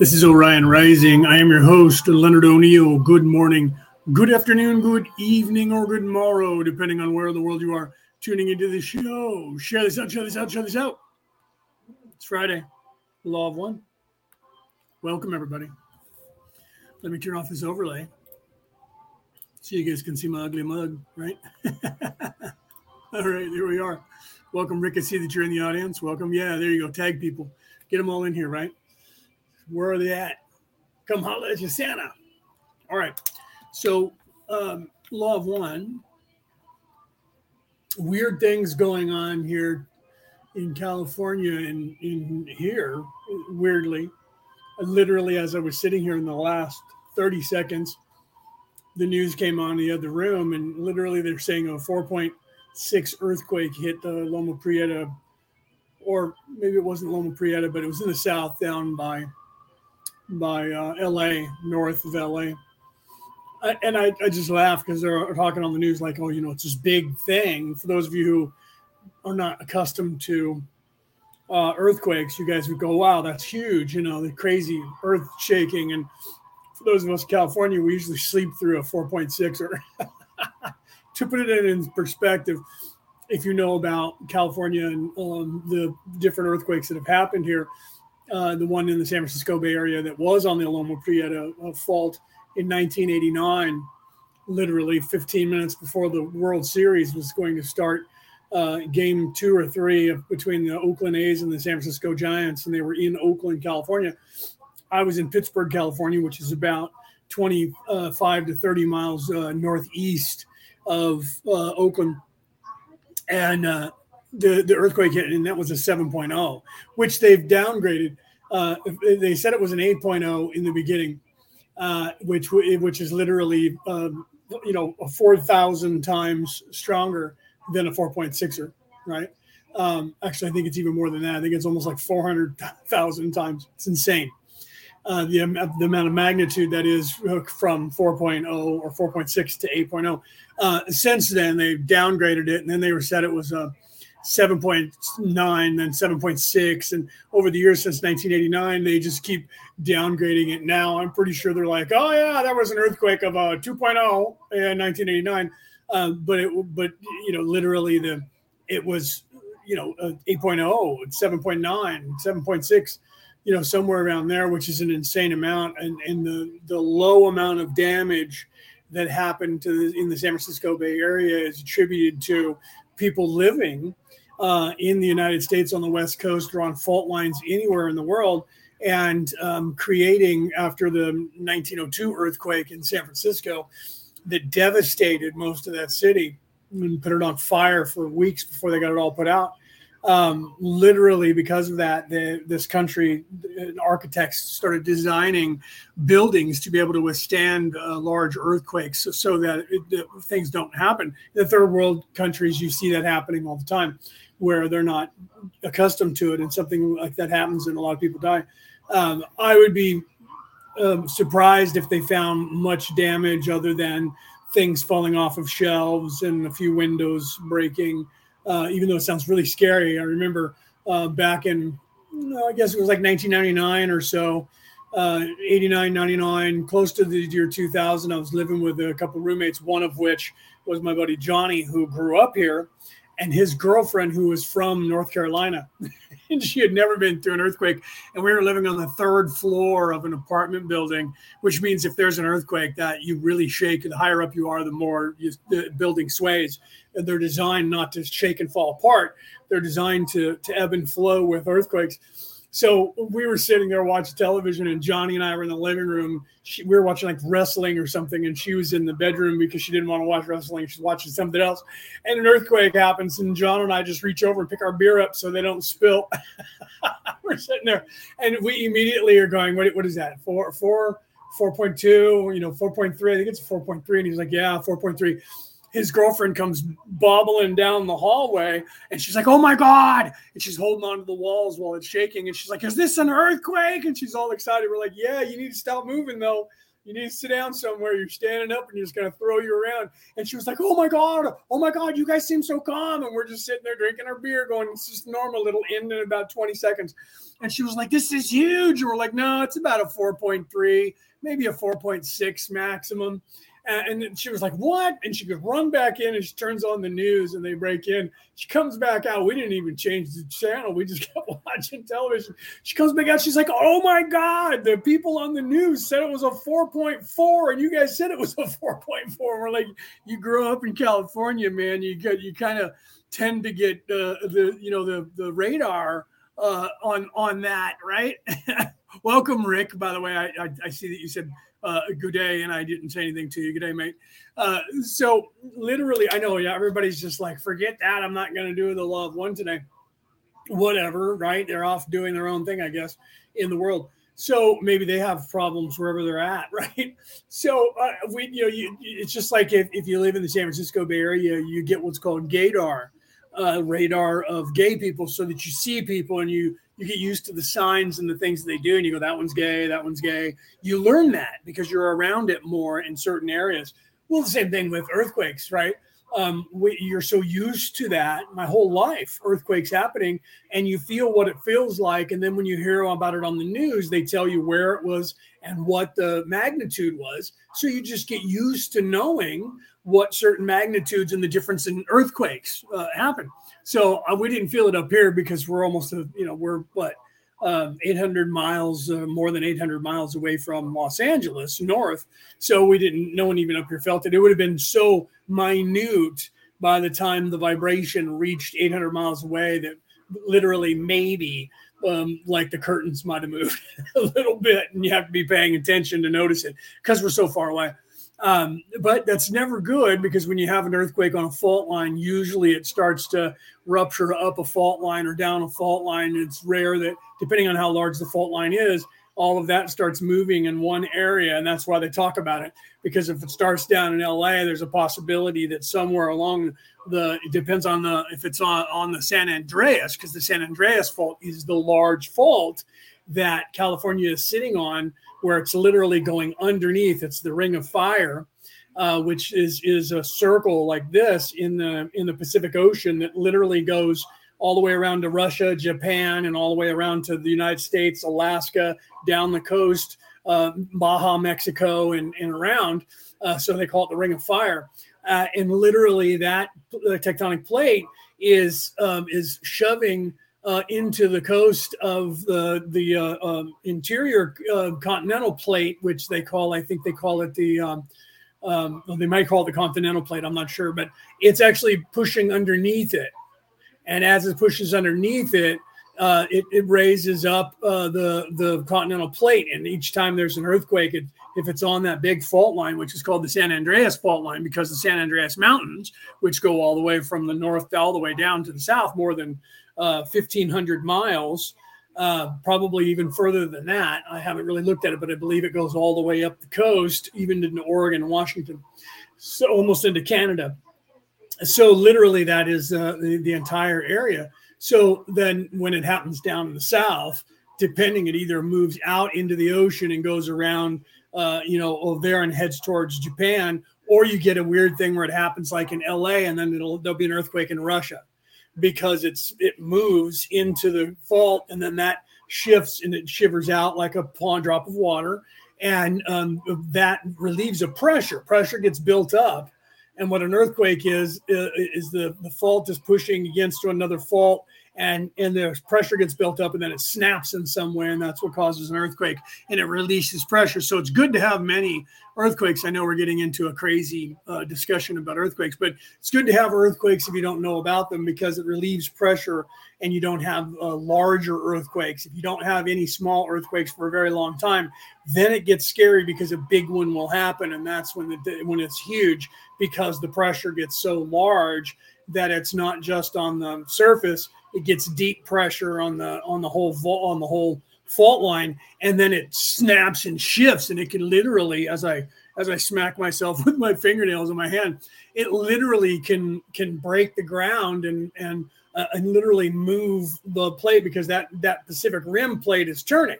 This is Orion Rising. I am your host, Leonard O'Neill. Good morning, good afternoon, good evening, or good morrow, depending on where in the world you are tuning into the show. Share this out, share this out, share this out. It's Friday, the Law of One. Welcome, everybody. Let me turn off this overlay so you guys can see my ugly mug, right? All right, here we are. Welcome, Rick. I see that you're in the audience. Welcome. Yeah, there you go. Tag people. Get them all in here, right? Where are they at? Come holla at you, Santa. All right. So, um, law of one. Weird things going on here in California and in here, weirdly. Literally, as I was sitting here in the last 30 seconds, the news came on the other room, and literally they're saying a 4.6 earthquake hit the Loma Prieta or maybe it wasn't Loma Prieta, but it was in the south down by by uh, L.A., north of L.A. I, and I, I just laugh because they're talking on the news like, oh, you know, it's this big thing. For those of you who are not accustomed to uh, earthquakes, you guys would go, wow, that's huge. You know, the crazy earth shaking. And for those of us in California, we usually sleep through a 4.6 or to put it in perspective, if you know about California and um, the different earthquakes that have happened here, uh, the one in the San Francisco Bay Area that was on the Loma Prieta uh, fault in 1989, literally 15 minutes before the World Series was going to start. Uh, game two or three of, between the Oakland A's and the San Francisco Giants, and they were in Oakland, California. I was in Pittsburgh, California, which is about 25 to 30 miles uh, northeast of uh, Oakland and uh, the the earthquake hit, and that was a 7.0, which they've downgraded. Uh, they said it was an 8.0 in the beginning, uh, which which is literally um, you know four thousand times stronger than a 4.6er, right? Um, actually, I think it's even more than that. I think it's almost like 400,000 times. It's insane. Uh, the, the amount of magnitude that is from 4.0 or 4.6 to 8.0. Uh, since then, they've downgraded it, and then they were said it was a 7.9, then 7.6, and over the years since 1989, they just keep downgrading it. Now, I'm pretty sure they're like, oh yeah, that was an earthquake of a 2.0 in 1989, uh, but it, but you know, literally the it was you know 8.0, 7.9, 7.6 you know, somewhere around there, which is an insane amount, and and the the low amount of damage that happened to the, in the San Francisco Bay Area is attributed to people living uh, in the United States on the West Coast or on fault lines anywhere in the world, and um, creating after the 1902 earthquake in San Francisco that devastated most of that city and put it on fire for weeks before they got it all put out um, literally because of that, the, this country architects started designing buildings to be able to withstand uh, large earthquakes, so, so that it, things don't happen. In the third world countries, you see that happening all the time, where they're not accustomed to it, and something like that happens, and a lot of people die. Um, I would be um, surprised if they found much damage other than things falling off of shelves and a few windows breaking uh, even though it sounds really scary. I remember uh, back in, I guess it was like 1999 or so, uh, 89, 99, close to the year 2000. I was living with a couple roommates, one of which was my buddy Johnny, who grew up here, and his girlfriend, who was from North Carolina. and she had never been through an earthquake. And we were living on the third floor of an apartment building, which means if there's an earthquake, that you really shake. The higher up you are, the more you, the building sways. And they're designed not to shake and fall apart. They're designed to to ebb and flow with earthquakes. So we were sitting there watching television, and Johnny and I were in the living room. She, we were watching like wrestling or something, and she was in the bedroom because she didn't want to watch wrestling. She's watching something else, and an earthquake happens, and John and I just reach over and pick our beer up so they don't spill. we're sitting there, and we immediately are going, "What? What is that? Four, four, four point two? You know, four point three? I think it's four point three." And he's like, "Yeah, four point three his girlfriend comes bobbling down the hallway and she's like, Oh my God. And she's holding onto the walls while it's shaking. And she's like, Is this an earthquake? And she's all excited. We're like, Yeah, you need to stop moving though. You need to sit down somewhere. You're standing up and you're just going to throw you around. And she was like, Oh my God. Oh my God. You guys seem so calm. And we're just sitting there drinking our beer, going, It's just normal. It'll end in about 20 seconds. And she was like, This is huge. And we're like, No, it's about a 4.3, maybe a 4.6 maximum. And she was like, What? And she could run back in and she turns on the news and they break in. She comes back out. We didn't even change the channel. We just kept watching television. She comes back out. She's like, Oh my God, the people on the news said it was a 4.4 and you guys said it was a 4.4. We're like, You grew up in California, man. You get, you kind of tend to get uh, the, you know, the, the radar uh, on, on that, right? Welcome, Rick. By the way, I, I, I see that you said uh, good day, and I didn't say anything to you. Good day, mate. Uh, so literally, I know, yeah, everybody's just like, forget that. I'm not going to do the law of one today. Whatever, right? They're off doing their own thing, I guess, in the world. So maybe they have problems wherever they're at, right? So uh, we, you know, you, it's just like if, if you live in the San Francisco Bay Area, you get what's called gaydar, uh, radar of gay people, so that you see people and you you get used to the signs and the things they do and you go that one's gay that one's gay. You learn that because you're around it more in certain areas. Well the same thing with earthquakes right? Um, we, you're so used to that my whole life earthquakes happening and you feel what it feels like and then when you hear about it on the news they tell you where it was and what the magnitude was. So you just get used to knowing what certain magnitudes and the difference in earthquakes uh, happen so uh, we didn't feel it up here because we're almost, a, you know, we're what, um, 800 miles, uh, more than 800 miles away from Los Angeles north. So we didn't, no one even up here felt it. It would have been so minute by the time the vibration reached 800 miles away that literally maybe um, like the curtains might have moved a little bit and you have to be paying attention to notice it because we're so far away. Um, but that's never good because when you have an earthquake on a fault line, usually it starts to rupture up a fault line or down a fault line. It's rare that, depending on how large the fault line is, all of that starts moving in one area. And that's why they talk about it. Because if it starts down in LA, there's a possibility that somewhere along the, it depends on the, if it's on, on the San Andreas, because the San Andreas fault is the large fault that California is sitting on where it's literally going underneath. It's the Ring of Fire, uh, which is is a circle like this in the in the Pacific Ocean that literally goes all the way around to Russia, Japan, and all the way around to the United States, Alaska, down the coast, uh, Baja, Mexico, and, and around. Uh, so they call it the Ring of Fire. Uh, and literally, that tectonic plate is um, is shoving uh, into the coast of the the uh, um, interior uh, continental plate, which they call, I think they call it the, um, um, well, they might call it the continental plate. I'm not sure, but it's actually pushing underneath it, and as it pushes underneath it, uh, it, it, raises up uh, the the continental plate, and each time there's an earthquake, it, if it's on that big fault line, which is called the San Andreas fault line, because the San Andreas Mountains, which go all the way from the north all the way down to the south, more than uh, 1,500 miles, uh, probably even further than that. I haven't really looked at it, but I believe it goes all the way up the coast, even into Oregon and Washington, so almost into Canada. So literally, that is uh, the, the entire area. So then, when it happens down in the south, depending, it either moves out into the ocean and goes around, uh, you know, over there and heads towards Japan, or you get a weird thing where it happens like in LA, and then it'll there'll be an earthquake in Russia because it's it moves into the fault and then that shifts and it shivers out like a pawn drop of water. And um, that relieves a pressure. Pressure gets built up. And what an earthquake is uh, is the the fault is pushing against another fault and and the pressure gets built up and then it snaps in some way and that's what causes an earthquake and it releases pressure. So it's good to have many earthquakes. I know we're getting into a crazy uh, discussion about earthquakes but it's good to have earthquakes if you don't know about them because it relieves pressure and you don't have uh, larger earthquakes. If you don't have any small earthquakes for a very long time then it gets scary because a big one will happen and that's when the when it's huge because the pressure gets so large that it's not just on the surface it gets deep pressure on the on the whole on the whole fault line and then it snaps and shifts and it can literally as i as i smack myself with my fingernails in my hand it literally can can break the ground and and uh, and literally move the plate because that that pacific rim plate is turning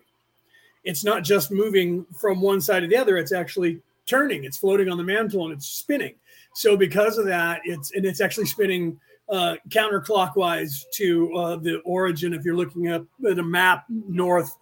it's not just moving from one side to the other, it's actually turning, it's floating on the mantle and it's spinning. So because of that, it's and it's actually spinning uh, counterclockwise to uh, the origin. If you're looking up at a map, north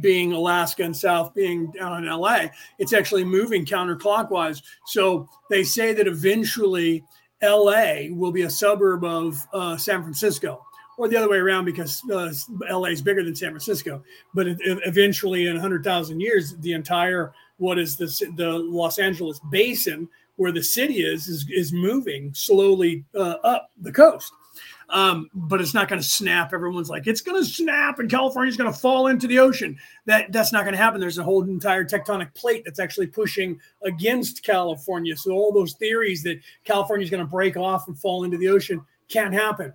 being Alaska and south being down in LA, it's actually moving counterclockwise. So they say that eventually LA will be a suburb of uh, San Francisco or the other way around because uh, LA is bigger than San Francisco. But it, it, eventually, in 100,000 years, the entire what is the the Los Angeles basin where the city is is, is moving slowly uh, up the coast. Um, but it's not going to snap. Everyone's like, it's going to snap, and California's going to fall into the ocean. That that's not going to happen. There's a whole entire tectonic plate that's actually pushing against California. So all those theories that California is going to break off and fall into the ocean can't happen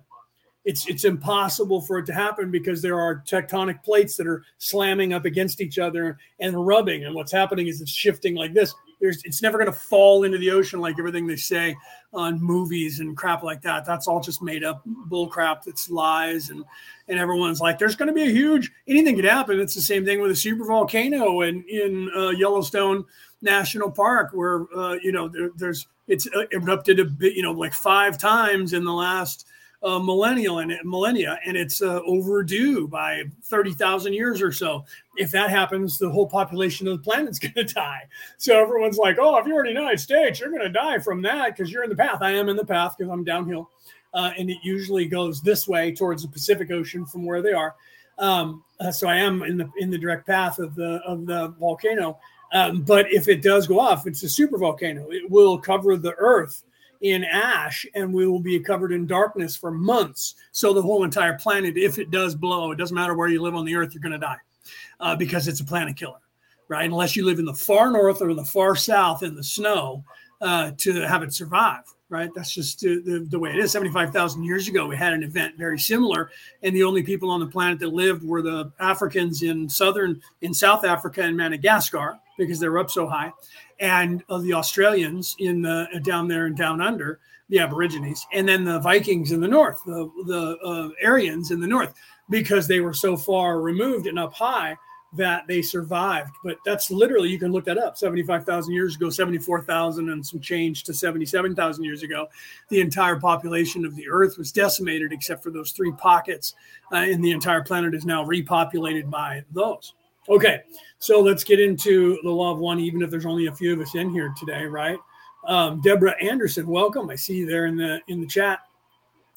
it's it's impossible for it to happen because there are tectonic plates that are slamming up against each other and rubbing and what's happening is it's shifting like this there's it's never going to fall into the ocean like everything they say on movies and crap like that. That's all just made up bull crap that's lies and and everyone's like there's going to be a huge anything could happen. It's the same thing with a super volcano and in uh, yellowstone national park where uh, you know there, there's it's uh, erupted a bit you know like five times in the last uh, millennial and millennia, and it's uh, overdue by thirty thousand years or so. If that happens, the whole population of the planet's going to die. So everyone's like, "Oh, if you're in the United States, you're going to die from that because you're in the path." I am in the path because I'm downhill, uh, and it usually goes this way towards the Pacific Ocean from where they are. Um, uh, so I am in the in the direct path of the of the volcano. Um, but if it does go off, it's a super volcano. It will cover the Earth in ash and we will be covered in darkness for months. So the whole entire planet, if it does blow, it doesn't matter where you live on the earth, you're going to die uh, because it's a planet killer, right? Unless you live in the far north or the far south in the snow uh, to have it survive, right? That's just the, the, the way it is. 75,000 years ago, we had an event very similar, and the only people on the planet that lived were the Africans in southern, in South Africa and Madagascar because they were up so high and of the Australians in the down there and down under, the Aborigines, and then the Vikings in the north, the the uh, Aryans in the north, because they were so far removed and up high that they survived. But that's literally you can look that up. Seventy five thousand years ago, seventy four thousand and some change to seventy seven thousand years ago, the entire population of the Earth was decimated, except for those three pockets, uh, and the entire planet is now repopulated by those. Okay, so let's get into the law of one, even if there's only a few of us in here today, right? Um, Deborah Anderson, welcome. I see you there in the in the chat.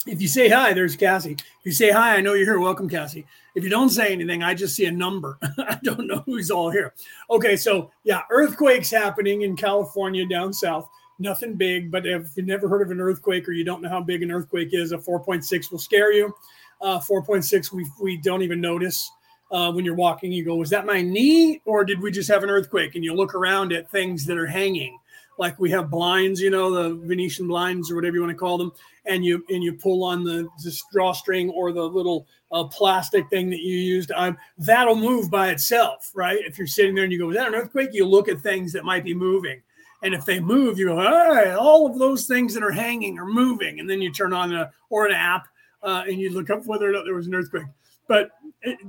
If you say hi, there's Cassie. If you say hi, I know you're here. Welcome, Cassie. If you don't say anything, I just see a number. I don't know who's all here. Okay, so yeah, earthquakes happening in California down south. Nothing big, but if you've never heard of an earthquake or you don't know how big an earthquake is, a 4.6 will scare you. Uh, 4.6, we we don't even notice uh, when you're walking, you go, was that my knee or did we just have an earthquake? And you look around at things that are hanging, like we have blinds, you know, the Venetian blinds or whatever you want to call them, and you and you pull on the, the drawstring or the little uh, plastic thing that you used. Um, that'll move by itself, right? If you're sitting there and you go, is that an earthquake? You look at things that might be moving. And if they move, you go, all right, all of those things that are hanging are moving. And then you turn on a or an app uh, and you look up whether or not there was an earthquake. But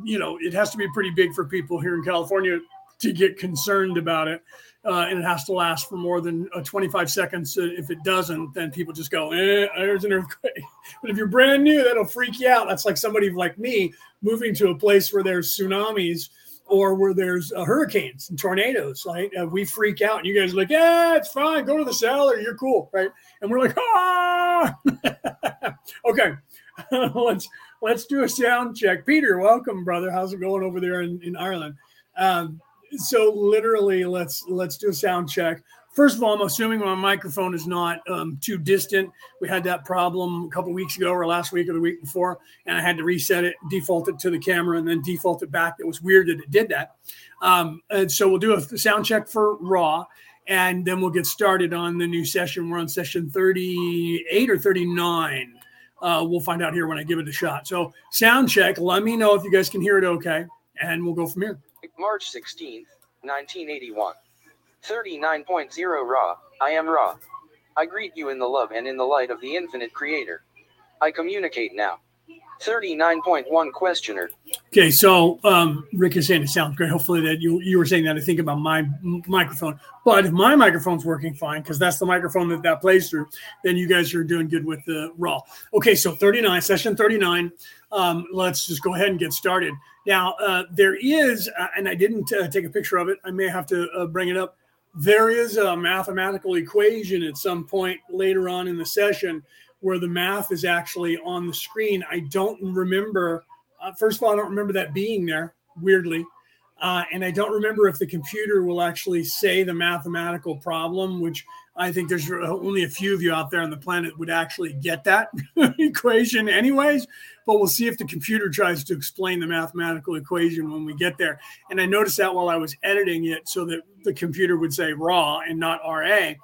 you know, it has to be pretty big for people here in California to get concerned about it. Uh, and it has to last for more than uh, 25 seconds. Uh, if it doesn't, then people just go, eh, there's an earthquake. but if you're brand new, that'll freak you out. That's like somebody like me moving to a place where there's tsunamis or where there's uh, hurricanes and tornadoes. Right? Uh, we freak out, and you guys are like, yeah, it's fine. Go to the cellar. You're cool, right? And we're like, ah. okay, let's let's do a sound check. Peter, welcome, brother. How's it going over there in, in Ireland? Um, so literally, let's let's do a sound check. First of all, I'm assuming my microphone is not um, too distant. We had that problem a couple weeks ago, or last week, or the week before, and I had to reset it, default it to the camera, and then default it back. It was weird that it did that. Um, and so we'll do a sound check for raw, and then we'll get started on the new session. We're on session 38 or 39. Uh, we'll find out here when I give it a shot. So, sound check. Let me know if you guys can hear it okay, and we'll go from here. March 16th, 1981. 39.0 Ra. I am Ra. I greet you in the love and in the light of the infinite creator. I communicate now. 39.1 Questioner. Okay, so um, Rick is saying it sounds great. Hopefully that you you were saying that I think about my m- microphone, but if my microphone's working fine because that's the microphone that that plays through, then you guys are doing good with the raw. Okay, so 39 session 39. Um, let's just go ahead and get started. Now uh, there is, uh, and I didn't uh, take a picture of it. I may have to uh, bring it up. There is a mathematical equation at some point later on in the session where the math is actually on the screen. I don't remember uh, first of all, I don't remember that being there, weirdly. Uh, and I don't remember if the computer will actually say the mathematical problem, which I think there's only a few of you out there on the planet would actually get that equation, anyways. But we'll see if the computer tries to explain the mathematical equation when we get there. And I noticed that while I was editing it, so that the computer would say raw and not RA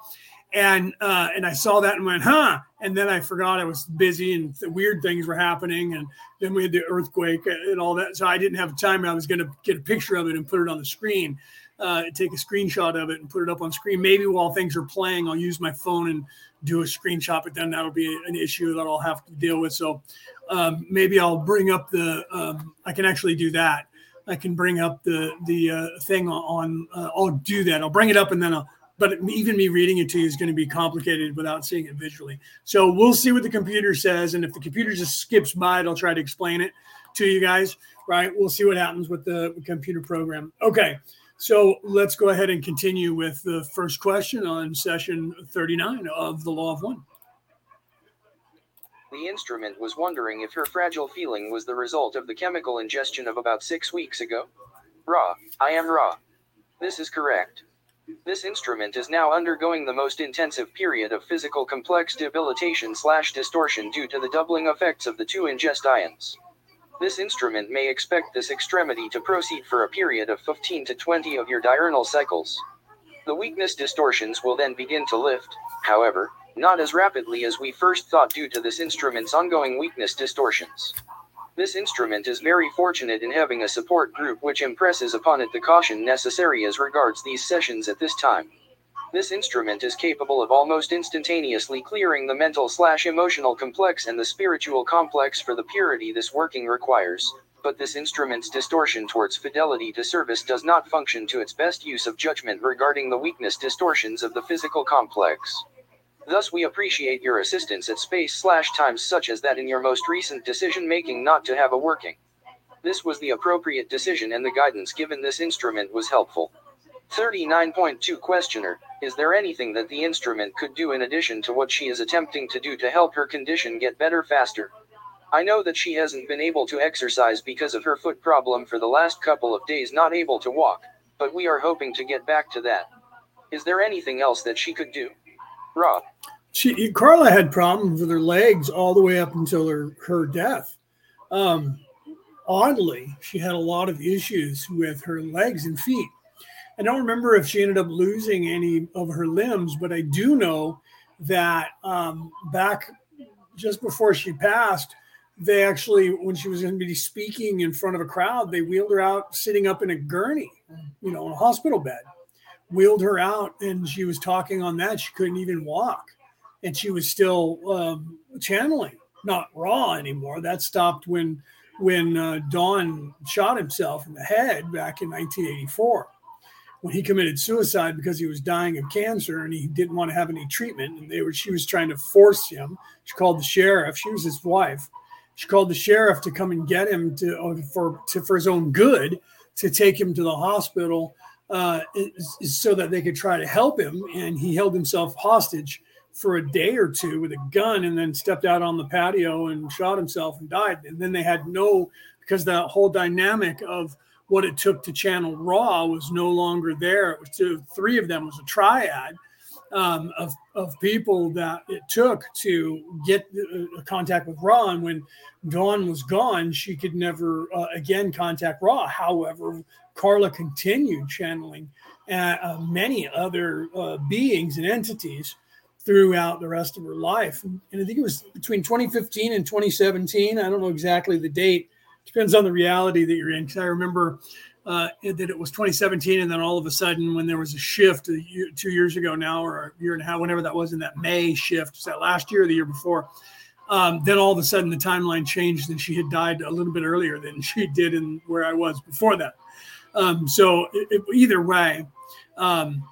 and uh, and I saw that and went, huh? And then I forgot I was busy and weird things were happening, and then we had the earthquake and all that. So I didn't have time. I was going to get a picture of it and put it on the screen, uh, take a screenshot of it and put it up on screen. Maybe while things are playing, I'll use my phone and do a screenshot, but then that'll be an issue that I'll have to deal with. So um, maybe I'll bring up the. Um, I can actually do that. I can bring up the the uh, thing on. Uh, I'll do that. I'll bring it up and then I'll but even me reading it to you is going to be complicated without seeing it visually. So we'll see what the computer says, and if the computer just skips by it, I'll try to explain it to you guys. Right? We'll see what happens with the computer program. Okay. So let's go ahead and continue with the first question on session 39 of the Law of One. The instrument was wondering if her fragile feeling was the result of the chemical ingestion of about six weeks ago. Ra, I am Ra. This is correct. This instrument is now undergoing the most intensive period of physical complex debilitation slash distortion due to the doubling effects of the two ingest ions. This instrument may expect this extremity to proceed for a period of 15 to 20 of your diurnal cycles. The weakness distortions will then begin to lift, however, not as rapidly as we first thought due to this instrument's ongoing weakness distortions. This instrument is very fortunate in having a support group which impresses upon it the caution necessary as regards these sessions at this time. This instrument is capable of almost instantaneously clearing the mental slash emotional complex and the spiritual complex for the purity this working requires, but this instrument's distortion towards fidelity to service does not function to its best use of judgment regarding the weakness distortions of the physical complex. Thus we appreciate your assistance at space slash times such as that in your most recent decision making not to have a working. This was the appropriate decision and the guidance given this instrument was helpful. 39.2 Questioner Is there anything that the instrument could do in addition to what she is attempting to do to help her condition get better faster? I know that she hasn't been able to exercise because of her foot problem for the last couple of days, not able to walk, but we are hoping to get back to that. Is there anything else that she could do? She Carla had problems with her legs all the way up until her her death. Um, oddly, she had a lot of issues with her legs and feet. I don't remember if she ended up losing any of her limbs, but I do know that um, back just before she passed, they actually, when she was going to be speaking in front of a crowd, they wheeled her out sitting up in a gurney, you know, in a hospital bed wheeled her out and she was talking on that. She couldn't even walk. And she was still um, channeling, not Ra anymore. That stopped when when uh, Don shot himself in the head back in 1984 when he committed suicide because he was dying of cancer and he didn't want to have any treatment. And they were she was trying to force him. She called the sheriff. She was his wife. She called the sheriff to come and get him to uh, for to, for his own good to take him to the hospital uh, so that they could try to help him. And he held himself hostage for a day or two with a gun and then stepped out on the patio and shot himself and died. And then they had no, because the whole dynamic of what it took to channel Ra was no longer there. It was three of them was a triad um, of, of people that it took to get uh, contact with Ra. And when Don was gone, she could never uh, again contact Ra. However, Carla continued channeling uh, uh, many other uh, beings and entities throughout the rest of her life. And I think it was between 2015 and 2017. I don't know exactly the date. Depends on the reality that you're in. Because I remember uh, that it was 2017, and then all of a sudden, when there was a shift year, two years ago now, or a year and a half, whenever that was in that May shift, was that last year or the year before? Um, then all of a sudden the timeline changed and she had died a little bit earlier than she did in where I was before that. Um, so it, it, either way, um,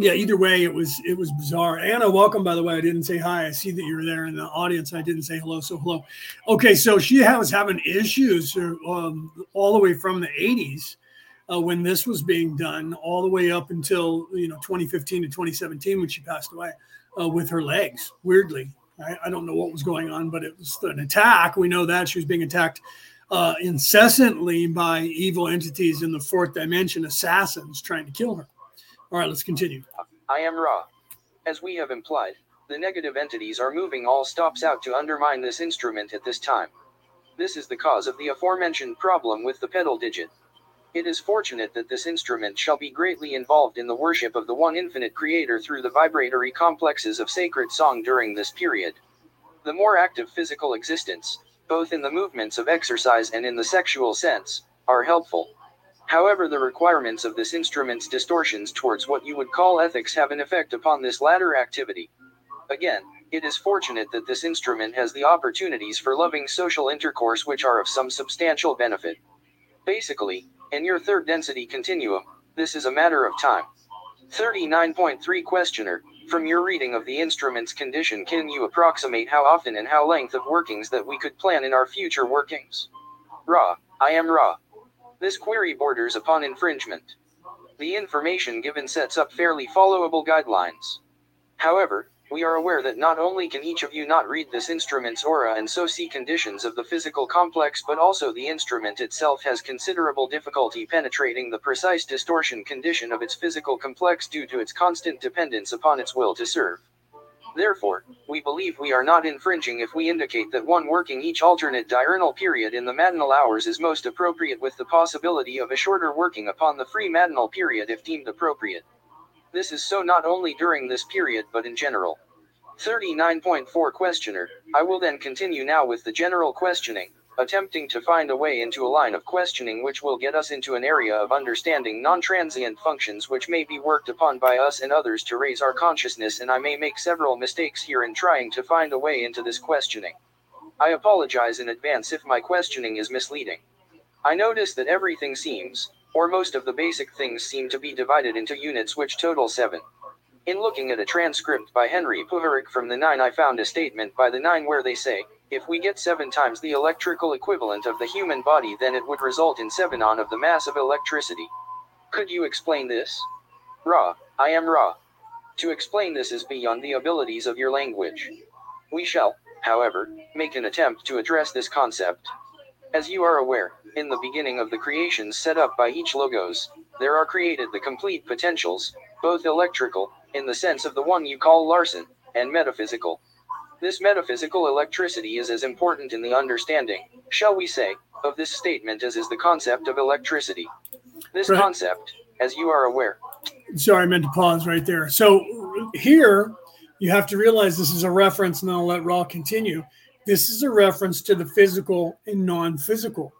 yeah, either way, it was it was bizarre. Anna, welcome. By the way, I didn't say hi. I see that you're there in the audience. I didn't say hello, so hello. Okay, so she was having issues um, all the way from the '80s uh, when this was being done, all the way up until you know 2015 to 2017 when she passed away uh, with her legs. Weirdly, I, I, don't know what was going on, but it was an attack. We know that she was being attacked uh, incessantly by evil entities in the fourth dimension, assassins trying to kill her. All right, let's continue. I am Ra. As we have implied, the negative entities are moving all stops out to undermine this instrument at this time. This is the cause of the aforementioned problem with the pedal digit. It is fortunate that this instrument shall be greatly involved in the worship of the one infinite creator through the vibratory complexes of sacred song during this period. The more active physical existence, both in the movements of exercise and in the sexual sense, are helpful. However, the requirements of this instrument's distortions towards what you would call ethics have an effect upon this latter activity. Again, it is fortunate that this instrument has the opportunities for loving social intercourse which are of some substantial benefit. Basically, in your third density continuum, this is a matter of time. 39.3 Questioner, from your reading of the instrument's condition, can you approximate how often and how length of workings that we could plan in our future workings? Ra, I am Ra. This query borders upon infringement. The information given sets up fairly followable guidelines. However, we are aware that not only can each of you not read this instrument's aura and so see conditions of the physical complex, but also the instrument itself has considerable difficulty penetrating the precise distortion condition of its physical complex due to its constant dependence upon its will to serve. Therefore, we believe we are not infringing if we indicate that one working each alternate diurnal period in the matinal hours is most appropriate with the possibility of a shorter working upon the free matinal period if deemed appropriate. This is so not only during this period but in general. 39.4 Questioner, I will then continue now with the general questioning attempting to find a way into a line of questioning which will get us into an area of understanding non transient functions which may be worked upon by us and others to raise our consciousness, and I may make several mistakes here in trying to find a way into this questioning. I apologize in advance if my questioning is misleading. I notice that everything seems, or most of the basic things seem to be divided into units which total seven. In looking at a transcript by Henry Puharich from the Nine, I found a statement by the Nine where they say, if we get 7 times the electrical equivalent of the human body, then it would result in 7 on of the mass of electricity. Could you explain this? Ra, I am Ra. To explain this is beyond the abilities of your language. We shall, however, make an attempt to address this concept. As you are aware, in the beginning of the creations set up by each logos, there are created the complete potentials, both electrical, in the sense of the one you call Larson, and metaphysical, this metaphysical electricity is as important in the understanding, shall we say, of this statement as is the concept of electricity. This right. concept, as you are aware. Sorry, I meant to pause right there. So here, you have to realize this is a reference, and I'll let Ra continue. This is a reference to the physical and non physical,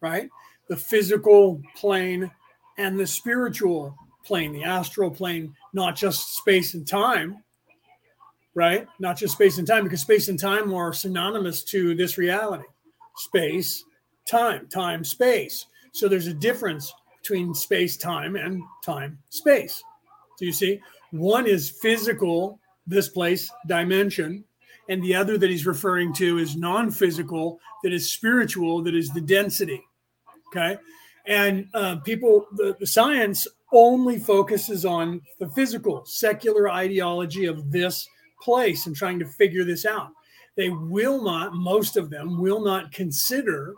right? The physical plane and the spiritual plane, the astral plane, not just space and time, right? Not just space and time, because space and time are synonymous to this reality space, time, time, space. So there's a difference between space, time, and time, space. So you see, one is physical, this place, dimension, and the other that he's referring to is non physical, that is spiritual, that is the density. Okay. And uh, people, the, the science only focuses on the physical, secular ideology of this place and trying to figure this out. They will not, most of them will not consider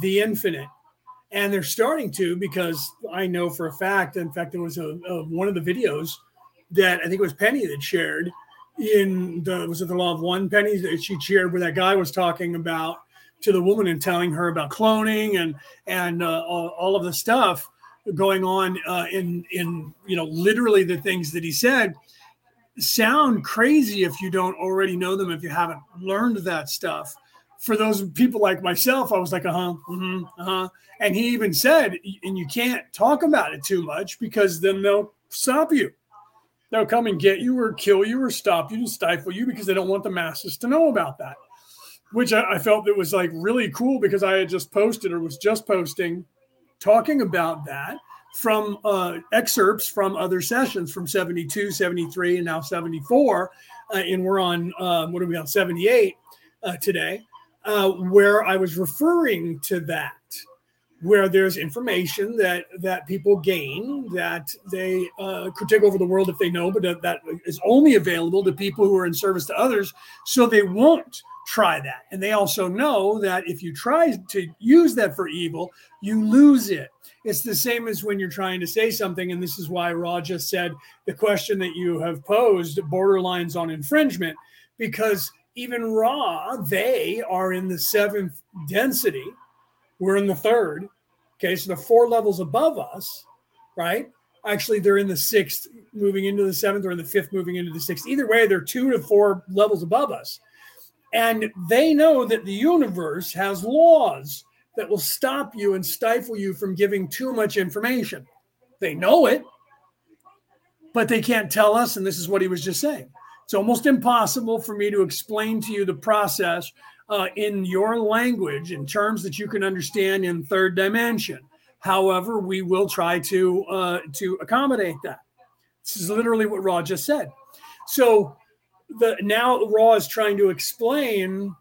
the infinite. And they're starting to because I know for a fact, in fact, there was a, a one of the videos that I think it was Penny that shared in the was it the law of one penny that she shared where that guy was talking about to the woman and telling her about cloning and and uh, all, all, of the stuff going on uh, in in you know literally the things that he said sound crazy if you don't already know them, if you haven't learned that stuff. For those people like myself, I was like, uh huh, mm-hmm, uh huh. And he even said, and you can't talk about it too much because then they'll stop you. They'll come and get you or kill you or stop you and stifle you because they don't want the masses to know about that. Which I, I felt that was like really cool because I had just posted or was just posting talking about that from uh, excerpts from other sessions from 72, 73, and now 74. Uh, and we're on, um, what are we on, 78 uh, today, uh, where I was referring to that, where there's information that that people gain that they uh, could take over the world if they know, but that, that is only available to people who are in service to others. So they won't try that. And they also know that if you try to use that for evil, you lose it. It's the same as when you're trying to say something. And this is why Ra just said the question that you have posed borderlines on infringement, because even Ra, they are in the seventh density. We're in the third. Okay. So the four levels above us, right? Actually, they're in the sixth, moving into the seventh, or in the fifth, moving into the sixth. Either way, they're two to four levels above us. And they know that the universe has laws that will stop you and stifle you from giving too much information. They know it, but they can't tell us. And this is what he was just saying. It's almost impossible for me to explain to you the process uh, in your language in terms that you can understand in third dimension. However, we will try to uh, to accommodate that. This is literally what Ra just said. So the now Ra is trying to explain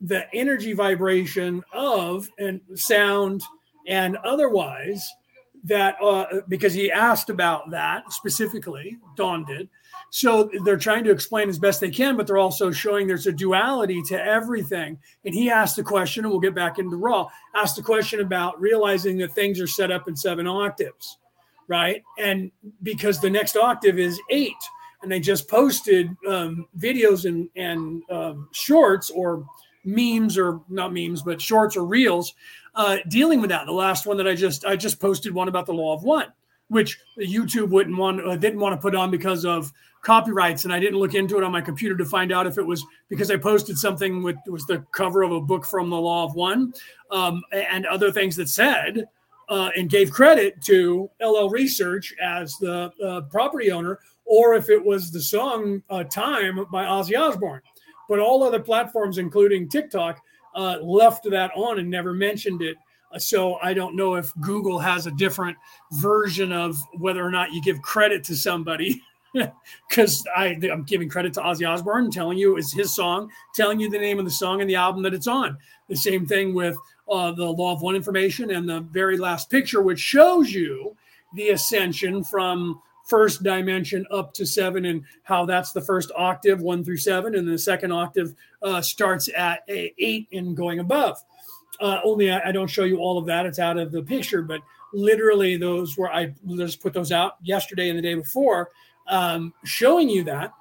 the energy vibration of and sound and otherwise that uh, because he asked about that specifically don did. So they're trying to explain as best they can but they're also showing there's a duality to everything. And he asked the question and we'll get back into raw asked the question about realizing that things are set up in seven octaves right? And because the next octave is eight and they just posted um, videos and, and um, shorts or memes or not memes, but shorts or reels uh, dealing with that. The last one that I just I just posted one about the law of one, which YouTube wouldn't want uh, didn't want to put on because of copyrights, and I didn't look into it on my computer to find out if it was because I posted something with was the cover of a book from the law of one um, and other things that said. Uh, and gave credit to LL Research as the uh, property owner, or if it was the song uh, "Time" by Ozzy Osbourne but all other platforms, including TikTok, uh, left that on and never mentioned it. Uh, so I don't know if Google has a different version of whether or not you give credit to somebody. Because I'm giving credit to Ozzy Osbourne, telling you it's his song, telling you the name of the song and the album that it's on. The same thing with uh, the Law of One information and the very last picture, which shows you the ascension from first dimension up to seven and how that's the first octave, one through seven, and the second octave uh, starts at eight and going above. Uh, only I, I, don't show you all of that; it's out of the picture. But literally, those were I just put those out yesterday and the day before, um, showing you that.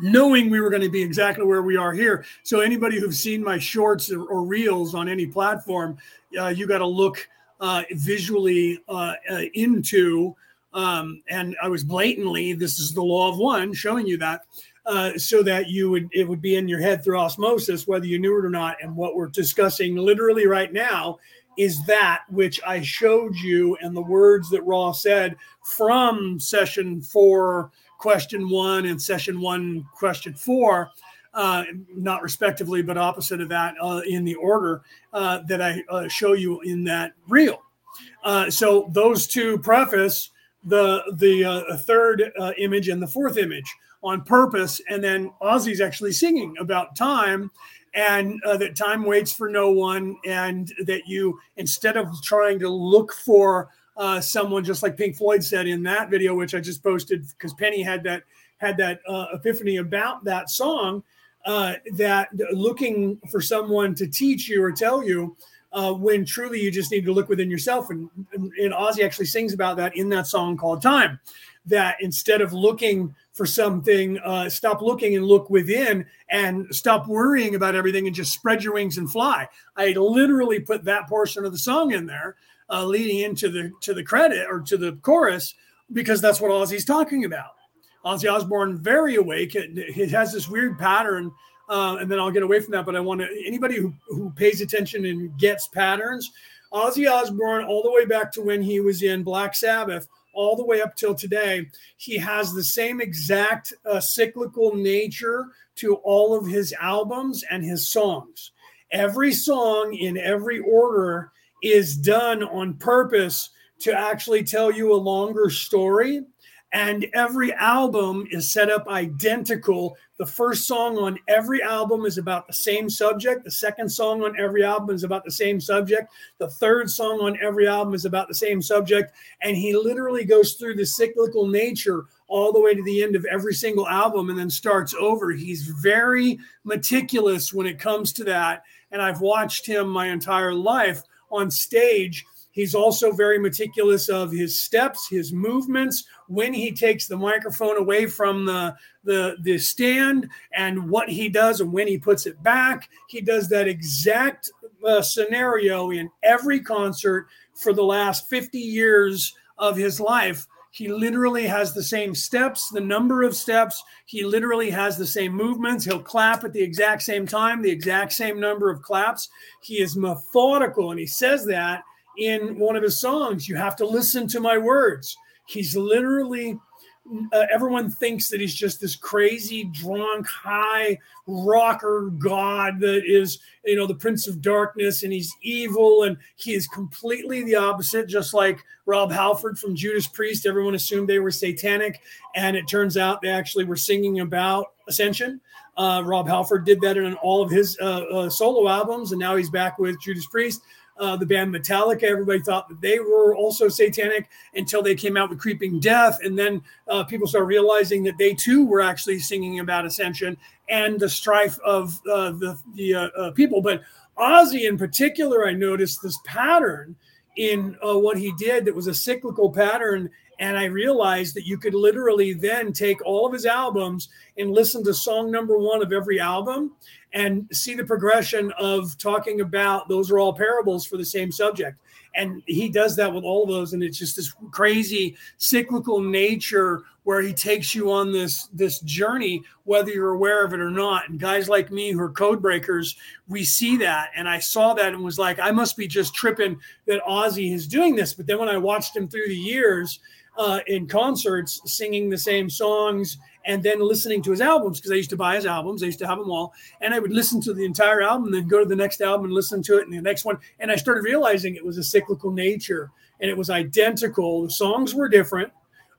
Knowing we were going to be exactly where we are here. So, anybody who's seen my shorts or, or reels on any platform, uh, you got to look uh, visually uh, uh, into um, and I was blatantly, this is the law of one, showing you that, uh, so that you would it would be in your head through osmosis, whether you knew it or not. And what we're discussing literally right now is that which I showed you and the words that Ra said from session four, question one, and session one, question four. Uh, not respectively, but opposite of that uh, in the order uh, that I uh, show you in that reel. Uh, so those two preface the the uh, third uh, image and the fourth image on purpose, and then Ozzy's actually singing about time and uh, that time waits for no one, and that you instead of trying to look for uh, someone, just like Pink Floyd said in that video, which I just posted because Penny had that had that uh, epiphany about that song, uh, that looking for someone to teach you or tell you uh, when truly you just need to look within yourself. And, and, and Ozzy actually sings about that in that song called Time. That instead of looking for something, uh, stop looking and look within and stop worrying about everything and just spread your wings and fly. I literally put that portion of the song in there, uh, leading into the to the credit or to the chorus because that's what Ozzy's talking about. Ozzy Osbourne, very awake. He has this weird pattern uh, and then I'll get away from that. But I want to anybody who, who pays attention and gets patterns. Ozzy Osbourne, all the way back to when he was in Black Sabbath, all the way up till today, he has the same exact uh, cyclical nature to all of his albums and his songs. Every song in every order is done on purpose to actually tell you a longer story and every album is set up identical. The first song on every album is about the same subject. The second song on every album is about the same subject. The third song on every album is about the same subject. And he literally goes through the cyclical nature all the way to the end of every single album and then starts over. He's very meticulous when it comes to that. And I've watched him my entire life on stage He's also very meticulous of his steps, his movements, when he takes the microphone away from the, the, the stand, and what he does and when he puts it back. He does that exact uh, scenario in every concert for the last 50 years of his life. He literally has the same steps, the number of steps. He literally has the same movements. He'll clap at the exact same time, the exact same number of claps. He is methodical, and he says that in one of his songs, you have to listen to my words. He's literally, uh, everyone thinks that he's just this crazy, drunk, high rocker god that is, you know, the prince of darkness and he's evil. And he is completely the opposite, just like Rob Halford from Judas Priest. Everyone assumed they were satanic. And it turns out they actually were singing about ascension. Uh, Rob Halford did that in all of his uh, uh solo albums. And now he's back with Judas Priest uh, the band Metallica. Everybody thought that they were also satanic until they came out with Creeping Death. And then uh, people started realizing that they too were actually singing about ascension and the strife of uh, the, the uh, uh, people. But Ozzy, in particular, I noticed this pattern in uh, what he did that was a cyclical pattern. And I realized that you could literally then take all of his albums and listen to song number one of every album and see the progression of talking about those are all parables for the same subject. And he does that with all of those, and it's just this crazy cyclical nature where he takes you on this this journey, whether you're aware of it or not. And guys like me who are code breakers, we see that, and I saw that and was like, I must be just tripping that Ozzy is doing this. But then when I watched him through the years uh, in concerts, singing the same songs and then listening to his albums because I used to buy his albums. I used to have them all, and I would listen to the entire album, then go to the next album and listen to it, and the next one. And I started realizing it was a cyclical nature, and it was identical. The songs were different,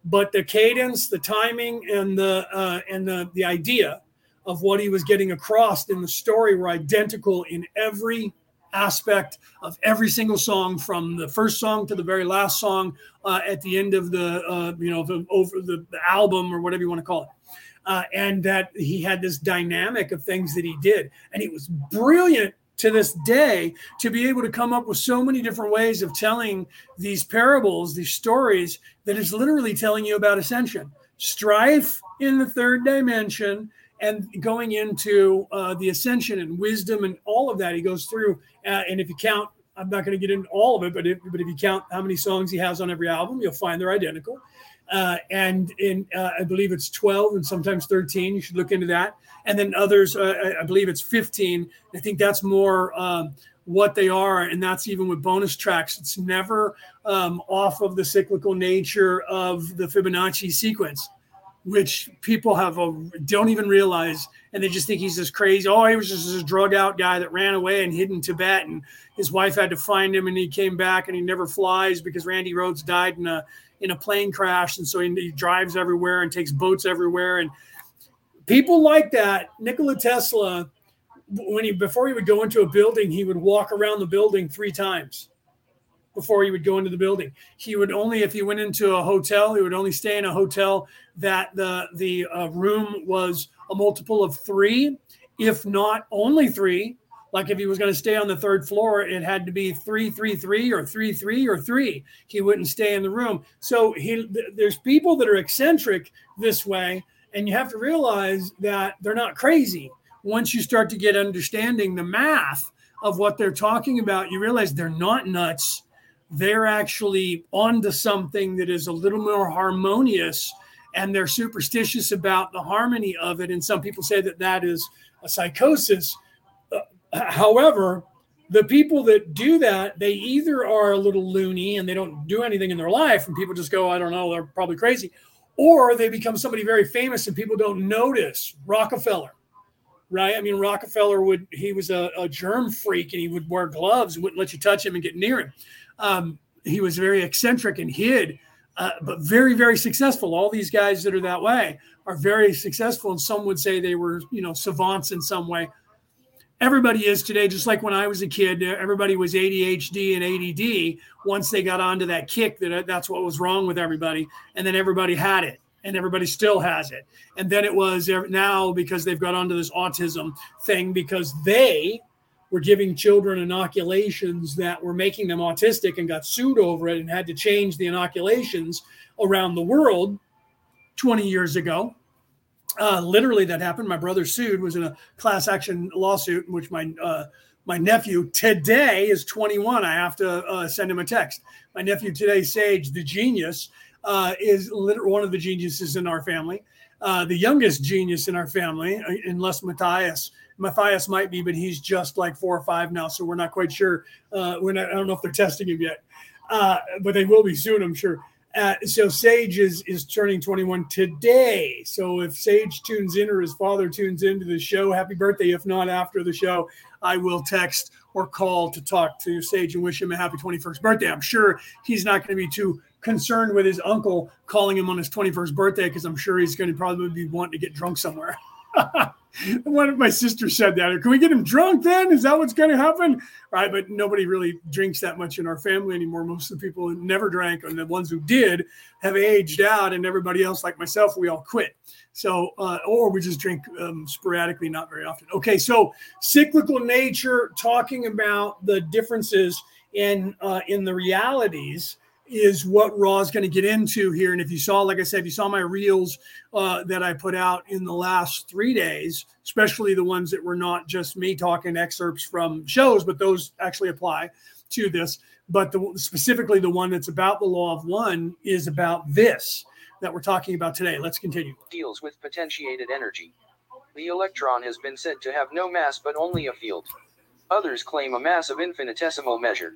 but the cadence, the timing, and the uh, and the the idea of what he was getting across in the story were identical in every aspect of every single song from the first song to the very last song uh, at the end of the uh, you know the, over the, the, album or whatever you want to call it. Uh, and that he had this dynamic of things that he did. And he was brilliant to this day to be able to come up with so many different ways of telling these parables these stories that is literally telling you about ascension. Strife in the third dimension and going into uh, the ascension and wisdom and all of that he goes through uh, and if you count i'm not going to get into all of it but if, but if you count how many songs he has on every album you'll find they're identical. Uh, and in uh, i believe it's 12 and sometimes 13 you should look into that. And then others uh, i believe it's 15 i think that's more um, what they are and that's even with bonus tracks. It's never um, off of the cyclical nature of the fibonacci sequence which people have a, don't even realize, and they just think he's this crazy. Oh, he was just this drug out guy that ran away and hid in Tibet, and his wife had to find him, and he came back, and he never flies because Randy Rhoads died in a in a plane crash, and so he, he drives everywhere and takes boats everywhere, and people like that. Nikola Tesla, when he before he would go into a building, he would walk around the building three times before he would go into the building. He would only, if he went into a hotel, he would only stay in a hotel that the the uh, room was a multiple of three, if not only three. Like if he was going to stay on the third floor, it had to be three, three, three, or three, three, or three. He wouldn't stay in the room. So he, there's people that are eccentric this way, and you have to realize that they're not crazy. Once you start to get understanding the math of what they're talking about, you realize they're not nuts they're actually onto something that is a little more harmonious and they're superstitious about the harmony of it. And some people say that that is a psychosis. Uh, however, the people that do that, they either are a little loony and they don't do anything in their life, and people just go, I don't know, they're probably crazy, or they become somebody very famous and people don't notice. Rockefeller, right? I mean, Rockefeller would, he was a, a germ freak and he would wear gloves, wouldn't let you touch him and get near him. Um, he was very eccentric and hid, uh, but very, very successful. All these guys that are that way are very successful. And some would say they were, you know, savants in some way everybody is today, just like when I was a kid, everybody was ADHD and ADD. Once they got onto that kick, that uh, that's what was wrong with everybody, and then everybody had it, and everybody still has it. And then it was now because they've got onto this autism thing because they were giving children inoculations that were making them autistic and got sued over it and had to change the inoculations around the world 20 years ago uh, literally that happened. My brother sued, was in a class action lawsuit in which my uh, my nephew today is 21. I have to uh, send him a text. My nephew today, Sage, the genius, uh, is literally one of the geniuses in our family. Uh, the youngest genius in our family, uh, unless Matthias. Matthias might be, but he's just like four or five now, so we're not quite sure. we're not. I don't know if they're testing him yet, but they will be soon, I'm sure. Uh, so Sage is is turning 21 today. So if Sage tunes in or his father tunes into the show, happy birthday. If not after the show, I will text or call to talk to Sage and wish him a happy 21st birthday. I'm sure he's not going to be too concerned with his uncle calling him on his 21st birthday because I'm sure he's going to probably be wanting to get drunk somewhere. One of my sisters said that. Can we get him drunk then? Is that what's going to happen? Right. But nobody really drinks that much in our family anymore. Most of the people never drank, and the ones who did have aged out, and everybody else, like myself, we all quit. So, uh, or we just drink um, sporadically, not very often. Okay. So, cyclical nature, talking about the differences in uh, in the realities is what Ra is going to get into here. And if you saw, like I said, if you saw my reels uh, that I put out in the last three days, especially the ones that were not just me talking excerpts from shows, but those actually apply to this. But the, specifically, the one that's about the law of one is about this that we're talking about today. Let's continue. Deals with potentiated energy. The electron has been said to have no mass but only a field. Others claim a mass of infinitesimal measure.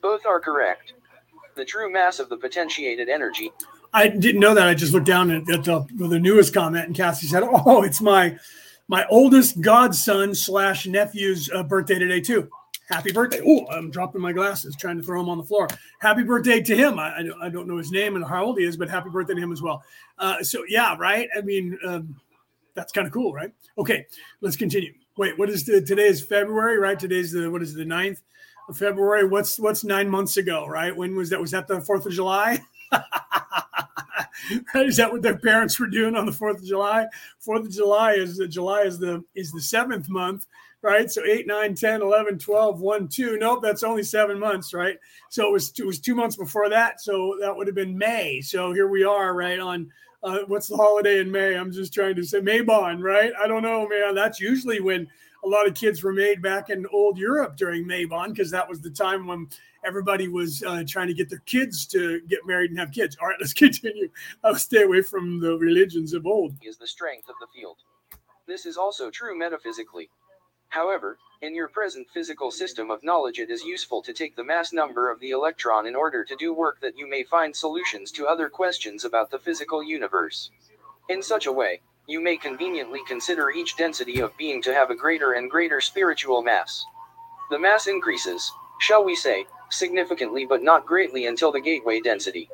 Both are correct the true mass of the potentiated energy. I didn't know that. I just looked down at, at the, the newest comment, and Cassie said, "Oh, it's my my oldest godson slash nephew's uh, birthday today too. Happy birthday! Oh, I'm dropping my glasses, trying to throw them on the floor. Happy birthday to him. I, I, don't, I don't know his name and how old he is, but happy birthday to him as well. Uh, so yeah, right. I mean, um, that's kind of cool, right? Okay, let's continue. Wait, what is the today is February, right? Today's the what is the ninth? February. What's what's nine months ago, right? When was that? Was that the Fourth of July? is that what their parents were doing on the Fourth of July? Fourth of July is the July is the is the seventh month, right? So 8, 9, 10, 11, 12, 1, 2. Nope, that's only seven months, right? So it was it was two months before that. So that would have been May. So here we are, right? On uh, what's the holiday in May? I'm just trying to say Mabon, right? I don't know, man. That's usually when a lot of kids were made back in old Europe during Mabon because that was the time when everybody was uh, trying to get their kids to get married and have kids. All right, let's continue. I'll stay away from the religions of old. Is the strength of the field. This is also true metaphysically. However, in your present physical system of knowledge, it is useful to take the mass number of the electron in order to do work that you may find solutions to other questions about the physical universe. In such a way, you may conveniently consider each density of being to have a greater and greater spiritual mass. The mass increases, shall we say, significantly but not greatly until the gateway density.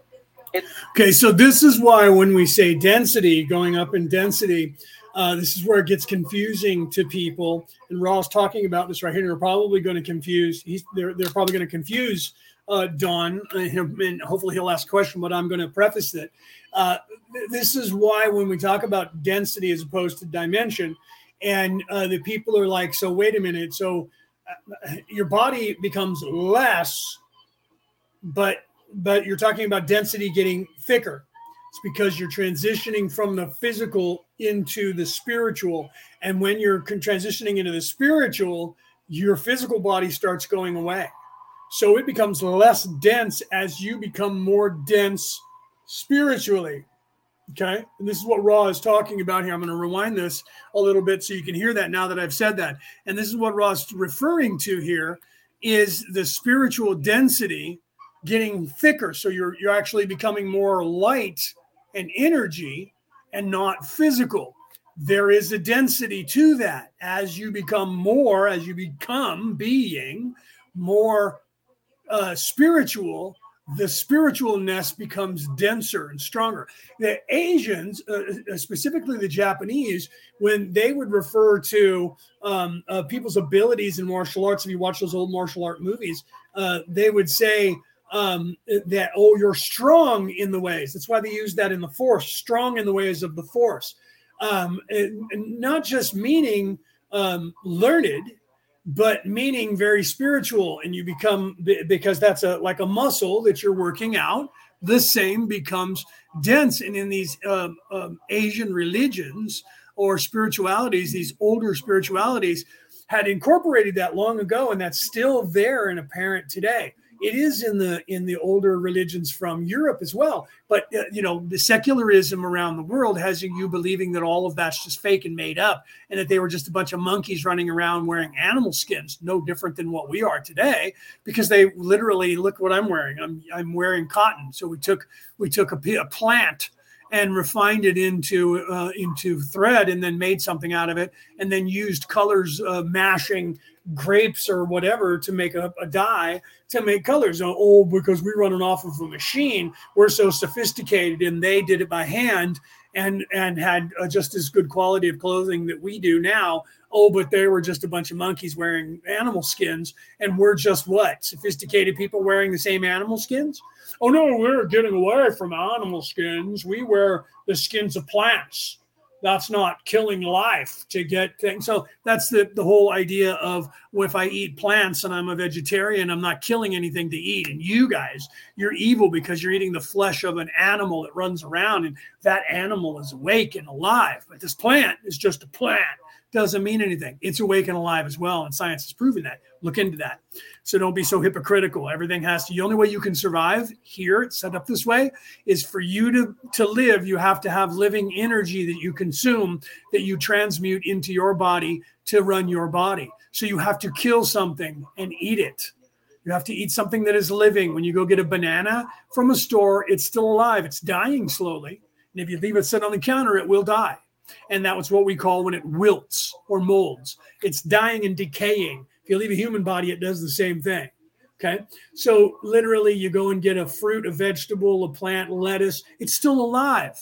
It- okay, so this is why when we say density, going up in density, uh, this is where it gets confusing to people. And Ra's talking about this right here. And they're probably going to confuse. They're they're probably going to confuse uh, Don, and hopefully he'll ask a question. But I'm going to preface it. uh, this is why when we talk about density as opposed to dimension, and uh, the people are like, so wait a minute, so uh, your body becomes less, but but you're talking about density getting thicker. It's because you're transitioning from the physical into the spiritual, and when you're transitioning into the spiritual, your physical body starts going away. So it becomes less dense as you become more dense spiritually. Okay. And this is what Ra is talking about here. I'm going to rewind this a little bit so you can hear that now that I've said that. And this is what Ra is referring to here is the spiritual density getting thicker. So you're you're actually becoming more light and energy and not physical. There is a density to that. As you become more, as you become being more uh, spiritual, the spiritualness becomes denser and stronger. The Asians, uh, uh, specifically the Japanese, when they would refer to um, uh, people's abilities in martial arts, if you watch those old martial art movies, uh, they would say um, that, oh, you're strong in the ways. That's why they use that in the force, strong in the ways of the force. Um, and, and not just meaning um, learned, but meaning very spiritual and you become because that's a like a muscle that you're working out. The same becomes dense and in these um, um, asian religions or spiritualities these older spiritualities had incorporated that long ago and that's still there and apparent today it is in the in the older religions from Europe as well. But uh, you know, the secularism around the world has you believing that all of that's just fake and made up, and that they were just a bunch of monkeys running around wearing animal skins, no different than what we are today. Because they literally look what I'm wearing. I'm I'm wearing cotton. So we took we took a, a plant and refined it into uh, into thread and then made something out of it and then used colors uh, mashing grapes or whatever to make a, a dye to make colors. Oh, because we run it off of a machine, we're so sophisticated, and they did it by hand and and had uh, just as good quality of clothing that we do now. Oh, but they were just a bunch of monkeys wearing animal skins, and we're just what sophisticated people wearing the same animal skins. Oh no, we're getting away from animal skins. We wear the skins of plants that's not killing life to get things. So that's the, the whole idea of well, if I eat plants and I'm a vegetarian, I'm not killing anything to eat. And you guys, you're evil because you're eating the flesh of an animal that runs around and that animal is awake and alive. But this plant is just a plant doesn't mean anything. It's awake and alive as well. And science has proven that. Look into that. So don't be so hypocritical. Everything has to, the only way you can survive here, set up this way, is for you to, to live, you have to have living energy that you consume, that you transmute into your body to run your body. So you have to kill something and eat it. You have to eat something that is living. When you go get a banana from a store, it's still alive, it's dying slowly. And if you leave it sit on the counter, it will die. And that was what we call when it wilts or molds. It's dying and decaying. If you leave a human body, it does the same thing. Okay. So literally, you go and get a fruit, a vegetable, a plant, lettuce, it's still alive.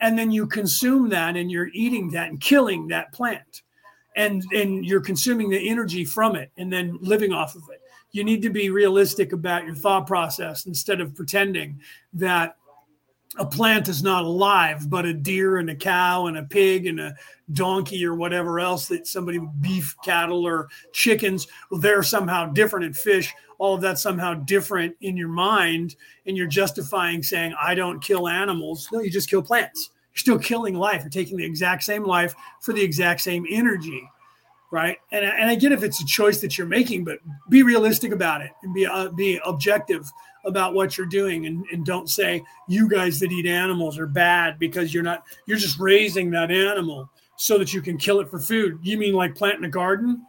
And then you consume that and you're eating that and killing that plant. And, and you're consuming the energy from it and then living off of it. You need to be realistic about your thought process instead of pretending that a plant is not alive, but a deer and a cow and a pig and a donkey or whatever else that somebody beef cattle or chickens, they're somehow different in fish. All of that's somehow different in your mind, and you're justifying saying, I don't kill animals. No, you just kill plants. You're still killing life. You're taking the exact same life for the exact same energy. Right. And, and I get if it's a choice that you're making, but be realistic about it and be, uh, be objective about what you're doing and, and don't say you guys that eat animals are bad because you're not you're just raising that animal so that you can kill it for food. You mean like planting a garden?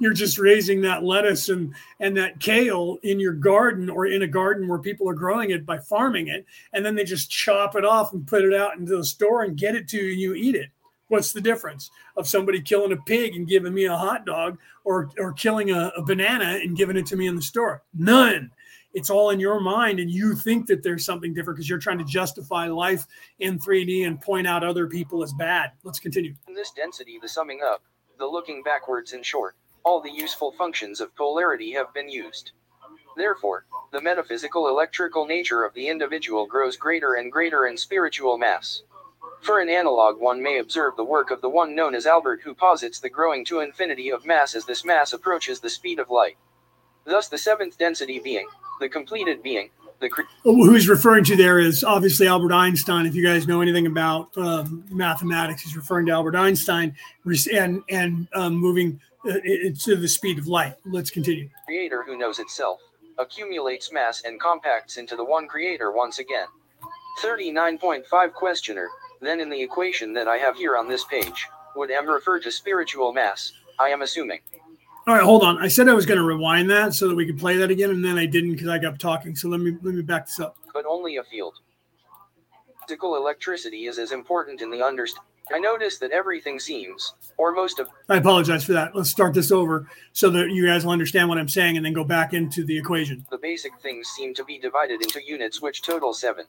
You're just raising that lettuce and and that kale in your garden or in a garden where people are growing it by farming it and then they just chop it off and put it out into the store and get it to you and you eat it. What's the difference of somebody killing a pig and giving me a hot dog or or killing a, a banana and giving it to me in the store? None it's all in your mind and you think that there's something different because you're trying to justify life in 3D and point out other people as bad. Let's continue. In this density, the summing up, the looking backwards in short, all the useful functions of polarity have been used. Therefore, the metaphysical electrical nature of the individual grows greater and greater in spiritual mass. For an analog, one may observe the work of the one known as Albert, who posits the growing to infinity of mass as this mass approaches the speed of light. Thus, the seventh density being, the completed being. The cre- Who he's referring to there is obviously Albert Einstein. If you guys know anything about um, mathematics, he's referring to Albert Einstein and and um, moving uh, to the speed of light. Let's continue. Creator who knows itself accumulates mass and compacts into the one creator once again. 39.5 Questioner. Then in the equation that I have here on this page, would M refer to spiritual mass? I am assuming. All right, hold on. I said I was going to rewind that so that we could play that again, and then I didn't because I got talking. So let me let me back this up. But only a field. Physical electricity is as important in the understanding. I notice that everything seems, or most of. I apologize for that. Let's start this over so that you guys will understand what I'm saying, and then go back into the equation. The basic things seem to be divided into units which total seven.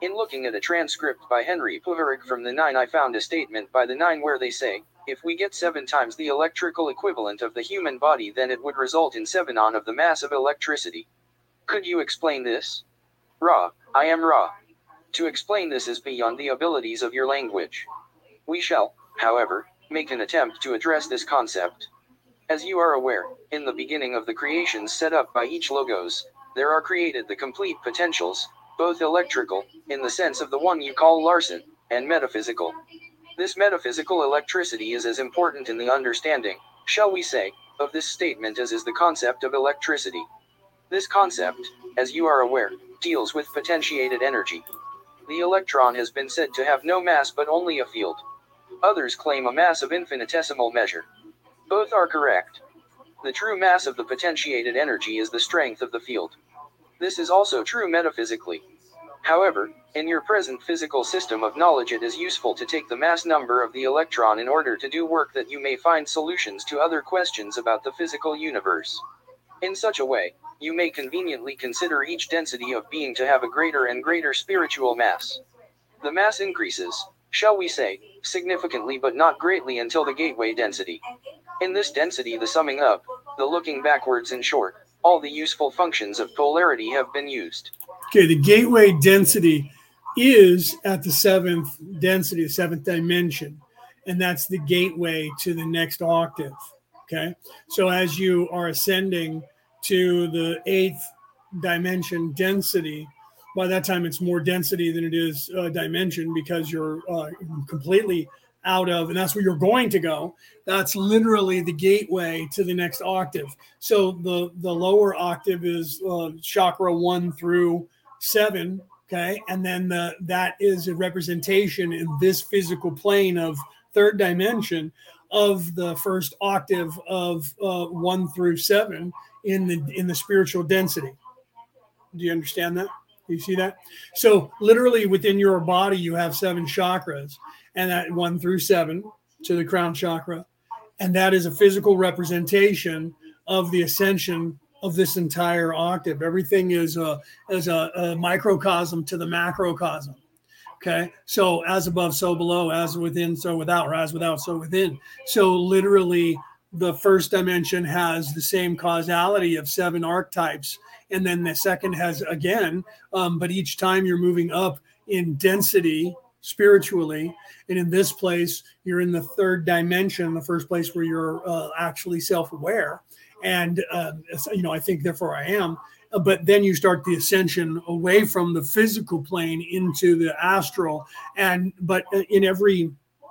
In looking at a transcript by Henry Puharich from the 9, I found a statement by the 9 where they say, if we get 7 times the electrical equivalent of the human body, then it would result in 7 on of the mass of electricity. Could you explain this? Ra, I am Ra. To explain this is beyond the abilities of your language. We shall, however, make an attempt to address this concept. As you are aware, in the beginning of the creations set up by each logos, there are created the complete potentials, both electrical, in the sense of the one you call Larson, and metaphysical. This metaphysical electricity is as important in the understanding, shall we say, of this statement as is the concept of electricity. This concept, as you are aware, deals with potentiated energy. The electron has been said to have no mass but only a field. Others claim a mass of infinitesimal measure. Both are correct. The true mass of the potentiated energy is the strength of the field. This is also true metaphysically. However, in your present physical system of knowledge, it is useful to take the mass number of the electron in order to do work that you may find solutions to other questions about the physical universe. In such a way, you may conveniently consider each density of being to have a greater and greater spiritual mass. The mass increases, shall we say, significantly but not greatly until the gateway density. In this density, the summing up, the looking backwards in short, all the useful functions of polarity have been used. Okay, the gateway density is at the seventh density, the seventh dimension, and that's the gateway to the next octave. Okay, so as you are ascending to the eighth dimension density, by that time it's more density than it is uh, dimension because you're uh, completely out of, and that's where you're going to go. That's literally the gateway to the next octave. So the the lower octave is uh, chakra one through seven. Okay, and then the that is a representation in this physical plane of third dimension of the first octave of uh, one through seven in the in the spiritual density. Do you understand that? Do you see that? So literally within your body, you have seven chakras and that one through seven to the crown chakra. And that is a physical representation of the ascension of this entire octave. Everything is a, is a, a microcosm to the macrocosm. Okay. So as above, so below, as within, so without, or as without, so within. So literally, the first dimension has the same causality of seven archetypes. And then the second has again, um, but each time you're moving up in density spiritually. And in this place, you're in the third dimension, the first place where you're uh, actually self aware. And, uh, you know, I think therefore I am. But then you start the ascension away from the physical plane into the astral. And, but in every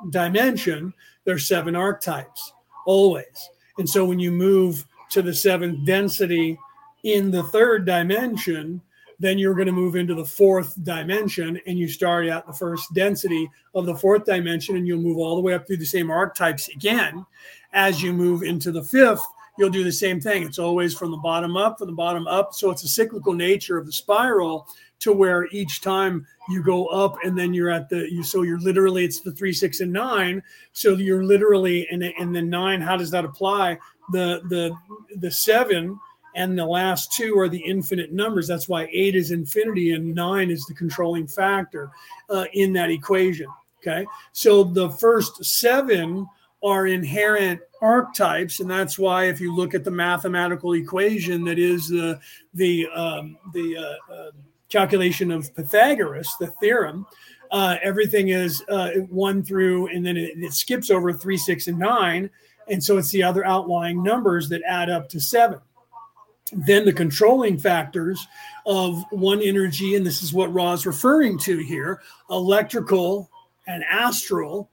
dimension, there's seven archetypes always. And so when you move to the seventh density in the third dimension, then you're going to move into the fourth dimension and you start at the first density of the fourth dimension and you'll move all the way up through the same archetypes again. As you move into the fifth, you'll do the same thing. It's always from the bottom up, from the bottom up. So it's a cyclical nature of the spiral to where each time you go up and then you're at the you so you're literally it's the three six and nine so you're literally and and the nine how does that apply the the the seven and the last two are the infinite numbers. That's why eight is infinity and nine is the controlling factor uh, in that equation. Okay, so the first seven are inherent archetypes, and that's why if you look at the mathematical equation that is the the um, the uh, uh, calculation of Pythagoras, the theorem. Uh, everything is uh, one through, and then it, it skips over three, six, and nine, and so it's the other outlying numbers that add up to seven then the controlling factors of one energy, and this is what Ra is referring to here electrical and astral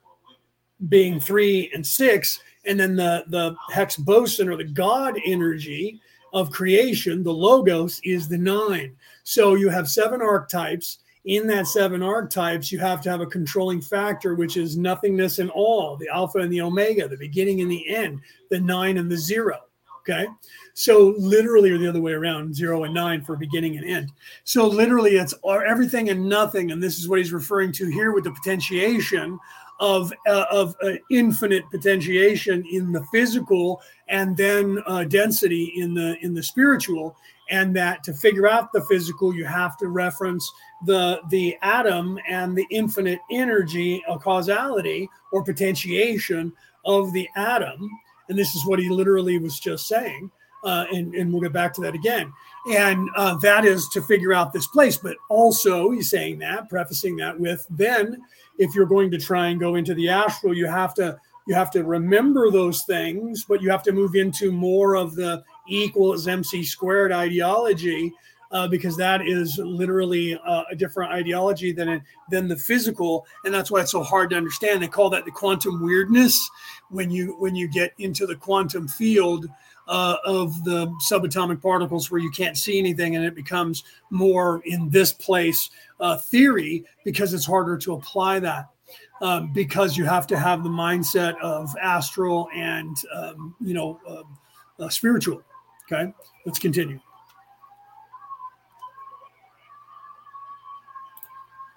being three and six, and then the, the Higgs boson or the God energy of creation, the logos, is the nine. So you have seven archetypes. In that seven archetypes, you have to have a controlling factor, which is nothingness and all, the alpha and the omega, the beginning and the end, the nine and the zero. Okay. So literally, or the other way around, zero and nine for beginning and end. So literally, it's everything and nothing. And this is what he's referring to here with the potentiation of uh, of uh, infinite potentiation in the physical and then uh, density in the in the spiritual. And that to figure out the physical you have to reference the the atom and the infinite energy of causality or potentiation of the atom. And this is what he literally was just saying uh, and, and we'll get back to that again. And uh, that is to figure out this place. But also he's saying that prefacing that with then if you're going to try and go into the astral you have to you have to remember those things but you have to move into more of the equals mc squared ideology uh, because that is literally uh, a different ideology than than the physical, and that's why it's so hard to understand. They call that the quantum weirdness when you when you get into the quantum field uh, of the subatomic particles where you can't see anything, and it becomes more in this place uh, theory because it's harder to apply that. Um, because you have to have the mindset of astral and um, you know uh, uh, spiritual Okay, let's continue.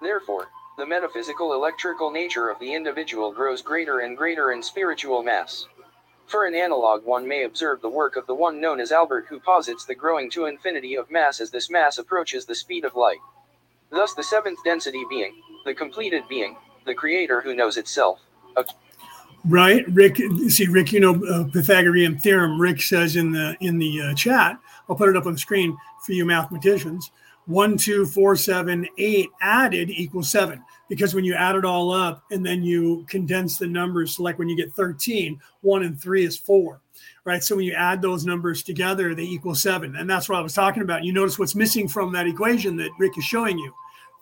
Therefore, the metaphysical electrical nature of the individual grows greater and greater in spiritual mass. For an analog, one may observe the work of the one known as Albert, who posits the growing to infinity of mass as this mass approaches the speed of light. Thus, the seventh density being, the completed being, the creator who knows itself, Right, Rick. See, Rick. You know uh, Pythagorean theorem. Rick says in the in the uh, chat. I'll put it up on the screen for you mathematicians. One, two, four, seven, eight added equals seven. Because when you add it all up and then you condense the numbers, so like when you get 13, one and three is four, right? So when you add those numbers together, they equal seven. And that's what I was talking about. You notice what's missing from that equation that Rick is showing you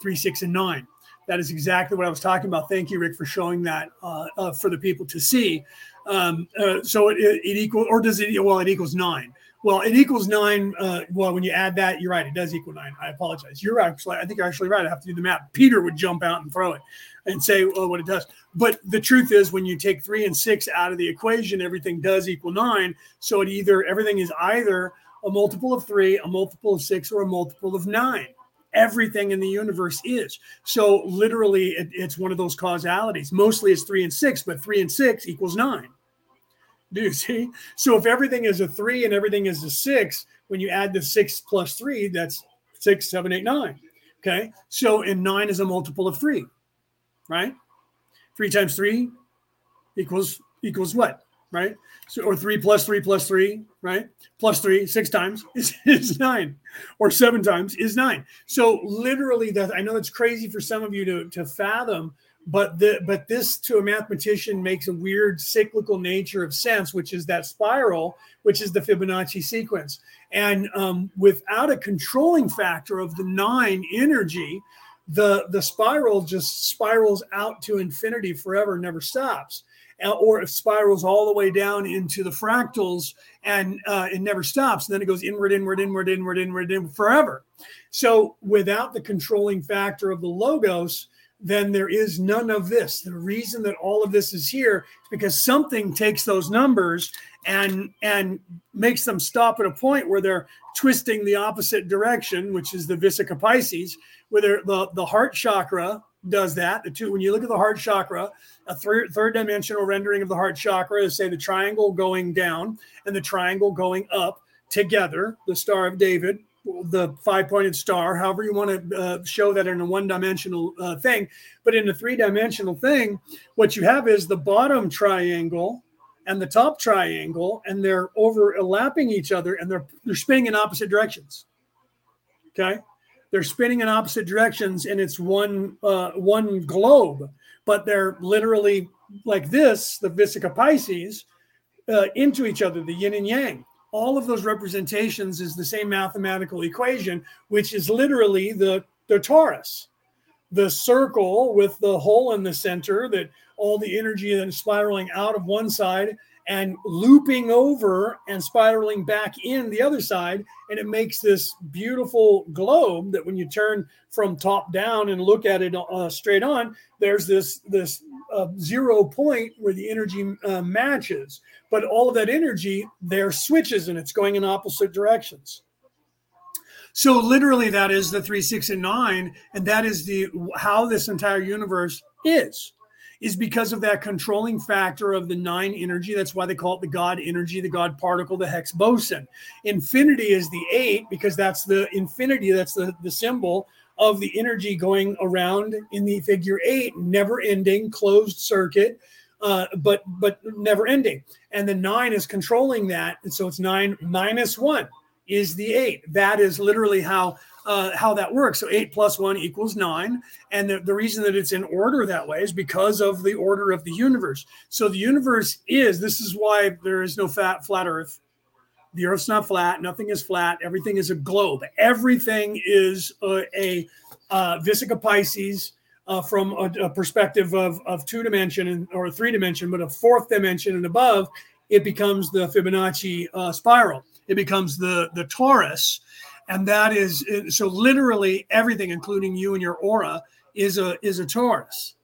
three, six, and nine that is exactly what I was talking about. Thank you, Rick, for showing that uh, uh, for the people to see. Um, uh, so it, it, equals, or does it? Well, it equals nine. Well, it equals nine. Uh, well, when you add that, you're right. It does equal nine. I apologize. You're actually, I think you're actually right. I have to do the math. Peter would jump out and throw it and say well, what it does. But the truth is, when you take three and six out of the equation, everything does equal nine. So it either everything is either a multiple of three, a multiple of six, or a multiple of nine everything in the universe is. So literally, it, it's one of those causalities. Mostly it's three and six, but three and six equals nine. Do you see? So if everything is a three and everything is a six, when you add the six plus three, that's six, seven, eight, nine. Okay. So and nine is a multiple of three, right? Three times three equals equals what? Right? So, or three plus three plus three, right? Plus three, six times is, is nine, or seven times is nine. So literally, that I know it's crazy for some of you to, to fathom, but the but this to a mathematician makes a weird cyclical nature of sense, which is that spiral, which is the Fibonacci sequence. And um, without a controlling factor of the nine energy, the the spiral just spirals out to infinity forever, never stops. Uh, or it spirals all the way down into the fractals and uh, it never stops. And then it goes inward, inward, inward, inward, inward, inward forever. So without the controlling factor of the logos, then there is none of this. The reason that all of this is here is because something takes those numbers and and makes them stop at a point where they're twisting the opposite direction, which is the Vesica Pisces, where the the heart chakra does that. The two, when you look at the heart chakra, a third, third dimensional rendering of the heart chakra is say the triangle going down and the triangle going up together, the Star of David, the five pointed star, however you want to uh, show that in a one dimensional uh, thing. But in a three dimensional thing, what you have is the bottom triangle and the top triangle, and they're overlapping each other and they're, they're spinning in opposite directions. Okay they're spinning in opposite directions and it's one uh, one globe but they're literally like this the Vesica Pisces uh, into each other the yin and yang all of those representations is the same mathematical equation which is literally the the torus the circle with the hole in the center that all the energy is spiraling out of one side and looping over and spiraling back in the other side. And it makes this beautiful globe that when you turn from top down and look at it uh, straight on, there's this, this uh, zero point where the energy uh, matches. But all of that energy, there switches and it's going in opposite directions. So literally, that is the three, six, and nine, and that is the how this entire universe is is because of that controlling factor of the nine energy. That's why they call it the God energy, the God particle, the Higgs boson. Infinity is the eight because that's the infinity, that's the, the symbol of the energy going around in the figure eight, never ending, closed circuit. Uh, but but never ending, and the nine is controlling that, and so it's nine minus one is the eight. That is literally how uh, how that works. So eight plus one equals nine. And the, the reason that it's in order that way is because of the order of the universe. So the universe is, this is why there is no fat, flat earth. The earth's not flat. Nothing is flat. Everything is a globe. Everything is a, a uh, Vesica Pisces uh, from a, a, perspective of, of two dimension and, or three dimension, but a fourth dimension and above, it becomes the Fibonacci uh, spiral. It becomes the the torus, and that is so literally everything including you and your aura is a is a torus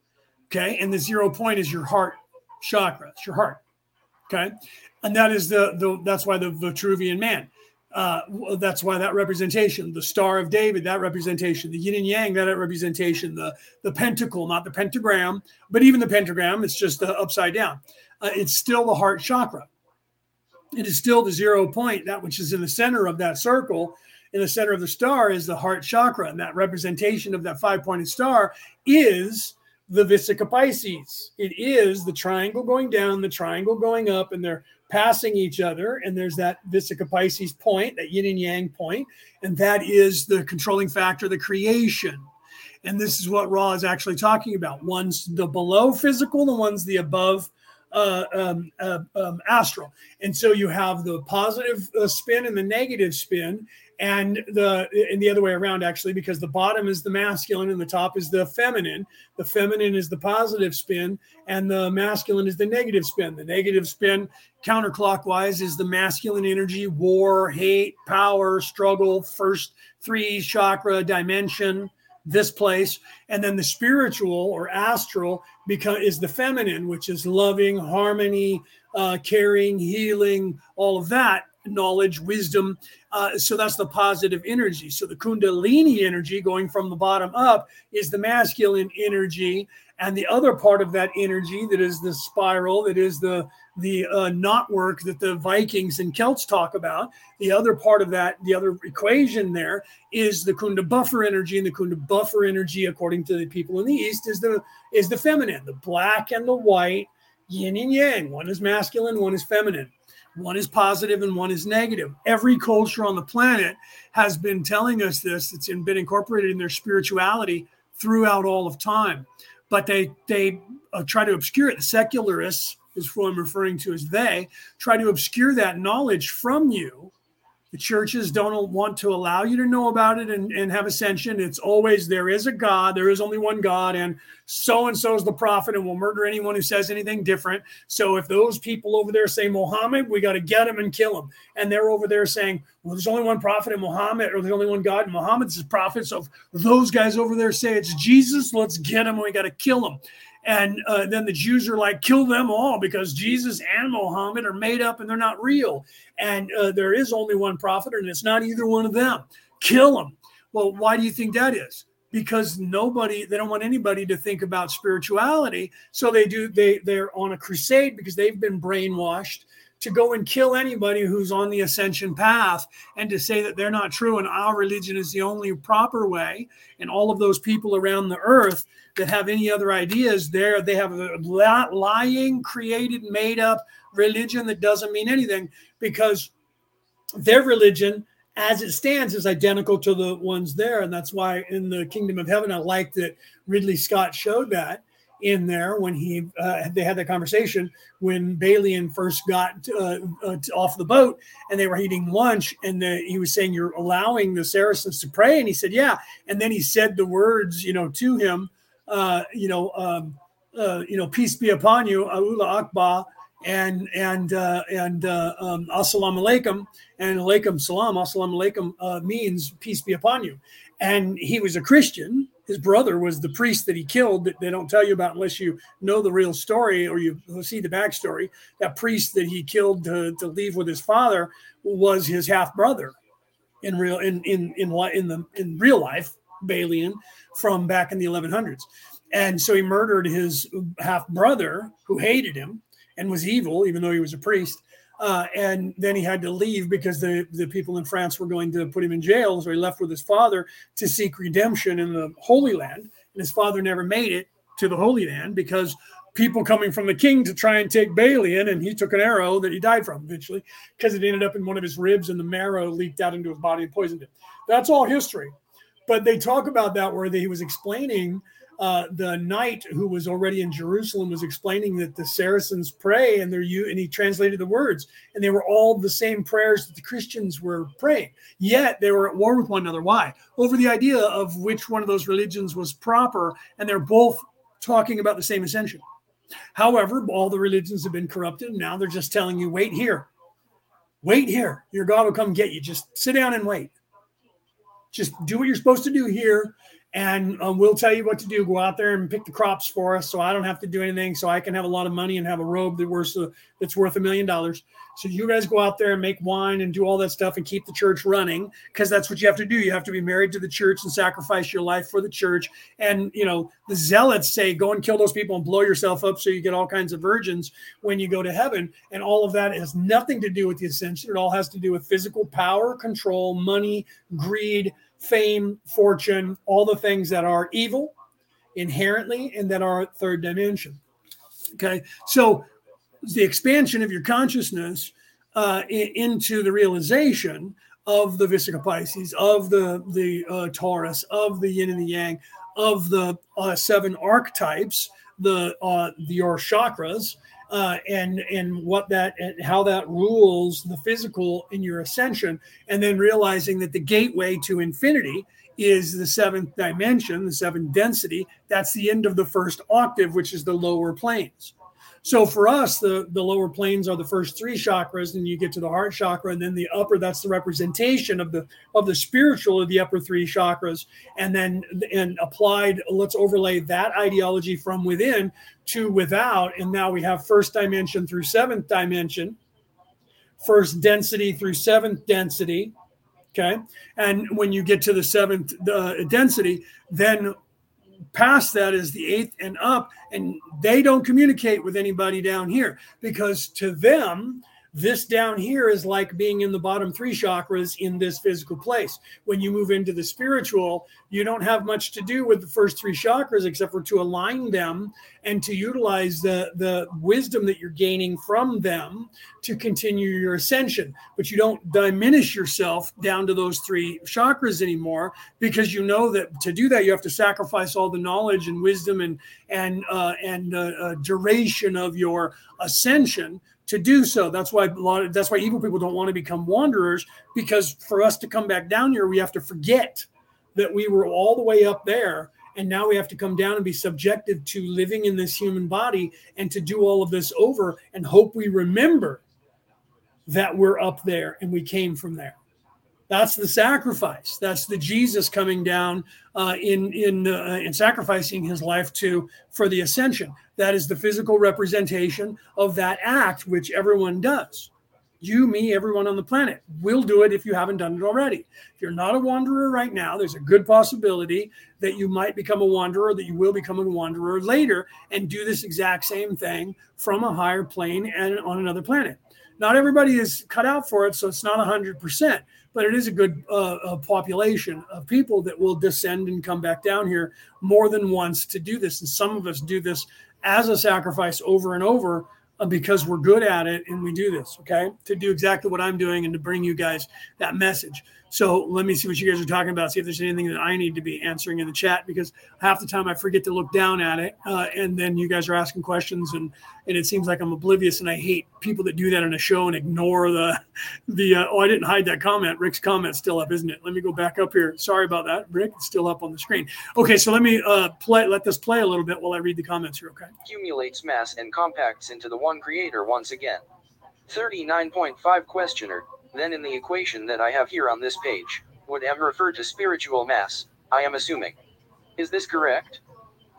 okay and the zero point is your heart chakra it's your heart okay and that is the, the that's why the vitruvian man uh, that's why that representation, the Star of David, that representation, the Yin and Yang, that representation, the the pentacle, not the pentagram, but even the pentagram, it's just the upside down. Uh, it's still the heart chakra. It is still the zero point, that which is in the center of that circle, in the center of the star is the heart chakra, and that representation of that five pointed star is the Vesica Pisces. It is the triangle going down, the triangle going up, and they're passing each other. And there's that Vesica Pisces point, that yin and yang point, and that is the controlling factor, the creation. And this is what Ra is actually talking about. One's the below physical, the one's the above uh, um, uh, um, astral. And so you have the positive uh, spin and the negative spin and the in the other way around actually because the bottom is the masculine and the top is the feminine. The feminine is the positive spin and the masculine is the negative spin. The negative spin counterclockwise is the masculine energy war hate power struggle first three chakra dimension this place and then the spiritual or astral because is the feminine which is loving harmony uh, caring healing all of that knowledge, wisdom. Uh, so that's the positive energy. So the Kundalini energy going from the bottom up is the masculine energy, and the other part of that energy that is the spiral, that is the the uh, knot work that the Vikings and Celts talk about. The other part of that, the other equation there is the Kundabuffer energy, and the Kunda buffer energy, according to the people in the East, is the is the feminine, the black and the white, yin and yang. One is masculine, one is feminine. One is positive and one is negative. Every culture on the planet has been telling us this. It's been incorporated in their spirituality throughout all of time. But they they uh, try to obscure it. The secularists is who I'm referring to as they try to obscure that knowledge from you the churches don't want to allow you to know about it and, and have ascension. It's always there is a God, there is only one God, and so and so is the prophet, and will murder anyone who says anything different. So if those people over there say Muhammad, we got to get him and kill him. And they're over there saying, well, there's only one prophet in Muhammad, or there's only one God, and Muhammad's prophet. So if those guys over there say it's Jesus, let's get him, and we got to kill him. And uh, then the Jews are like, kill them all because Jesus and Muhammad are made up and they're not real. And uh, there is only one prophet, and it's not either one of them. Kill them. Well, why do you think that is? Because nobody, they don't want anybody to think about spirituality. So they do, they, they're on a crusade because they've been brainwashed to go and kill anybody who's on the ascension path and to say that they're not true and our religion is the only proper way and all of those people around the earth that have any other ideas there they have a lying created made up religion that doesn't mean anything because their religion as it stands is identical to the ones there. And that's why in the kingdom of heaven i like that ridley scott showed that in there when he uh, they had that conversation when Balian first got uh, uh, off the boat and they were eating lunch and the, he was saying you're allowing the Saracens to pray. And he said yeah. And then he said the words you know to him uh, you know um, uh, you know peace be upon you Allah Akbar and and uh, and uh, um, assalamu alaikum and alaikum salam assalamu alaikum uh, means peace be upon you. And he was a christian. His brother was the priest that he killed. That they don't tell you about unless you know the real story or you see the backstory. That priest that he killed to, to leave with his father was his half brother in real in in in in the in real life Balian from back in the 1100s and so he murdered his half brother who hated him and was evil, even though he was a priest. Uh, and then he had to leave because the, the people in France were going to put him in jail. So he left with his father to seek redemption in the Holy Land. And his father never made it to the Holy Land because people coming from the king to try and take Balian, and he took an arrow that he died from eventually because it ended up in one of his ribs and the marrow leaked out into his body and poisoned him. That's all history. But they talk about that where he was explaining uh, the knight who was already in Jerusalem was explaining that the Saracens pray and they're you and he translated the words and they were all the same prayers that the Christians were praying. Yet they were at war with one another. Why? Over the idea of which one of those religions was proper, and they're both talking about the same ascension. However, all the religions have been corrupted. And now they're just telling you, wait here. Wait here. Your God will come get you. Just sit down and wait. Just do what you're supposed to do here and um, we'll tell you what to do. Go out there and pick the crops for us, so I don't have to do anything. So I can have a lot of money and have a robe that worth uh, that's worth a million dollars. So you guys go out there and make wine and do all that stuff and keep the church running because that's what you have to do. You have to be married to the church and sacrifice your life for the church. And you know the zealots say, go and kill those people and blow yourself up so you get all kinds of virgins when you go to heaven. And all of that has nothing to do with the ascension. It all has to do with physical power, control, money, greed fame, fortune, all the things that are evil inherently and that are third dimension. Okay, so the expansion of your consciousness uh, into the realization of the Vesica Pisces, of the the uh, torus, of the Yin and the Yang, of the uh, seven archetypes, the uh, the your chakras, uh, and and what that and how that rules the physical in your ascension, and then realizing that the gateway to infinity is the seventh dimension, the seventh density. That's the end of the first octave, which is the lower planes. So for us, the, the lower planes are the first three chakras, and you get to the heart chakra, and then the upper, that's the representation of the of the spiritual of the upper three chakras. And then and applied, let's overlay that ideology from within to without. And now we have first dimension through seventh dimension, first density through seventh density. Okay. And when you get to the seventh density, then past that is the eighth and up, and they don't communicate with anybody down here because to them, this down here is like being in the bottom three chakras in this physical place. When you move into the spiritual, you don't have much to do with the first three chakras except for to align them and to utilize the, the wisdom that you're gaining from them to continue your ascension. But you don't diminish yourself down to those three chakras anymore because you know that to do that, you have to sacrifice all the knowledge and wisdom and, and, uh, and uh, uh, duration of your ascension to do so. That's why a lot of, that's why evil people don't want to become wanderers because for us to come back down here, we have to forget that we were all the way up there and now we have to come down and be subjected to living in this human body and to do all of this over and hope we remember that we're up there and we came from there. That's the sacrifice. That's the Jesus coming down uh, in in uh, in sacrificing his life to for the ascension. That is the physical representation of that act, which everyone does. You, me, everyone on the planet will do it if you haven't done it already. If you're not a wanderer right now, there's a good possibility that you might become a wanderer, that you will become a wanderer later and do this exact same thing from a higher plane and on another planet. Not everybody is cut out for it, so it's not 100% but it is a good uh, population of people that will descend and come back down here more than once to do this. And some of us do this as a sacrifice over and over uh, because we're good at it and we do this, okay? To do exactly what I'm doing and to bring you guys that message. So let me see what you guys are talking about. See if there's anything that I need to be answering in the chat because half the time I forget to look down at it, uh, and then you guys are asking questions, and and it seems like I'm oblivious. And I hate people that do that in a show and ignore the the. Uh, oh, I didn't hide that comment. Rick's comment's still up, isn't it? Let me go back up here. Sorry about that, Rick. It's still up on the screen. Okay, so let me uh, play. Let this play a little bit while I read the comments here. Okay. Accumulates mass and compacts into the one creator once again. 39.5 questioner. Then in the equation that I have here on this page, would M refer to spiritual mass? I am assuming. Is this correct?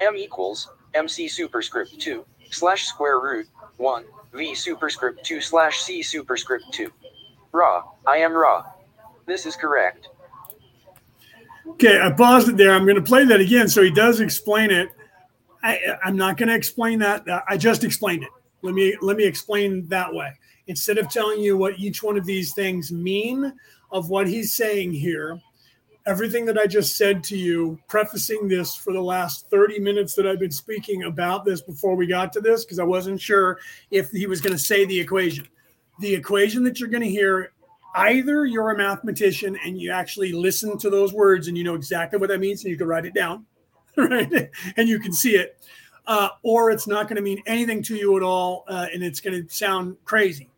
M equals MC superscript 2 slash square root 1 V superscript 2 slash C superscript 2. Ra, I am Ra. This is correct. Okay, I paused it there. I'm going to play that again. So he does explain it. I, I'm not going to explain that. I just explained it. Let me let me explain that way instead of telling you what each one of these things mean of what he's saying here everything that i just said to you prefacing this for the last 30 minutes that i've been speaking about this before we got to this because i wasn't sure if he was going to say the equation. The equation that you're going to hear either you're a mathematician and you actually listen to those words and you know exactly what that means and you can write it down right and you can see it uh, or it's not going to mean anything to you at all uh, and it's going to sound crazy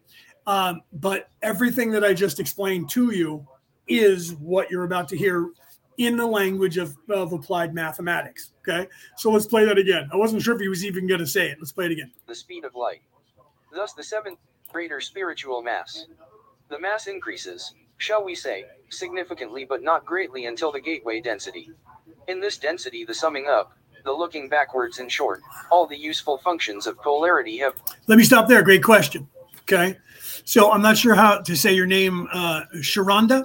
um, but everything that I just explained to you is what you're about to hear in the language of, of applied mathematics. Okay. So let's play that again. I wasn't sure if he was even going to say it. Let's play it again. The speed of light. Thus, the seventh greater spiritual mass. The mass increases, shall we say, significantly but not greatly until the gateway density. In this density, the summing up, the looking backwards, in short, all the useful functions of polarity have. Let me stop there. Great question. Okay. So I'm not sure how to say your name, uh, Sharonda.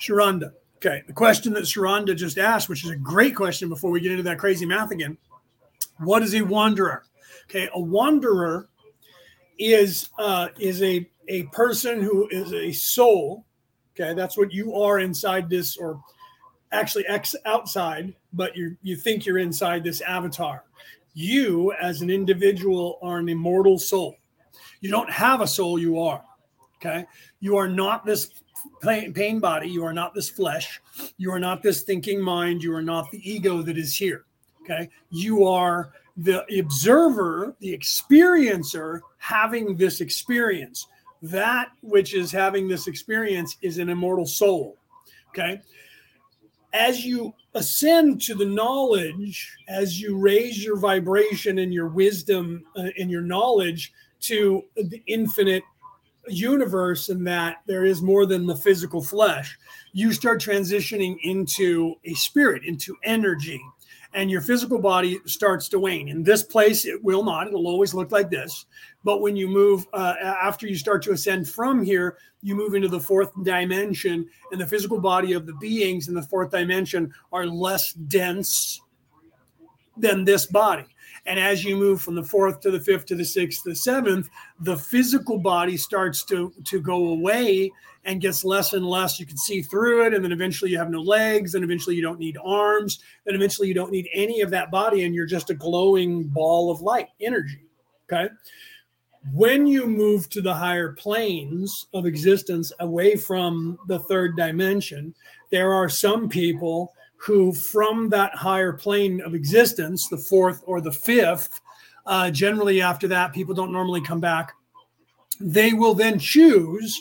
Sharonda. Okay. The question that Sharonda just asked, which is a great question before we get into that crazy math again. What is a wanderer? Okay. A wanderer is uh, is a a person who is a soul. Okay. That's what you are inside this, or actually ex outside, but you you think you're inside this avatar. You, as an individual, are an immortal soul. You don't have a soul, you are. Okay. You are not this pain, body. You are not this flesh. You are not this thinking mind. You are not the ego that is here. Okay. You are the observer, the experiencer having this experience. That which is having this experience is an immortal soul. Okay. As you ascend to the knowledge, as you raise your vibration and your wisdom uh, and your knowledge to the infinite universe and that there is more than the physical flesh, you start transitioning into a spirit, into energy, and your physical body starts to wane. In this place, it will not, it'll always look like this. But when you move, uh, after you start to ascend from here, you move into the fourth dimension, and the physical body of the beings in the fourth dimension are less dense than this body. And as you move from the fourth to the fifth to the sixth to the seventh, the physical body starts to, to go away and gets less and less. You can see through it. And then eventually you have no legs. And eventually you don't need arms. and eventually you don't need any of that body. And you're just a glowing ball of light, energy. Okay. When you move to the higher planes of existence away from the third dimension, there are some people who, from that higher plane of existence, the fourth or the fifth, uh, generally after that, people don't normally come back. They will then choose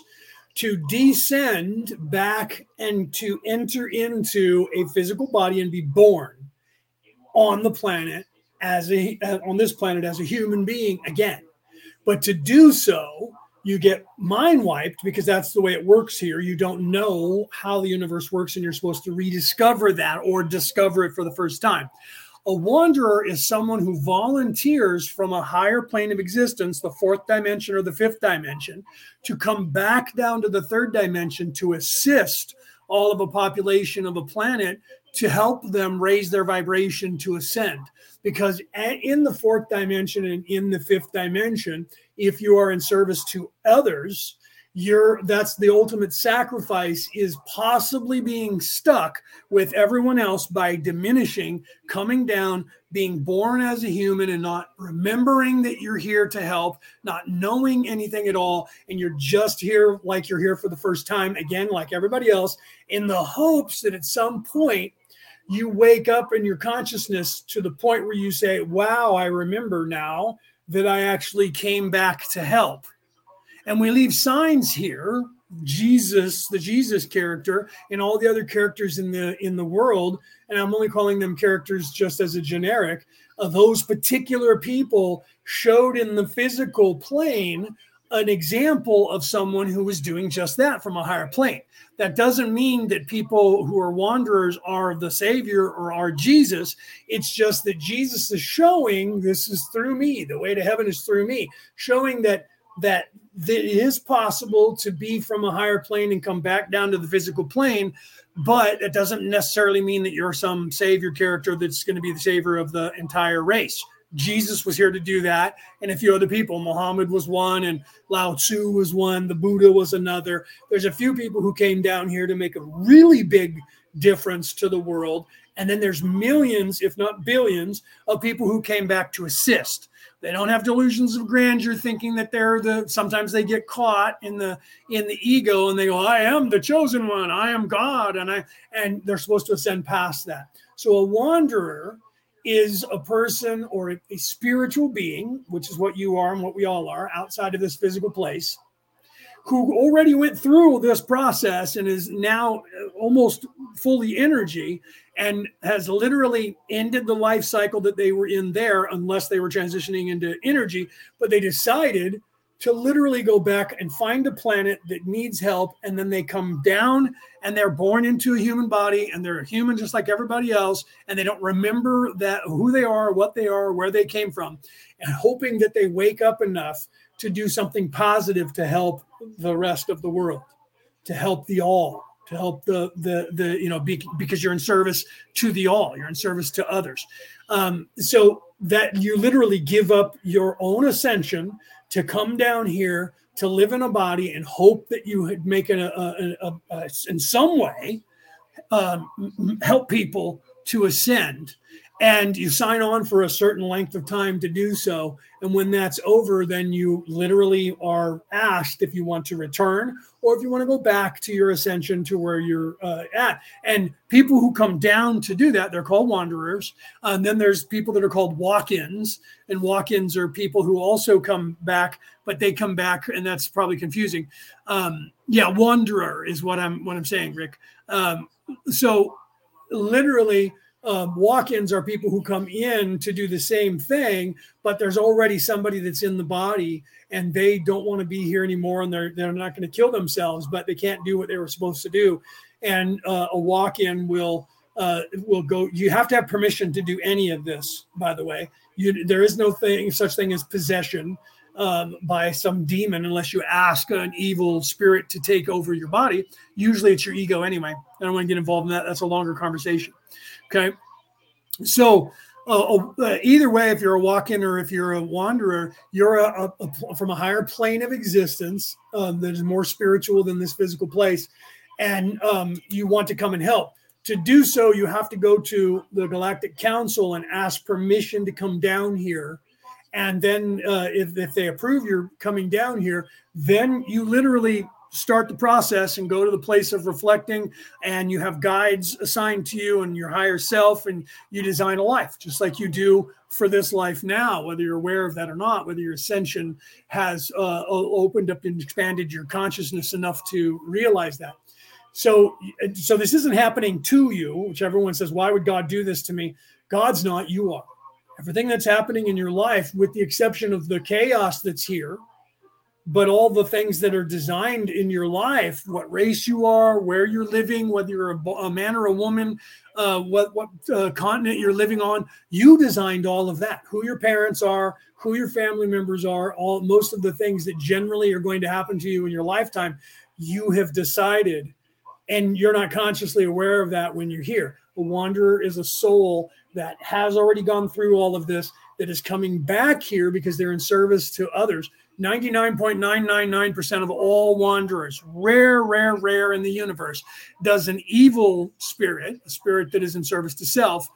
to descend back and to enter into a physical body and be born on the planet as a uh, on this planet as a human being again. But to do so you get mind wiped because that's the way it works here. You don't know how the universe works, and you're supposed to rediscover that or discover it for the first time. A wanderer is someone who volunteers from a higher plane of existence, the fourth dimension or the fifth dimension, to come back down to the third dimension to assist all of a population of a planet to help them raise their vibration to ascend. Because in the fourth dimension and in the fifth dimension, if you are in service to others, you're that's the ultimate sacrifice is possibly being stuck with everyone else by diminishing coming down being born as a human and not remembering that you're here to help not knowing anything at all and you're just here like you're here for the first time again like everybody else in the hopes that at some point you wake up in your consciousness to the point where you say wow i remember now that i actually came back to help. And we leave signs here jesus the jesus character and all the other characters in the in the world and i'm only calling them characters just as a generic of those particular people showed in the physical plane an example of someone who was doing just that from a higher plane. That doesn't mean that people who are wanderers are the savior or are jesus. It's just that jesus is showing this is through me. The way to heaven is through me. Showing that that that it is possible to be from a higher plane and come back down to the physical plane but it doesn't necessarily mean that you're some savior character that's going to be the savior of the entire race jesus was here to do that and a few other people muhammad was one and lao tzu was one the buddha was another there's a few people who came down here to make a really big difference to the world and then there's millions if not billions of people who came back to assist they don't have delusions of grandeur, thinking that they're the. Sometimes they get caught in the in the ego, and they go, "I am the chosen one. I am God," and I and they're supposed to ascend past that. So a wanderer is a person or a, spiritual being, which is what you are and what we all are, outside of this physical place, who already went through this process and is now uh, almost fully energy and has literally ended the life cycle that they were in there unless they were transitioning into energy. But they decided to literally go back and find a planet that needs help and then they come down and they're born into a human body and they're human just like everybody else and they don't remember that who they are what they are where they came from and hoping that they wake up enough to do something positive to help the rest of the world to help the all to help the the the you know be, because you're in service to the all you're in service to others. Um, so that you literally give up your own ascension to come down here to live in a body and hope that you make a, a, a, a in some way um, help people to ascend and you sign on for a certain length of time to do so. And when that's over, then you literally are asked if you want to return or if you want to go back to your ascension to where you're uh, at. And people who come down to do that, they're called wanderers. And then there's people that are called walk ins. And walk ins are people who also come back, but they come back, and that's probably confusing. Um, yeah, wanderer is what I'm what I'm saying, Rick. Um, so literally um, walk-ins are people who come in to do the same thing but there's already somebody that's in the body and they don't want to be here anymore and they're, they're not going to kill themselves but they can't do what they were supposed to do. And uh, a walk-in will uh, will go you have to have permission to do any of this by the way. You, there is no thing such thing as possession um, by some demon unless you ask an evil spirit to take over your body. Usually it's your ego anyway. I don't want to get involved in that that's a longer conversation Okay. So, uh, uh, either way, if you're a walk-in or if you're a wanderer, you're a, a, a from a higher plane of existence um, that is more spiritual than this physical place, and um, you want to come and help. To do so, you have to go to the Galactic Council and ask permission to come down here. And then, uh, if, if they approve you're coming down here, then you literally start the process and go to the place of reflecting and you have guides assigned to you and your higher self and you design a life just like you do for this life now whether you're aware of that or not whether your ascension has uh, opened up and expanded your consciousness enough to realize that. So so this isn't happening to you which everyone says why would god do this to me? God's not you are. Everything that's happening in your life with the exception of the chaos that's here but all the things that are designed in your life what race you are where you're living whether you're a, a man or a woman uh, what what uh, continent you're living on you designed all of that who your parents are who your family members are all most of the things that generally are going to happen to you in your lifetime you have decided and you're not consciously aware of that when you're here a wanderer is a soul that has already gone through all of this that is coming back here because they're in service to others. 99.999% of all wanderers, rare, rare, rare in the universe, does an evil spirit, a spirit that is in service to self,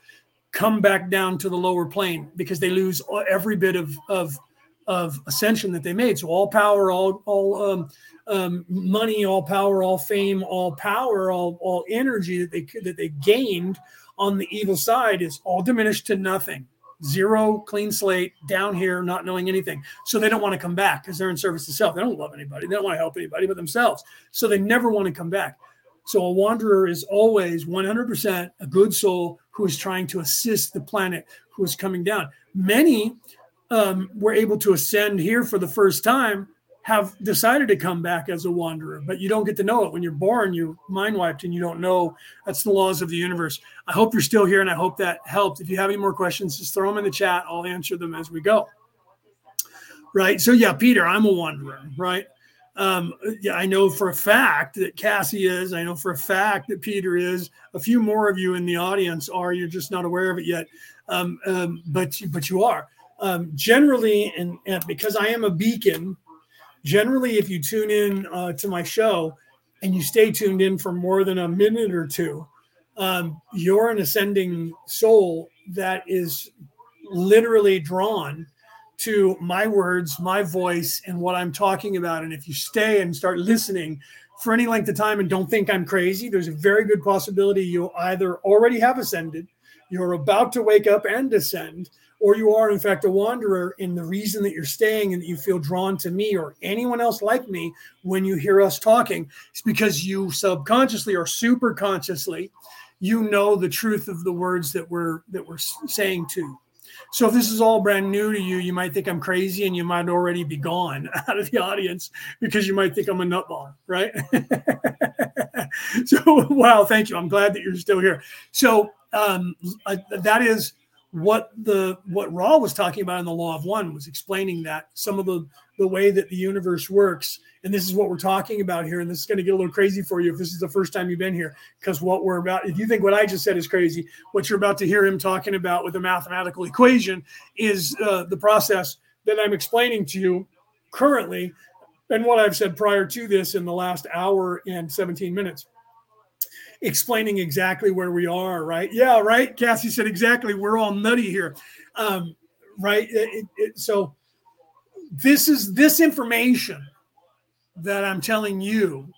come back down to the lower plane because they lose every bit of, of, of ascension that they made. So all power, all, all um, um, money, all power, all fame, all power, all, all energy that they that they gained on the evil side is all diminished to nothing zero clean slate down here not knowing anything. So they don't want to come back because they're in service to self they don't love anybody. They don't want to help anybody but themselves. So they never want to come back. So a wanderer is always 100% a good soul who is trying to assist the planet who is coming down. Many um, were able to ascend here for the first time have decided to come back as a wanderer, but you don't get to know it when you're born. You're mind wiped and you don't know. That's the laws of the universe. I hope you're still here and I hope that helped. If you have any more questions, just throw them in the chat. I'll answer them as we go. Right. So, yeah, Peter, I'm a wanderer, right? Um, yeah, I know for a fact that Cassie is. I know for a fact that Peter is. A few more of you in the audience are. You're just not aware of it yet, um, um, but but you are. Um, generally, and, and because I am a beacon, generally, if you tune in uh, to my show and you stay tuned in for more than a minute or two, um, you're an ascending soul that is literally drawn to my words, my voice, and what I'm talking about. And if you stay and start listening for any length of time and don't think I'm crazy, there's a very good possibility you'll either already have ascended, you're about to wake up and descend, or you are in fact a wanderer and the reason that you're staying and that you feel drawn to me or anyone else like me when you hear us talking. Is because you subconsciously or super consciously you know the truth of the words that we're that we're saying to so if this is all brand new to you you might think i'm crazy and you might already be gone out of the audience because you might think i'm a nutball right? So wow thank you. I'm glad that you're still here. So um, uh, that is what the what Ra was talking about in the Law of One was explaining that some of the the way that the universe works, and this is what we're talking about here, and this is going to get a little crazy for you if this is the first time you've been here, because what we're about, if you think what I just said is crazy, what you're about to hear him talking about with a mathematical equation is uh, the process that I'm explaining to you currently, and what I've said prior to this in the last hour and 17 minutes explaining exactly where we are, right? Yeah, right. Cassie said exactly. We're all nutty here, um, right? It, it, so this is this information that I'm telling you,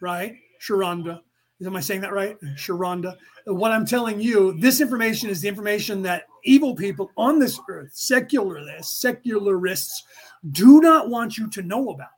right, Sharonda. Am I saying that right, Sharonda? What I'm telling you, this information is the information that evil people on this earth, secularists, secularists, do not want you to know about.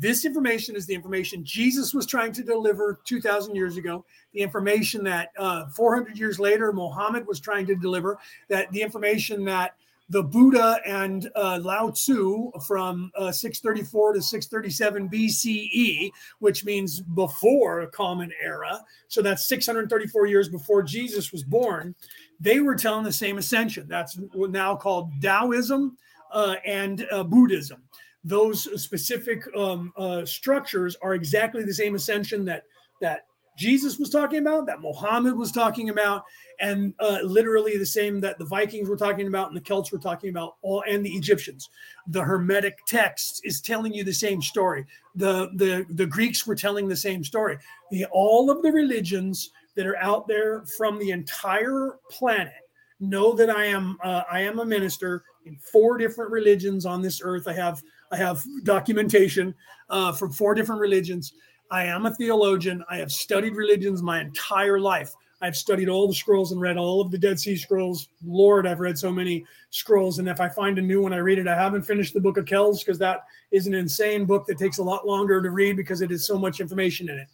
This information is the information Jesus was trying to deliver 2,000 years ago, the information that uh, 400 years later Muhammad was trying to deliver, that the information that the Buddha and uh, Lao Tzu from uh, 634 to 637 BCE, which means before common era. So that's 634 years before Jesus was born. They were telling the same ascension. That's now called Taoism uh, and uh, Buddhism those specific um, uh, structures are exactly the same ascension that that Jesus was talking about, that Muhammad was talking about, and uh, literally the same that the Vikings were talking about and the Celts were talking about, all and the Egyptians. The Hermetic text is telling you the same story. The the the Greeks were telling the same story. The, all of the religions that are out there from the entire planet know that I am uh, I am a minister in four different religions on this earth. I have I have documentation uh, from four different religions. I am a theologian. I have studied religions my entire life. I've studied all the scrolls and read all of the Dead Sea Scrolls. Lord, I've read so many scrolls. And if I find a new one, I read it. I haven't finished the Book of Kells because that is an insane book that takes a lot longer to read because it is so much information in it.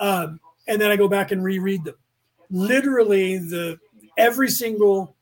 Um, and then I go back and reread them. Literally, the every single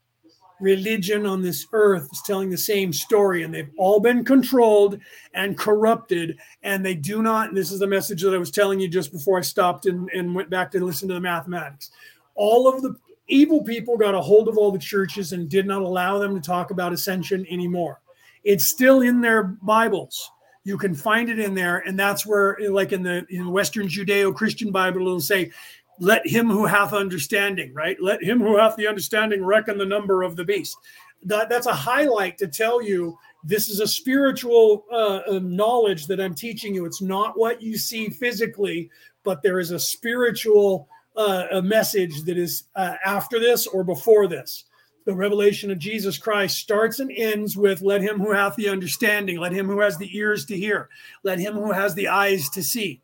religion on this earth is telling the same story, and they've all been controlled and corrupted. And they do not, this is the message that I was telling you just before I stopped and, and went back to listen to the mathematics. All of the evil people got a hold of all the churches and did not allow them to talk about ascension anymore. It's still in their Bibles. You can find it in there, and that's where, like in the in Western Judeo-Christian Bible, it'll say let him who hath understanding, right? Let him who hath the understanding reckon the number of the beast. that, that's a highlight to tell you this is a spiritual uh, uh, knowledge that I'm teaching you. It's not what you see physically, but there is a spiritual uh, a message that is uh, after this or before this. The revelation of Jesus Christ starts and ends with let him who hath the understanding, let him who has the ears to hear, let him who has the eyes to see.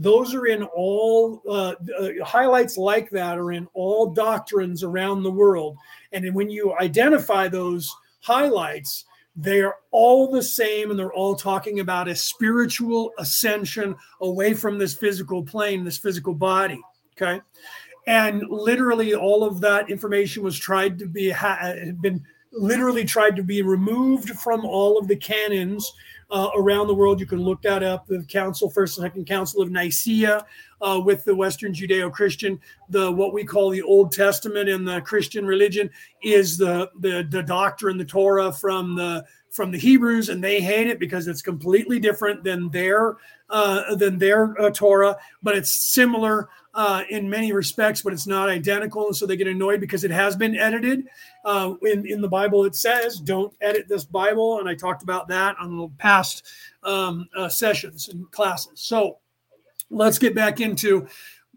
Those are in all uh, uh, highlights like that are in all doctrines around the world. And when you identify those highlights, they are all the same and they're all talking about a spiritual ascension away from this physical plane, this physical body. Okay. And literally all of that information was tried to be, had been literally tried to be removed from all of the canons uh, around the world. You can look that up. The Council, First and Second Council of Nicaea, uh, with the Western Judeo-Christian, the what we call the Old Testament in the Christian religion is the the, the doctrine, the Torah from the from the Hebrews, and they hate it because it's completely different than their uh, than their uh, Torah, but it's similar uh, in many respects, but it's not identical. And so they get annoyed because it has been edited. Uh, in, in the Bible, it says, don't edit this Bible. And I talked about that on the past um, uh, sessions and classes. So let's get back into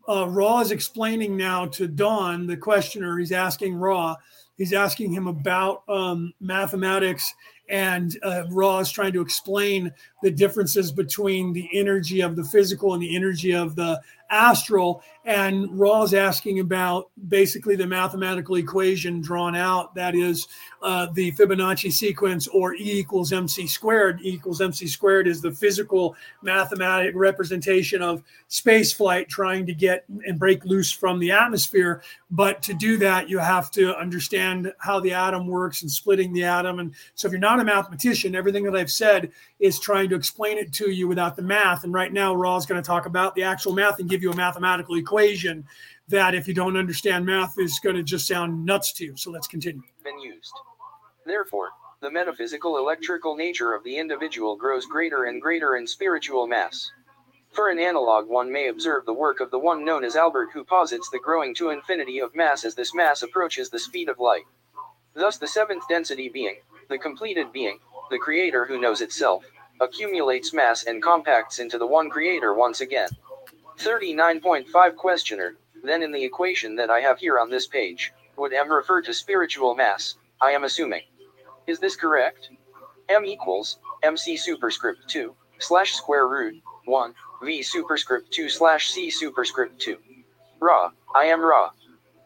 uh, Ra is explaining now to Don, the questioner. He's asking Ra, he's asking him about um, mathematics and uh, Ra is trying to explain the differences between the energy of the physical and the energy of the astral. And Ra's asking about basically the mathematical equation drawn out that is uh, the Fibonacci sequence or E equals MC squared. E equals MC squared is the physical mathematic representation of space flight trying to get and break loose from the atmosphere. But to do that, you have to understand how the atom works and splitting the atom. And so if you're not a mathematician, everything that I've said is trying to explain it to you without the math. And right now, Ra's going to talk about the actual math and give you a mathematical equation that, if you don't understand math, is going to just sound nuts to you. So let's continue. Been used. Therefore, the metaphysical electrical nature of the individual grows greater and greater in spiritual mass. For an analog, one may observe the work of the one known as Albert, who posits the growing to infinity of mass as this mass approaches the speed of light. Thus, the seventh density being, the completed being, the creator who knows itself, accumulates mass and compacts into the one creator once again. 39.5 Questioner, then in the equation that I have here on this page, would M refer to spiritual mass, I am assuming. Is this correct? M equals MC superscript 2 slash square root 1 V superscript 2 slash C superscript 2. Ra, I am Ra.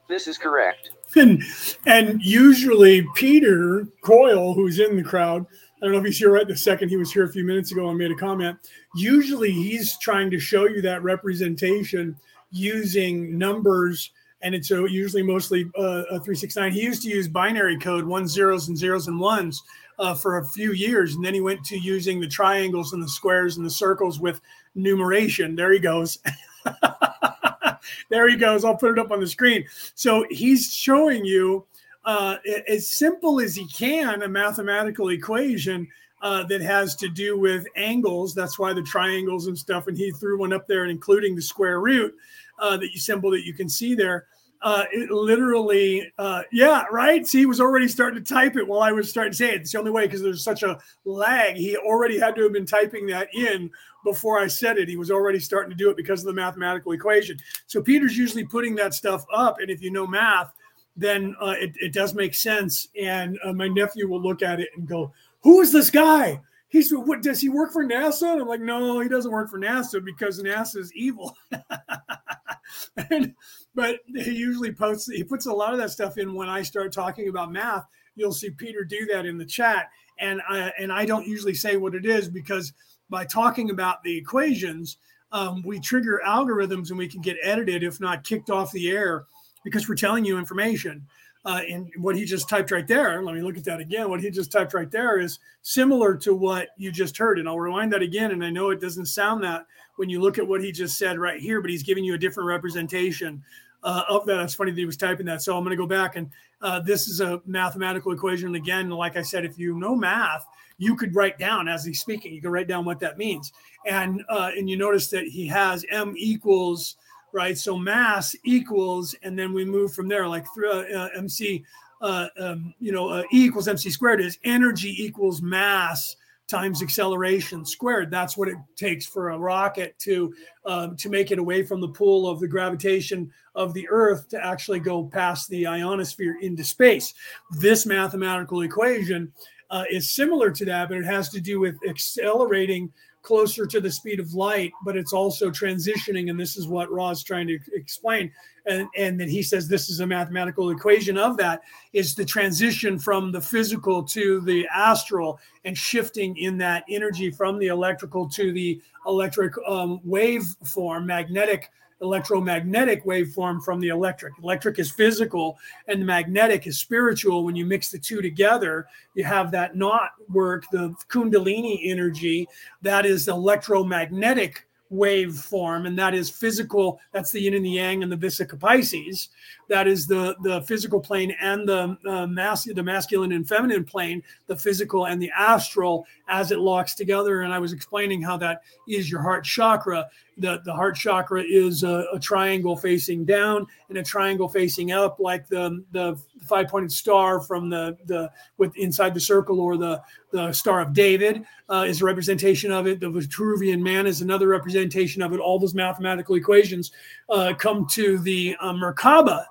This is correct. And, and usually Peter Coyle, who's in the crowd, I don't know if he's here right the second. He was here a few minutes ago and made a comment. Usually, he's trying to show you that representation using numbers, and it's uh, usually mostly uh, a three six nine. He used to use binary code, one zeros and zeros and ones, uh, for a few years, and then he went to using the triangles and the squares and the circles with numeration. There he goes. there he goes. I'll put it up on the screen. So he's showing you uh, as simple as he can a mathematical equation uh, that has to do with angles. That's why the triangles and stuff. And he threw one up there, including the square root, uh, that you symbol that you can see there. Uh, it literally, uh, yeah, right. See, he was already starting to type it while I was starting to say it. It's the only way because there's such a lag. He already had to have been typing that in before I said it. He was already starting to do it because of the mathematical equation. So Peter's usually putting that stuff up, and if you know math, then uh, it, it, does make sense. And uh, my nephew will look at it and go, "Who is this guy? He's what? Does he work for NASA?" And I'm like, "No, he doesn't work for NASA because NASA is evil." and, but he usually posts. He puts a lot of that stuff in when I start talking about math. You'll see Peter do that in the chat, and I, and I don't usually say what it is because by talking about the equations, um, we trigger algorithms and we can get edited, if not kicked off the air because we're telling you information. Uh, and what he just typed right there, let me look at that again. What he just typed right there is similar to what you just heard. And I'll rewind that again. And I know it doesn't sound that when you look at what he just said right here, but he's giving you a different representation uh, of that. It's funny that he was typing that. So I'm going to go back and uh, this is a mathematical equation. And Again, like I said, if you know math, you could write down as he's speaking, you can write down what that means. And uh, and you notice that he has m equals right? So mass equals, and then we move from there, like through uh, MC, uh, um, you know, uh, E equals MC squared is energy equals mass times acceleration squared. That's what it takes for a rocket to um, to make it away from the pull of the gravitation of the Earth to actually go past the ionosphere into space. This mathematical equation uh, is similar to that, but it has to do with accelerating closer to the speed of light, but it's also transitioning. And this is what Ra's trying to explain. And, and that he says this is a mathematical equation of that is the transition from the physical to the astral and shifting in that energy from the electrical to the electric um, wave form, magnetic electromagnetic waveform from the electric. Electric is physical and the magnetic is spiritual. When you mix the two together, you have that knot work, the Kundalini energy, that is electromagnetic waveform, and that is physical. That's the yin and the yang and the Vesica Pisces. That is the the physical plane and the uh, mas- the masculine and feminine plane, the physical and the astral as it locks together. And I was explaining how that is your heart chakra. The the heart chakra is a, a triangle facing down and a triangle facing up, like the the five pointed star from the the with inside the circle or the the Star of David uh, is a representation of it. The Vitruvian Man is another representation of it. All those mathematical equations uh, come to the uh, Merkaba,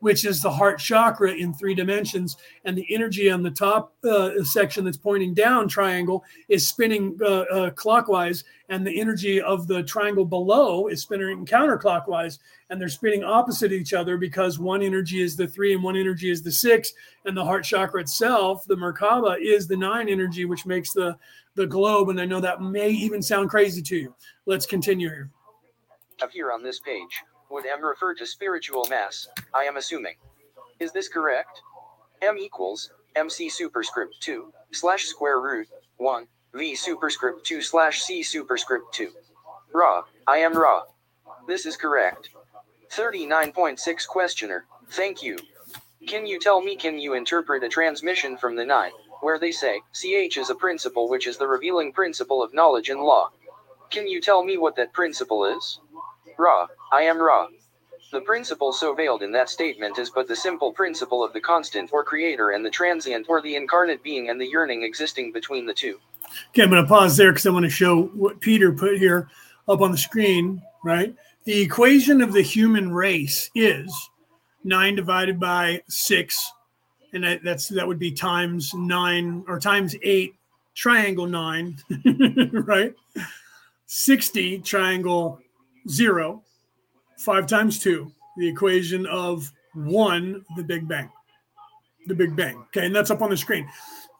which is the heart chakra in three dimensions. And the energy on the top uh, section that's pointing down triangle is spinning uh, uh, clockwise, and the energy of the triangle below is spinning counterclockwise. And they're spinning opposite each other because one energy is the three and one energy is the six. And the heart chakra itself, the Merkaba, is the nine energy, which makes the, the globe. And I know that may even sound crazy to you. Let's continue here. Up here on this page, would M refer to spiritual mass? I am assuming. Is this correct? M equals MC superscript 2 slash square root 1 V superscript 2 slash C superscript 2. Ra, I am Ra. This is correct. 39.6 Questioner, thank you. Can you tell me, can you interpret a transmission from the 9, where they say, CH is a principle which is the revealing principle of knowledge and law? Can you tell me what that principle is? Ra, I am Ra. The principle so veiled in that statement is but the simple principle of the constant or creator and the transient or the incarnate being and the yearning existing between the two. Okay, I'm going to pause there because I want to show what Peter put here up on the screen, right? The equation of the human race is 9 divided by 6 and that, that's that would be times 9 or times 8 triangle 9, right? 60 triangle 0 5 times 2, the equation of 1 the big bang. The big bang. Okay, and that's up on the screen.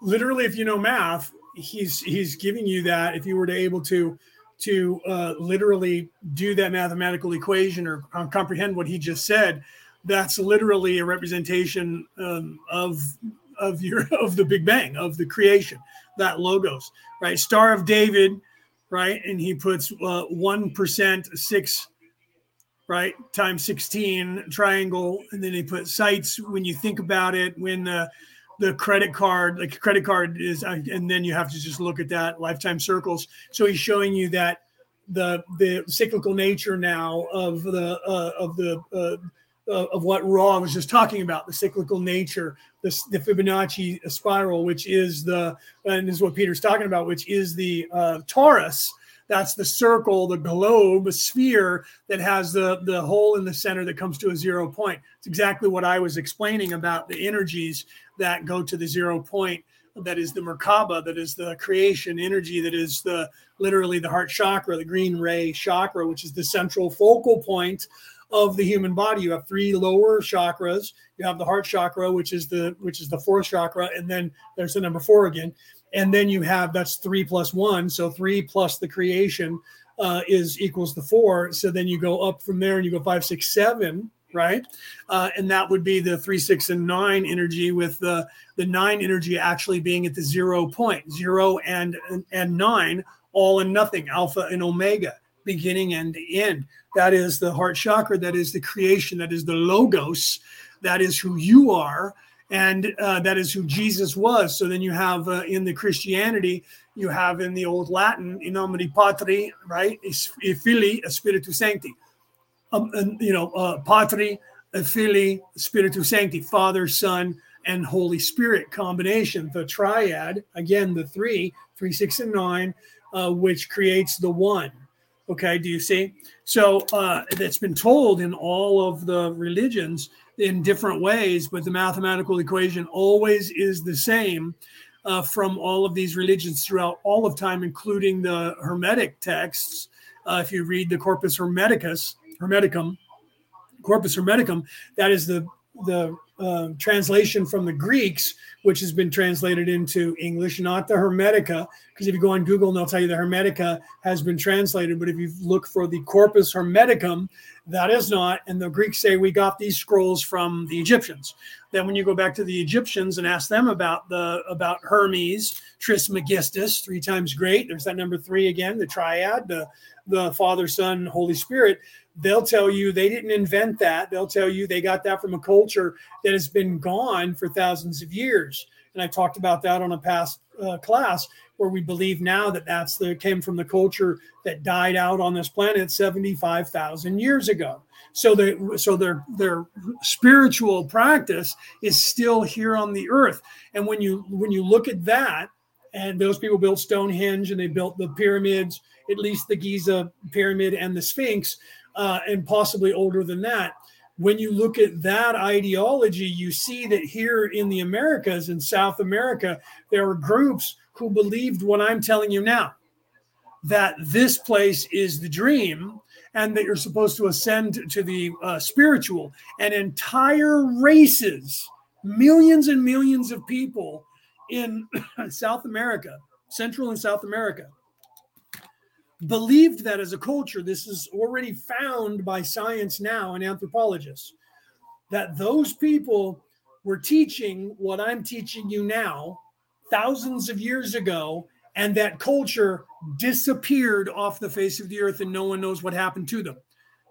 Literally if you know math, he's he's giving you that if you were to able to to uh, literally do that mathematical equation or uh, comprehend what he just said, that's literally a representation um, of of your of the Big Bang of the creation. That logos, right? Star of David, right? And he puts uh, one six, right? Times sixteen triangle, and then he put sites. When you think about it, when the the credit card, like credit card is, uh, and then you have to just look at that lifetime circles. So he's showing you that the the cyclical nature now of the uh, of the uh, uh, of what Ra was just talking about, the cyclical nature, the, the Fibonacci spiral, which is the and this is what Peter's talking about, which is the uh. That's the circle, the globe, a sphere that has the the hole in the center that comes to a zero point. It's exactly what I was explaining about the energies that go to the zero point that is the Merkaba, that is the creation energy, that is the literally the heart chakra, the green ray chakra, which is the central focal point of the human body. You have three lower chakras. You have the heart chakra, which is the which is the fourth chakra, and then there's the number four again. And then you have that's three plus one, so three plus the creation uh, is equals the four. So then you go up from there and you go five, six, seven right? Uh, and that would be the three, six, and nine energy, with the the nine energy actually being at the zero point, zero and and nine, all and nothing, alpha and omega, beginning and end. That is the heart chakra. That is the creation. That is the logos. That is who you are. And uh, that is who Jesus was. So then you have uh, in the Christianity, you have in the old Latin, in nomine patri, right? E Filii, Spiritus Sancti um, and, you know, uh, Patri, Filii, Spiritus Sancti, Father, Son, and Holy Spirit combination, the triad, again, the three, three, six, and nine, uh, which creates the one. Okay, do you see? So uh, that's been told in all of the religions in different ways, but the mathematical equation always is the same uh, from all of these religions throughout all of time, including the Hermetic texts. Uh, if you read the Corpus Hermeticus, Hermeticum, Corpus Hermeticum, that is the the uh, translation from the Greeks, which has been translated into English, not the Hermetica, because if you go on Google, and they'll tell you the Hermetica has been translated. But if you look for the Corpus Hermeticum, that is not. And the Greeks say we got these scrolls from the Egyptians. Then when you go back to the Egyptians and ask them about the about Hermes, Trismegistus, three times great. There's that number three again, the triad, the the Father, Son, Holy Spirit they'll tell you they didn't invent that. They'll tell you they got that from a culture that has been gone for thousands of years. And I talked about that on a past uh, class where we believe now that that's the came from the culture that died out on this planet 75,000 years ago. So they so their their spiritual practice is still here on the earth. And when you when you look at that and those people built Stonehenge and they built the pyramids, at least the Giza pyramid and the Sphinx, uh, and possibly older than that. When you look at that ideology, you see that here in the Americas, in South America, there are groups who believed what I'm telling you now that this place is the dream and that you're supposed to ascend to the uh, spiritual. And entire races, millions and millions of people in South America, Central and South America, believed that as a culture. This is already found by science now and anthropologists that those people were teaching what I'm teaching you now thousands of years ago, and that culture disappeared off the face of the earth and no one knows what happened to them.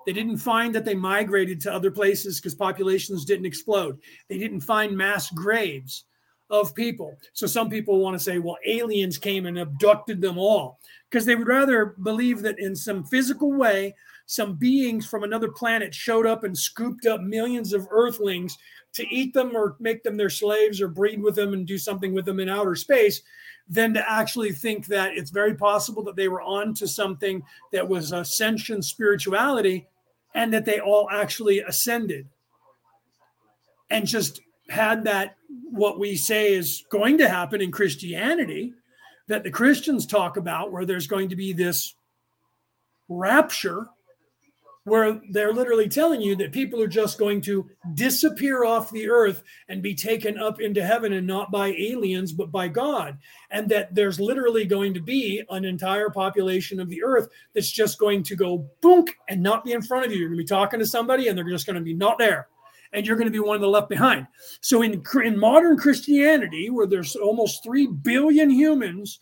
They didn't find that they migrated to other places because populations didn't explode. They didn't find mass graves of people. So some people want to say, well, aliens came and abducted them all because they would rather believe that in some physical way, some beings from another planet showed up and scooped up millions of earthlings to eat them or make them their slaves or breed with them and do something with them in outer space than to actually think that it's very possible that they were on to something that was ascension spirituality and that they all actually ascended and just had that what we say is going to happen in Christianity that the Christians talk about, where there's going to be this rapture, where they're literally telling you that people are just going to disappear off the earth and be taken up into heaven and not by aliens, but by God. And that there's literally going to be an entire population of the earth that's just going to go boonk and not be in front of you. You're going to be talking to somebody and they're just going to be not there and you're going to be one of the left behind. So in, in modern Christianity, where there's almost 3 billion humans,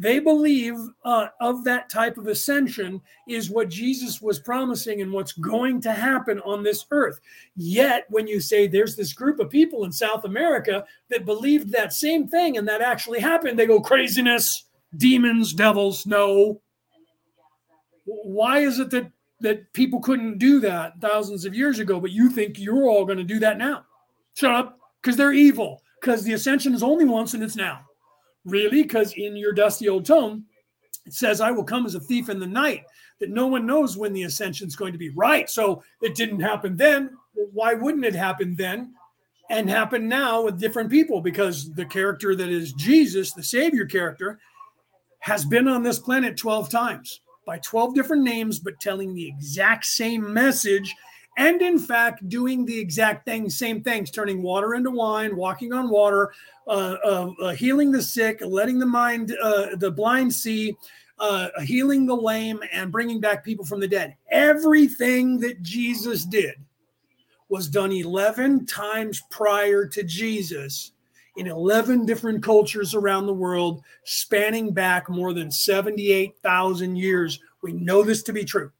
they believe uh, of that type of ascension is what Jesus was promising and what's going to happen on this earth. Yet, when you say there's this group of people in South America that believed that same thing and that actually happened, they go, craziness, demons, devils. No. Why is it that that people couldn't do that thousands of years ago, but you think you're all going to do that now. Shut up, because they're evil. Because the ascension is only once and it's now. Really? Because in your dusty old tome, it says, I will come as a thief in the night, that no one knows when the ascension is going to be. Right. So it didn't happen then. Why wouldn't it happen then and happen now with different people? Because the character that is Jesus, the Savior character, has been on this planet 12 times by 12 different names, but telling the exact same message. And in fact, doing the exact thing, same things, turning water into wine, walking on water, uh, uh, uh, healing the sick, letting the mind, uh, the blind see, uh, healing the lame, and bringing back people from the dead. Everything that Jesus did was done 11 times prior to Jesus in 11 different cultures around the world, spanning back more than 78,000 years. We know this to be true.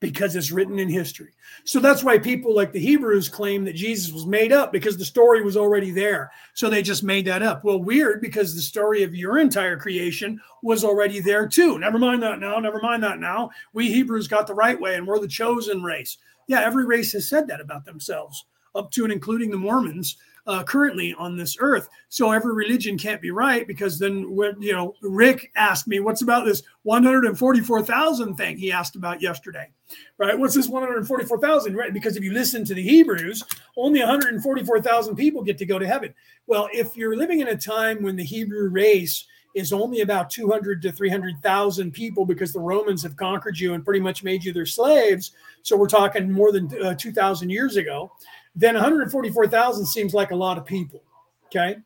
because it's written in history. So that's why people like the Hebrews claim that Jesus was made up because the story was already there. So they just made that up. Well, weird because the story of your entire creation was already there too. Never mind that now. Never mind that now. We Hebrews got the right way and we're the chosen race. Yeah, every race has said that about themselves, up to and including the Mormons uh, currently on this earth. So every religion can't be right because then when you know Rick asked me what's about this 144,000 thing he asked about yesterday, right? What's this 144,000? Right? Because if you listen to the Hebrews, only 144,000 people get to go to heaven. Well, if you're living in a time when the Hebrew race is only about 200 to 300,000 people because the Romans have conquered you and pretty much made you their slaves. So we're talking more than uh, 2,000 years ago then 144,000 seems like a lot of people. Okay.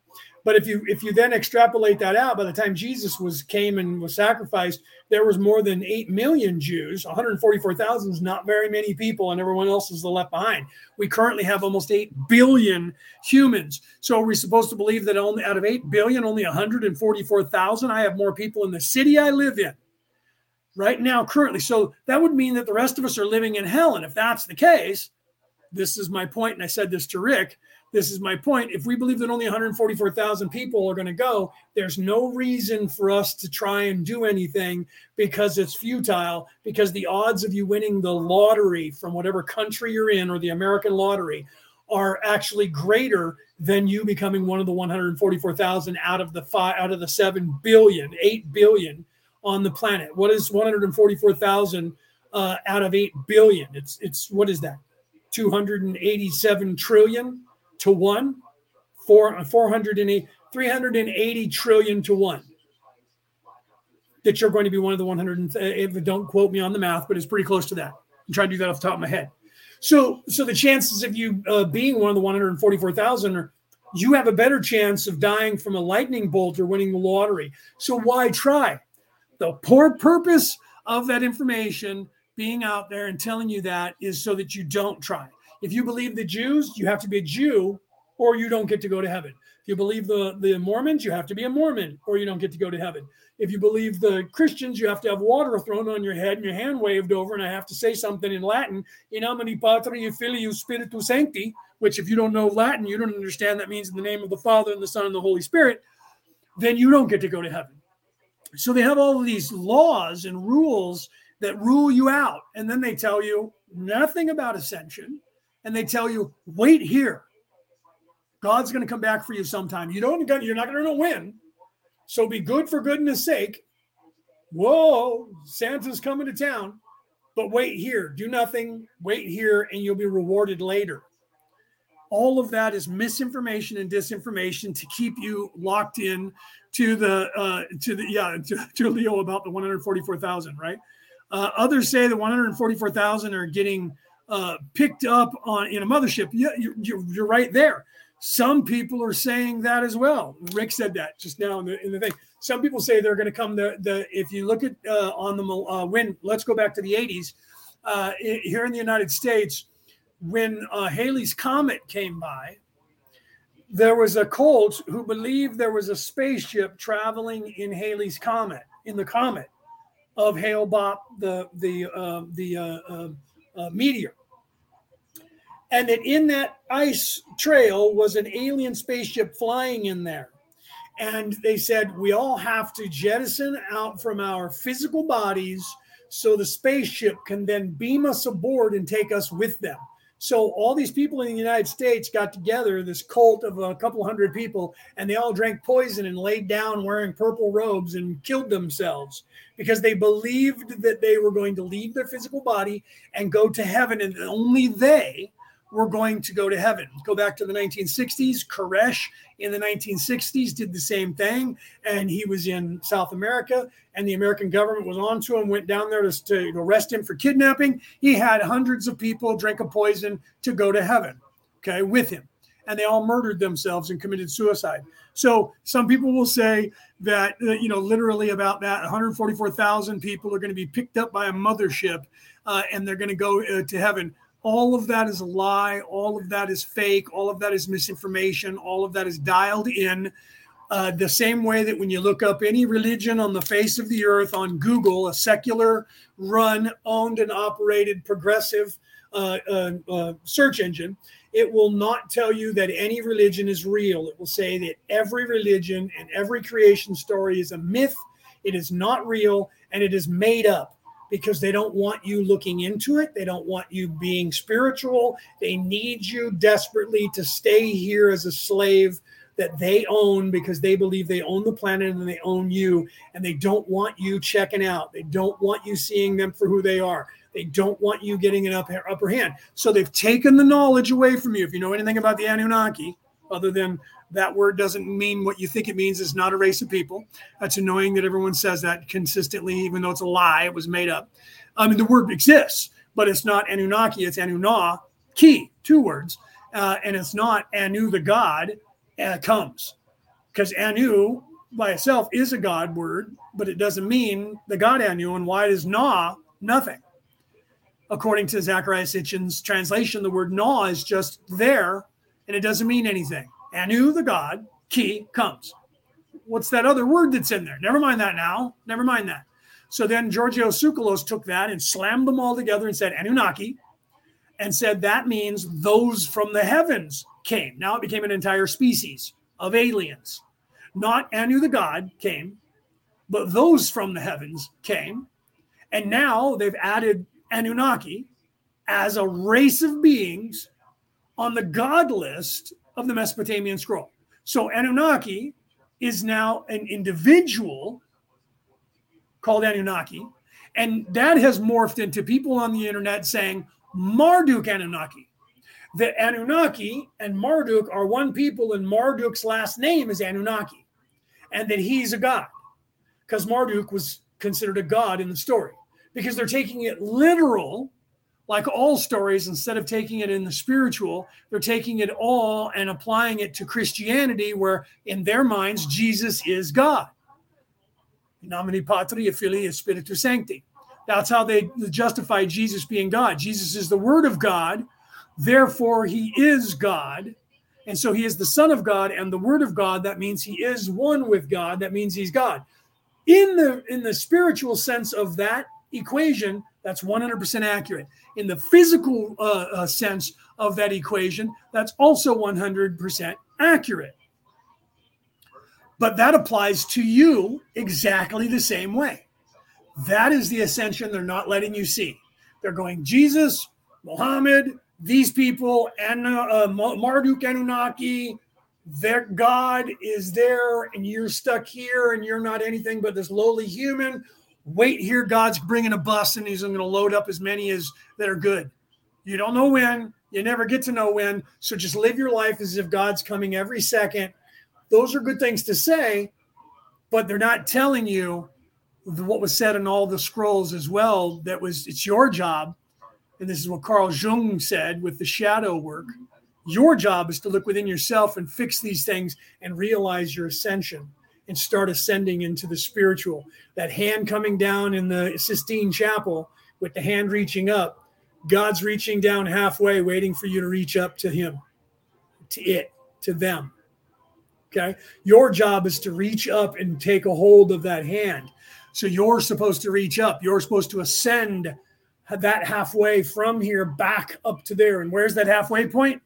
But if you if you then extrapolate that out, by the time Jesus was came and was sacrificed, there was more than eight million Jews. 144,000 is not very many people, and everyone else is left behind. We currently have almost eight billion humans. So are we supposed to believe that only out of eight billion, only 144,000? I have more people in the city I live in right now currently. So that would mean that the rest of us are living in hell. And if that's the case, this is my point, and I said this to Rick. This is my point. If we believe that only 144,000 people are going to go, there's no reason for us to try and do anything because it's futile. Because the odds of you winning the lottery from whatever country you're in or the American lottery are actually greater than you becoming one of the 144,000 out of the five out of the 7 billion, 8 billion on the planet. What is 144,000 uh, out of 8 billion? It's it's what is that? 287 trillion to one, four, 480, 380 trillion to one. That you're going to be one of the 100. If don't quote me on the math, but it's pretty close to that. I'm trying to do that off the top of my head. So, so the chances of you uh, being one of the 144,000 are you have a better chance of dying from a lightning bolt or winning the lottery. So why try? The poor purpose of that information being out there and telling you that is so that you don't try. If you believe the Jews, you have to be a Jew or you don't get to go to heaven. If you believe the, the Mormons, you have to be a Mormon or you don't get to go to heaven. If you believe the Christians, you have to have water thrown on your head and your hand waved over, and I have to say something in Latin, in nomine Patri Filii Spiritus Sancti, which if you don't know Latin, you don't understand that means in the name of the Father and the Son and the Holy Spirit, then you don't get to go to heaven. So they have all of these laws and rules that rule you out. And then they tell you nothing about ascension. And they tell you, wait here. God's going to come back for you sometime. You don't, you're not going to win. So be good for goodness sake. Whoa, Santa's coming to town. But wait here, do nothing, wait here, and you'll be rewarded later. All of that is misinformation and disinformation to keep you locked in to the uh, to the yeah to, to Leo about the 144,000, right? Uh, others say the 144,000 are getting uh, picked up on in a mothership. Yeah, you're, you're, you're, right there. Some people are saying that as well. Rick said that just now in the, in the thing. Some people say they're going to come. The, the if you look at uh, on the uh, when let's go back to the 80s uh, here in the United States when uh, Halley's comet came by. There was a cult who believed there was a spaceship traveling in Halley's comet in the comet of Hale Bopp, the the uh, the uh, uh, uh, meteor, and that in that ice trail was an alien spaceship flying in there. And they said we all have to jettison out from our physical bodies so the spaceship can then beam us aboard and take us with them. So all these people in the United States got together, this cult of a couple hundred people, and they all drank poison and laid down wearing purple robes and killed themselves because they believed that they were going to leave their physical body and go to heaven, and only they were going to go to heaven. Go back to the 1960s. Koresh in the 1960s did the same thing, and he was in South America, and the American government was on to him, went down there to, to arrest him for kidnapping. He had hundreds of people drink a poison to go to heaven, okay, with him. And they all murdered themselves and committed suicide. So some people will say that, uh, you know, literally about that 144,000 people are going to be picked up by a mothership uh, and they're going to go uh, to heaven. All of that is a lie. All of that is fake. All of that is misinformation. All of that is dialed in Uh, the same way that when you look up any religion on the face of the earth on Google, a secular run, owned, and operated progressive uh, uh, search engine, it will not tell you that any religion is real. It will say that every religion and every creation story is a myth, it is not real, and it is made up because they don't want you looking into it. They don't want you being spiritual. They need you desperately to stay here as a slave that they own because they believe they own the planet and they own you. And they don't want you checking out. They don't want you seeing them for who they are. They don't want you getting an upper, upper hand. So they've taken the knowledge away from you. If you know anything about the Anunnaki, other than that word doesn't mean what you think it means. It's not a race of people. That's annoying that everyone says that consistently, even though it's a lie. It was made up. I mean, the word exists, but it's not Anunnaki. It's Anunnaki, two words. Uh, and it's not Anu, the god, uh, comes. Because Anu by itself is a god word, but it doesn't mean the god Anu. And why is Na nothing? According to Zecharia Sitchin's translation, the word Na is just there and it doesn't mean anything. Anu, the god, Ki comes. What's that other word that's in there? Never mind that now. Never mind that. So then Georgios Tsoukalos took that and slammed them all together and said Anunnaki and said that means those from the heavens came. Now it became an entire species of aliens. Not Anu the god came, but those from the heavens came. And now they've added Anunnaki as a race of beings on the god list of the Mesopotamian scroll. So Anunnaki is now an individual called Anunnaki. And that has morphed into people on the internet saying Marduk Anunnaki. That Anunnaki and Marduk are one people, and Marduk's last name is Anunnaki, and that he's a god because Marduk was considered a god in the story because they're taking it literal like all stories, instead of taking it in the spiritual, they're taking it all and applying it to Christianity, where in their minds, Jesus is God. Nomine Patri, Filii, Spiritus Sancti. That's how they justify Jesus being God. Jesus is the Word of God, therefore, He is God. And so He is the Son of God and the Word of God. That means He is one with God. That means He's God. In the in the spiritual sense of that equation, that's 100% accurate. In the physical uh, uh, sense of that equation, that's also 100% accurate. But that applies to you exactly the same way. That is the ascension they're not letting you see. They're going, Jesus, Muhammad, these people, and uh, Marduk Anunnaki, their God is there, and you're stuck here, and you're not anything but this lowly human wait here. God's bringing a bus and he's going to load up as many as that are good. You don't know when. You never get to know when. So just live your life as if God's coming every second. Those are good things to say, but they're not telling you what was said in all the scrolls as well. That was it's your job, and this is what Carl Jung said with the shadow work. Your job is to look within yourself and fix these things and realize your ascension and start ascending into the spiritual. That hand coming down in the Sistine Chapel with the hand reaching up, God's reaching down halfway, waiting for you to reach up to Him, to it, to them. Okay. Your job is to reach up and take a hold of that hand. So you're supposed to reach up. You're supposed to ascend that halfway from here back up to there. And where's that halfway point?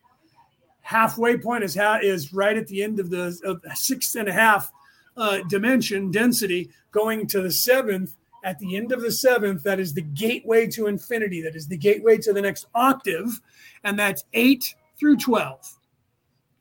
Halfway point is how is right at the end of the of six and a half uh, dimension density going to the seventh at the end of the seventh that is the gateway to infinity that is the gateway to the next octave and that's 8 through 12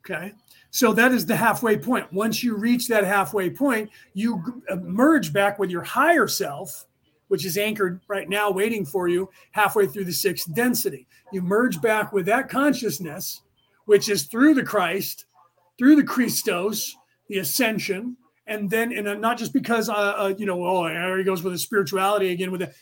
okay? So that is the halfway point. Once you reach that halfway point you merge back with your higher self which is anchored right now waiting for you halfway through the sixth density. You merge back with that consciousness which is through the christ through the christos the ascension and then and not just because uh, uh, you know oh there he goes with the spirituality again with the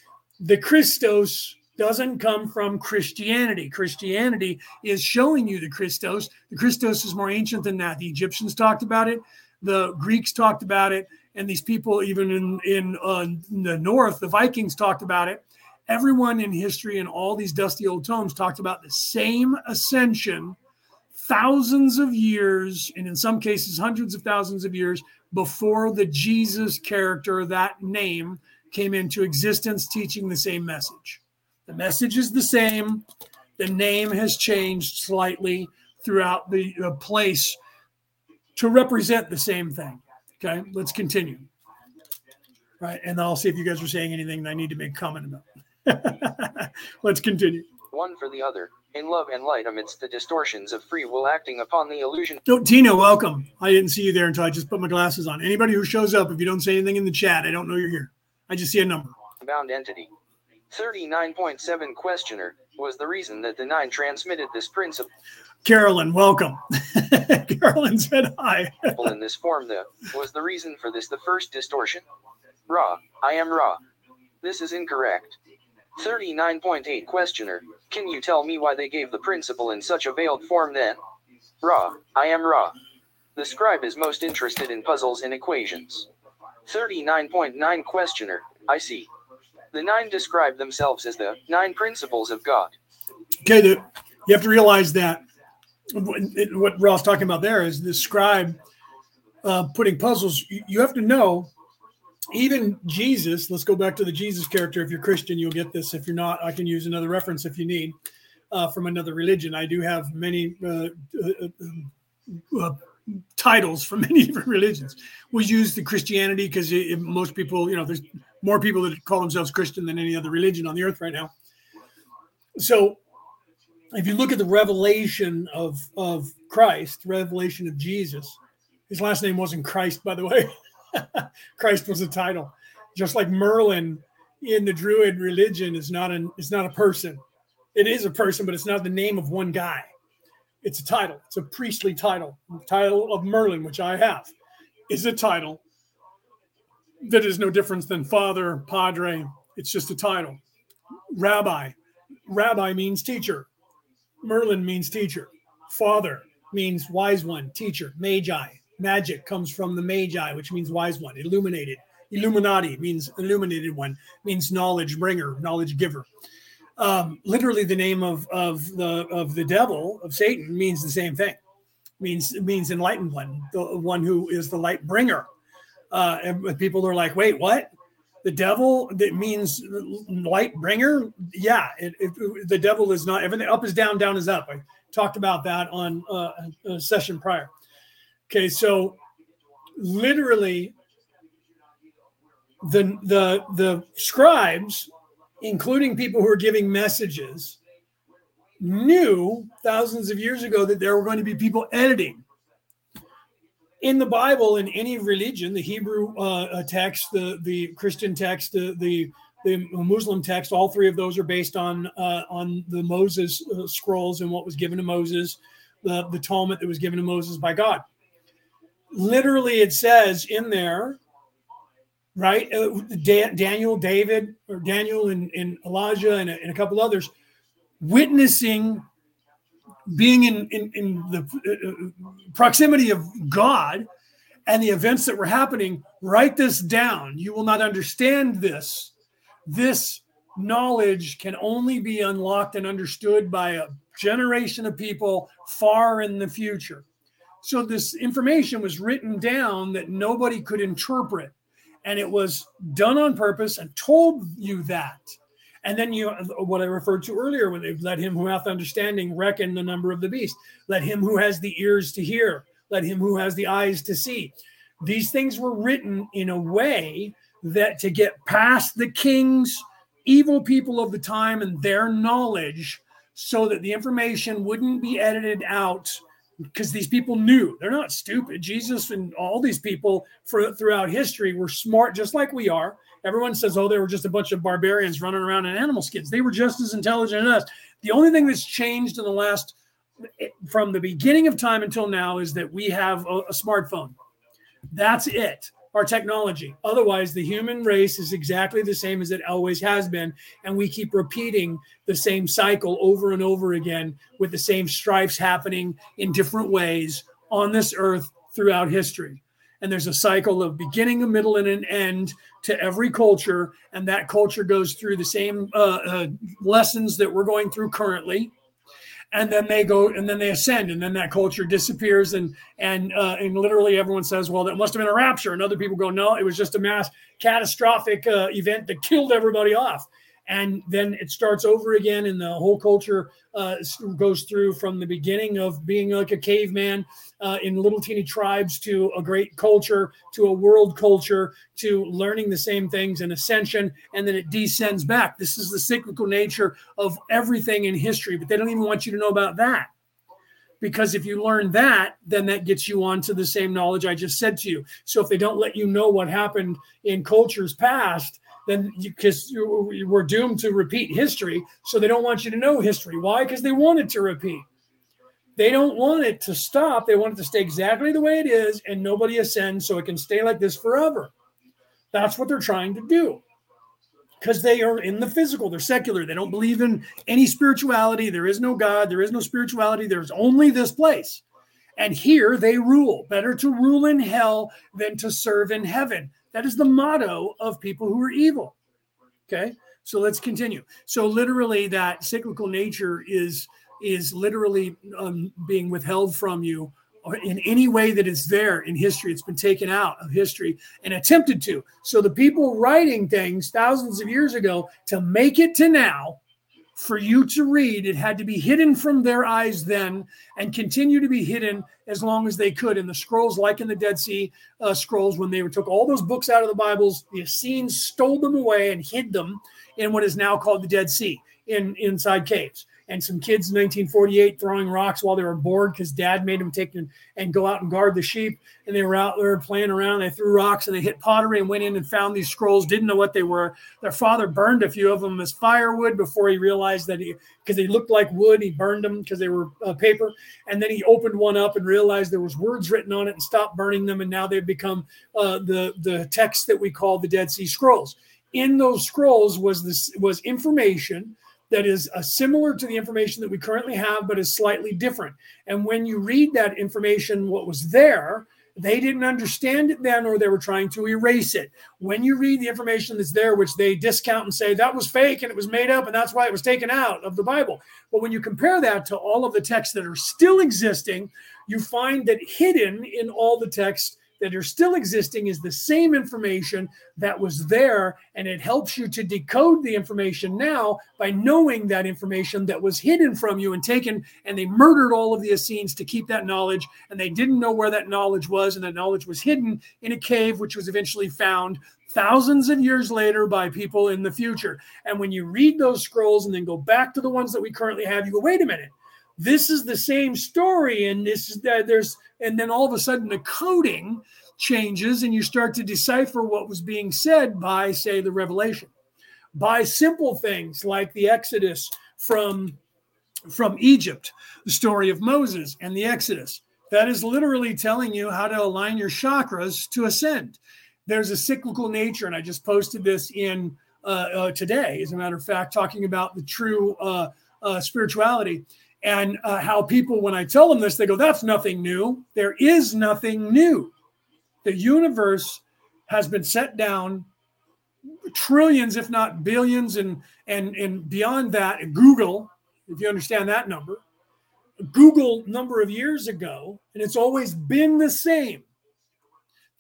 the Christos doesn't come from Christianity. Christianity is showing you the Christos. The Christos is more ancient than that. The Egyptians talked about it, the Greeks talked about it, and these people even in in, uh, in the north, the Vikings talked about it. Everyone in history and all these dusty old tomes talked about the same ascension thousands of years, and in some cases, hundreds of thousands of years before the Jesus character, that name, came into existence, teaching the same message. The message is the same, the name has changed slightly throughout the uh, place to represent the same thing. Okay, let's continue. Right, and I'll see if you guys are saying anything that I need to make comment about. let's continue. One for the other, in love and light amidst the distortions of free will acting upon the illusion. No, Tina, welcome. I didn't see you there until I just put my glasses on. Anybody who shows up, if you don't say anything in the chat, I don't know you're here. I just see a number. Bound entity. 39.7 questioner was the reason that the nine transmitted this principle. Carolyn, welcome. Carolyn said hi. in this form, though, was the reason for this the first distortion. Ra, I am Ra. This is incorrect. 39.8 Questioner, can you tell me why they gave the principle in such a veiled form then? Ra, I am Ra. The scribe is most interested in puzzles and equations. 39.9 Questioner, I see. The nine describe themselves as the nine principles of God. Okay, the, you have to realize that what Ra's talking about there is the scribe uh, putting puzzles. You have to know, even Jesus. Let's go back to the Jesus character. If you're Christian, you'll get this. If you're not, I can use another reference if you need uh, from another religion. I do have many uh, uh, uh titles from many different religions. We use the Christianity because most people, you know, there's more people that call themselves Christian than any other religion on the earth right now. So if you look at the revelation of, of Christ, revelation of Jesus, his last name wasn't Christ, by the way. Christ was a title. Just like Merlin in the Druid religion is not an is not a person. It is a person, but it's not the name of one guy. It's a title. It's a priestly title. The title of Merlin, which I have, is a title that is no difference than father, padre. It's just a title. Rabbi. Rabbi means teacher. Merlin means teacher. Father means wise one, teacher. Magi. Magic comes from the magi, which means wise one. Illuminated. Illuminati means illuminated one, means knowledge bringer, knowledge giver. Um, literally, the name of of the of the devil of Satan means the same thing. means means enlightened one, the one who is the light bringer uh, and people are like, wait, what? The devil that means light bringer? Yeah, it, it, the devil is not everything. Up is down, down is up. I talked about that on uh, a session prior. Okay, so literally, the the the scribes, including people who are giving messages, knew thousands of years ago that there were going to be people editing in the Bible, in any religion, the Hebrew uh, uh, text, the the Christian text, the, the the Muslim text, all three of those are based on uh, on the Moses uh, scrolls and what was given to Moses, the the Talmud that was given to Moses by God. Literally, it says in there, right? Uh, Daniel, David, or Daniel and, and Elijah and a, and a couple others witnessing being in, in, in the uh, proximity of God and the events that were happening, write this down. You will not understand this. This knowledge can only be unlocked and understood by a generation of people far in the future. So, this information was written down that nobody could interpret. And it was done on purpose and told you that. And then you, what I referred to earlier, when they let him who hath understanding reckon the number of the beast. Let him who has the ears to hear. Let him who has the eyes to see. These things were written in a way that to get past the kings, evil people of the time, and their knowledge, so that the information wouldn't be edited out because these people knew they're not stupid. Jesus and all these people for, throughout history were smart, just like we are. Everyone says, oh, they were just a bunch of barbarians running around in animal skins. They were just as intelligent as us. The only thing that's changed in the last, eh, from the beginning of time until now, is that we have a, a smartphone. That's it, our technology. Otherwise, the human race is exactly the same as it always has been. And we keep repeating the same cycle over and over again with the same strifes happening in different ways on this earth throughout history and there's a cycle of beginning, a middle, and an end to every culture, and that culture goes through the same uh, uh, lessons that we're going through currently. And then they go and then they ascend and then that culture disappears and and uh, and literally everyone says well that must have been a rapture and other people go no it was just a mass catastrophic uh, event that killed everybody off and then it starts over again and the whole culture uh, goes through from the beginning of being like a caveman uh, in little teeny tribes to a great culture to a world culture to learning the same things and ascension and then it descends back. This is the cyclical nature of everything in history but they don't even want you to know about that. Because if you learn that then that gets you on to the same knowledge i just said to you. So if they don't let you know what happened in cultures past then because we're doomed to repeat history. So they don't want you to know history. Why? Because they want it to repeat. They don't want it to stop. They want it to stay exactly the way it is and nobody ascends so it can stay like this forever. That's what they're trying to do because they are in the physical. They're secular. They don't believe in any spirituality. There is no God. There is no spirituality. There's only this place. And here they rule. Better to rule in hell than to serve in heaven. That is the motto of people who are evil. Okay. So let's continue. So literally, that cyclical nature is is literally um, being withheld from you in any way that it's there in history. It's been taken out of history and attempted to. So the people writing things thousands of years ago to make it to now for you to read, it had to be hidden from their eyes then and continue to be hidden as long as they could. In the scrolls, like in the Dead Sea uh, Scrolls, when they took all those books out of the Bibles, the Essenes stole them away and hid them in what is now called the Dead Sea in inside caves and some kids in 1948 throwing rocks while they were bored because dad made them take and, and go out and guard the sheep. And they were out there playing around. They threw rocks and they hit pottery and went in and found these scrolls, didn't know what they were. Their father burned a few of them as firewood before he realized that he, because they looked like wood, he burned them because they were uh, paper. And then he opened one up and realized there was words written on it and stopped burning them. And now they've become uh, the, the text that we call the Dead Sea Scrolls. In those scrolls was this was information that is uh, similar to the information that we currently have, but is slightly different. And when you read that information, what was there, they didn't understand it then, or they were trying to erase it. When you read the information that's there, which they discount and say that was fake and it was made up and that's why it was taken out of the Bible. But when you compare that to all of the texts that are still existing, you find that hidden in all the texts that are still existing is the same information that was there. And it helps you to decode the information now by knowing that information that was hidden from you and taken. And they murdered all of the Essenes to keep that knowledge. And they didn't know where that knowledge was. And that knowledge was hidden in a cave, which was eventually found thousands of years later by people in the future. And when you read those scrolls and then go back to the ones that we currently have, you go, wait a minute this is the same story and this is that there's and then all of a sudden the coding changes and you start to decipher what was being said by say the revelation. By simple things like the exodus from from egypt the story of moses and the exodus. That is literally telling you how to align your chakras to ascend. There's a cyclical nature and i just posted this in uh, uh, today as a matter of fact talking about the true uh, uh spirituality and uh, how people, when I tell them this, they go, that's nothing new. There is nothing new. The universe has been set down trillions, if not billions, and, and, and beyond that, googol, if you understand that number, googol number of years ago, and it's always been the same.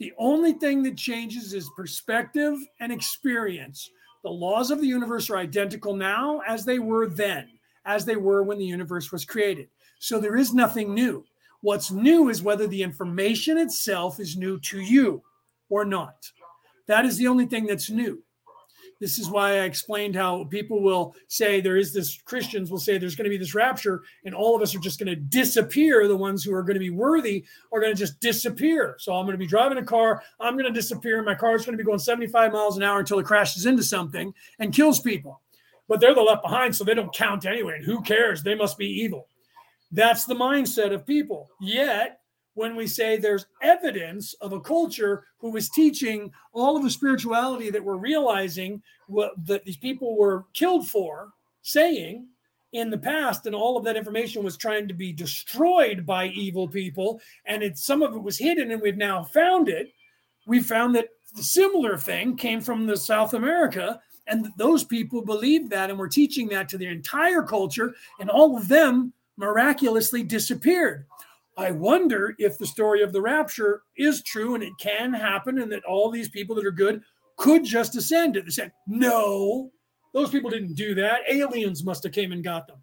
The only thing that changes is perspective and experience. The laws of the universe are identical now as they were then as they were when the universe was created. So there is nothing new. What's new is whether the information itself is new to you or not. That is the only thing that's new. This is why I explained how people will say there is this, Christians will say there's going to be this rapture, and all of us are just going to disappear. The ones who are going to be worthy are going to just disappear. So I'm going to be driving a car, I'm going to disappear. My car is going to be going 75 miles an hour until it crashes into something and kills people but they're the left behind, so they don't count anyway. And who cares? They must be evil. That's the mindset of people. Yet, when we say there's evidence of a culture who was teaching all of the spirituality that we're realizing what that these people were killed for, saying in the past, and all of that information was trying to be destroyed by evil people, and it's some of it was hidden, and we've now found it. We found that the similar thing came from the South America and those people believed that and were teaching that to their entire culture. And all of them miraculously disappeared. I wonder if the story of the rapture is true and it can happen, and that all these people that are good could just ascend. They said, no, those people didn't do that. Aliens must have came and got them.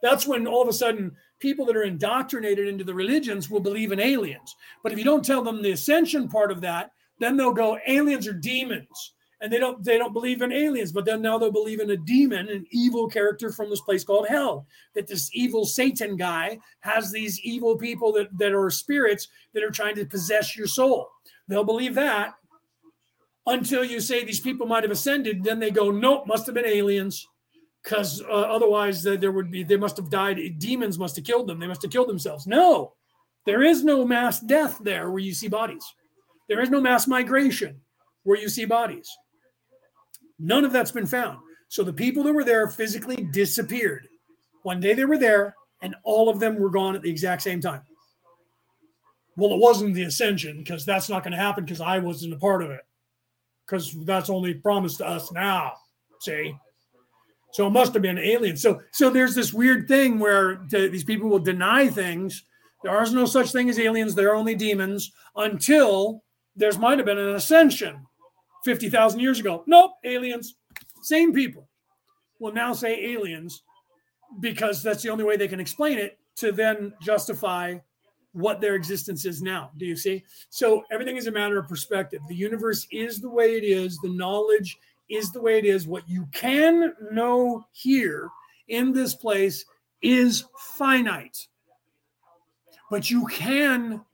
That's when all of a sudden people that are indoctrinated into the religions will believe in aliens. But if you don't tell them the ascension part of that, then they'll go aliens are demons and they don't they don't believe in aliens but then now they'll believe in a demon an evil character from this place called hell that this evil satan guy has these evil people that, that are spirits that are trying to possess your soul. They'll believe that until you say these people might have ascended. Then they go nope must have been aliens because uh, otherwise uh, there would be they must have died. Demons must have killed them. They must have killed themselves. No there is no mass death there where you see bodies. There is no mass migration where you see bodies None of that's been found. So the people that were there physically disappeared. One day they were there, and all of them were gone at the exact same time. Well, it wasn't the ascension because that's not going to happen because I wasn't a part of it. Because that's only promised to us now. See? So it must have been aliens. So so there's this weird thing where these people will deny things. There is no such thing as aliens. They're only demons until there's might have been an ascension. 50,000 years ago. Nope, aliens. Same people will now say aliens because that's the only way they can explain it to then justify what their existence is now. Do you see? So everything is a matter of perspective. The universe is the way it is, the knowledge is the way it is. What you can know here in this place is finite. But you can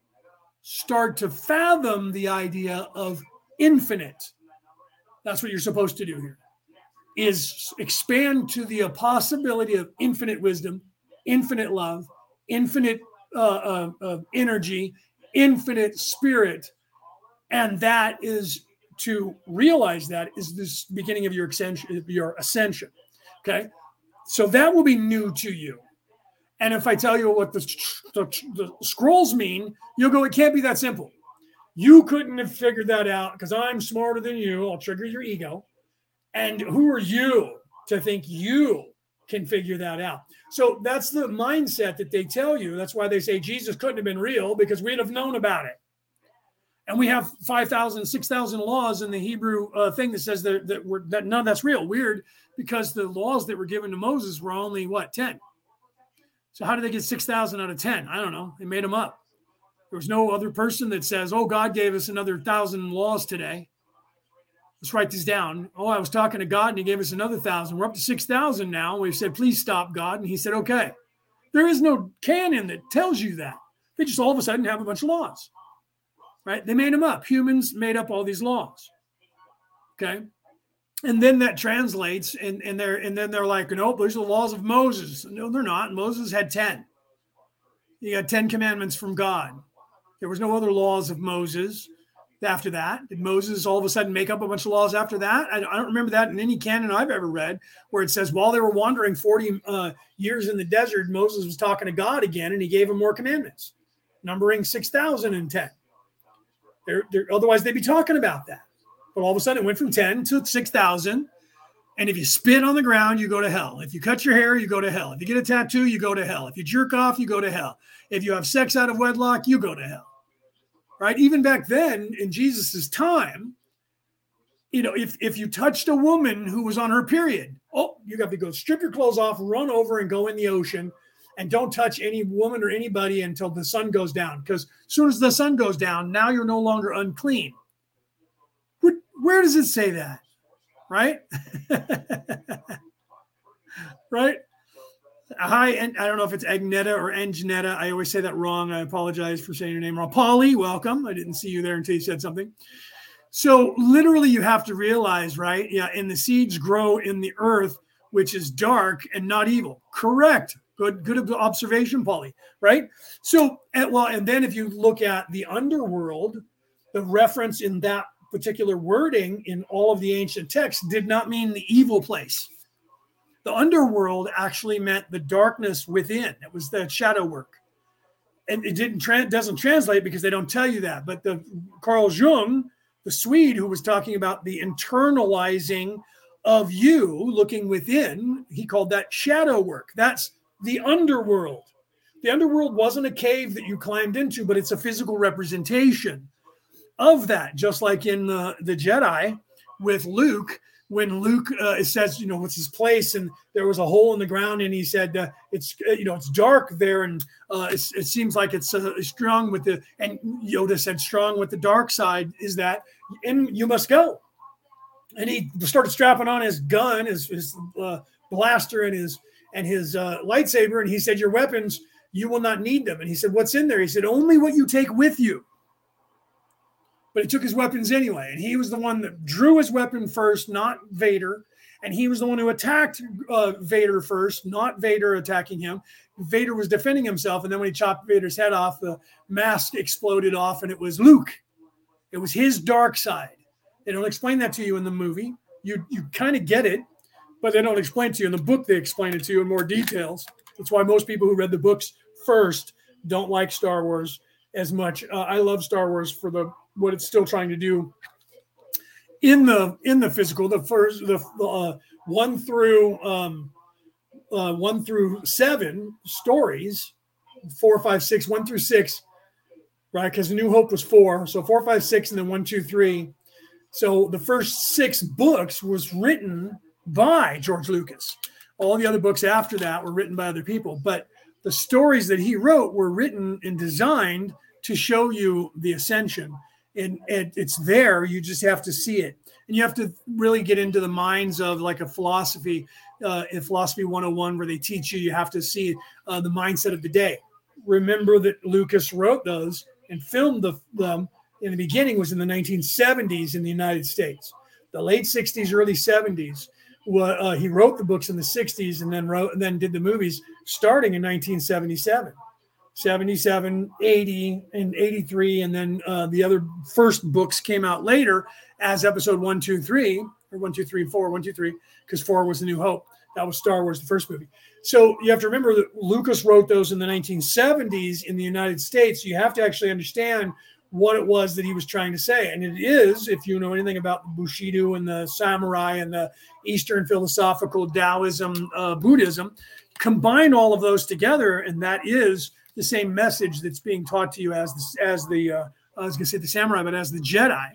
start to fathom the idea of infinite. That's what you're supposed to do here. Is expand to the possibility of infinite wisdom, infinite love, infinite uh, uh, uh, energy, infinite spirit, and that is to realize that is this beginning of your ascension. Your ascension. Okay, so that will be new to you. And if I tell you what the, the, the scrolls mean, you'll go, it can't be that simple. You couldn't have figured that out because I'm smarter than you. I'll trigger your ego. And who are you to think you can figure that out? So that's the mindset that they tell you. That's why they say Jesus couldn't have been real because we'd have known about it. And we have 5,000, 6,000 laws in the Hebrew uh, thing that says that, that, we're, that none of that's real. Weird because the laws that were given to Moses were only what, 10? So how did they get 6,000 out of 10? I don't know. They made them up. There was no other person that says, Oh, God gave us another thousand laws today. Let's write this down. Oh, I was talking to God and he gave us another thousand. We're up to 6,000 now. We've said, Please stop, God. And he said, Okay. There is no canon that tells you that. They just all of a sudden have a bunch of laws, right? They made them up. Humans made up all these laws. Okay. And then that translates, and, and they're and then they're like, nope, those are the laws of Moses. No, they're not. Moses had 10. You got 10 commandments from God. There was no other laws of Moses after that. Did Moses all of a sudden make up a bunch of laws after that? I, don't remember that in any canon I've ever read where it says while they were wandering 40 uh, years in the desert, Moses was talking to God again and he gave him more commandments, numbering 6,010. They're, they're, otherwise, they'd be talking about that. But all of a sudden, it went from 10 to 6,000. And if you spit on the ground, you go to hell. If you cut your hair, you go to hell. If you get a tattoo, you go to hell. If you jerk off, you go to hell. If you have sex out of wedlock, you go to hell right? Even back then in Jesus's time, you know, if if you touched a woman who was on her period, oh, you got to go strip your clothes off, run over and go in the ocean, and don't touch any woman or anybody until the sun goes down. Because as soon as the sun goes down, now you're no longer unclean. Where, where does it say that? Right? right? Hi, and I don't know if it's Agneta or Anjanetta. I always say that wrong. I apologize for saying your name wrong. Polly, welcome. I didn't see you there until you said something. So literally, you have to realize, right? Yeah, and the seeds grow in the earth, which is dark and not evil. Correct. Good, good observation, Polly. Right. So, and, well, and then if you look at the underworld, the reference in that particular wording in all of the ancient texts did not mean the evil place the underworld actually meant the darkness within. It was the shadow work. And it didn't tra- doesn't translate because they don't tell you that. But the Carl Jung, the Swede who was talking about the internalizing of you looking within, he called that shadow work. That's the underworld. The underworld wasn't a cave that you climbed into, but it's a physical representation of that, just like in the, the Jedi with Luke when Luke uh, says, you know, what's his place, and there was a hole in the ground, and he said, uh, it's uh, you know, it's dark there, and uh, it seems like it's uh, strong with the, and Yoda said, strong with the dark side is that, and you must go. And he started strapping on his gun, his, his uh, blaster, and his and his lightsaber, and he said, your weapons, you will not need them. And he said, what's in there? He said, only what you take with you but he took his weapons anyway. And he was the one that drew his weapon first, not Vader. And he was the one who attacked uh, Vader first, not Vader attacking him. Vader was defending himself. And then when he chopped Vader's head off, the mask exploded off, and it was Luke. It was his dark side. They don't explain that to you in the movie. You you kind of get it, but they don't explain it to you in the book. They explain it to you in more details. That's why most people who read the books first don't like Star Wars as much. Uh, I love Star Wars for the what it's still trying to do in the in the physical. The first the uh, one through um, uh, one through seven stories, four, five, six, one through six, right? Because New Hope was four, so four, five, six, and then one, two, three. So the first six books was written by George Lucas. All the other books after that were written by other people, but the stories that he wrote were written and designed to show you the ascension and, and it's there you just have to see it. And you have to really get into the minds of like a philosophy uh, in philosophy 101 where they teach you you have to see uh, the mindset of the day. Remember that lucas wrote those and filmed the, them in the beginning was in the 1970s in the united states. The late 60s early 70s uh, he wrote the books in the 60s and then wrote and then did the movies starting in 1977 77, 80, and 83. And then uh, the other first books came out later as episode one, two, three, or one, two, three, four, one, two, three, because four was the New Hope. That was Star Wars, the first movie. So you have to remember that Lucas wrote those in the 1970s in the United States. You have to actually understand what it was that he was trying to say. And it is, if you know anything about Bushido and the samurai and the Eastern philosophical Taoism, uh, Buddhism, combine all of those together, and that is the same message that's being taught to you as the, as the uh, I was going to say the samurai, but as the Jedi,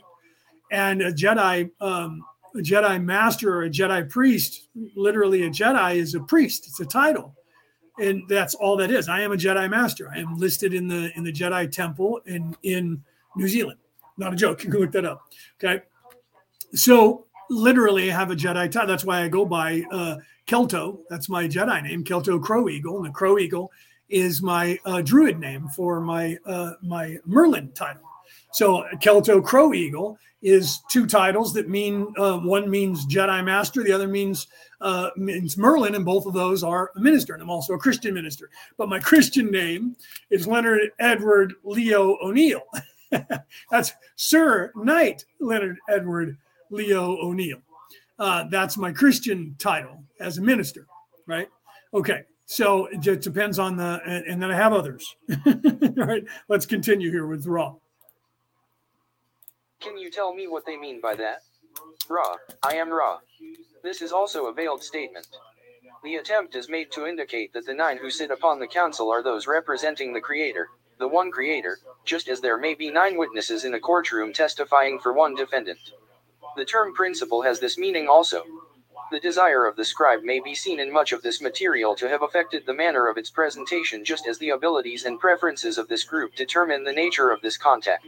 and a Jedi um, a Jedi master or a Jedi priest. Literally, a Jedi is a priest. It's a title, and that's all that is. I am a Jedi master. I am listed in the in the Jedi temple in in New Zealand. Not a joke. You can look that up. Okay, so literally, I have a Jedi title. That's why I go by uh, Kelto. That's my Jedi name, Kelto Crow Eagle, and the Crow Eagle is my uh, druid name for my uh, my Merlin title. So Kelto Crow Eagle is two titles that mean uh, one means Jedi Master, the other means uh, means Merlin, and both of those are a minister, and I'm also a Christian minister. But my Christian name is Leonard Edward Leo O'Neill. that's Sir Knight Leonard Edward Leo O'Neill. Uh, that's my Christian title as a minister, right? Okay, so it depends on the, and, and then I have others. All right, let's continue here with Ra. Can you tell me what they mean by that? Ra, I am Ra. This is also a veiled statement. The attempt is made to indicate that the nine who sit upon the council are those representing the Creator, the one Creator, just as there may be nine witnesses in a courtroom testifying for one defendant. The term principle has this meaning also. The desire of the scribe may be seen in much of this material to have affected the manner of its presentation, just as the abilities and preferences of this group determine the nature of this contact.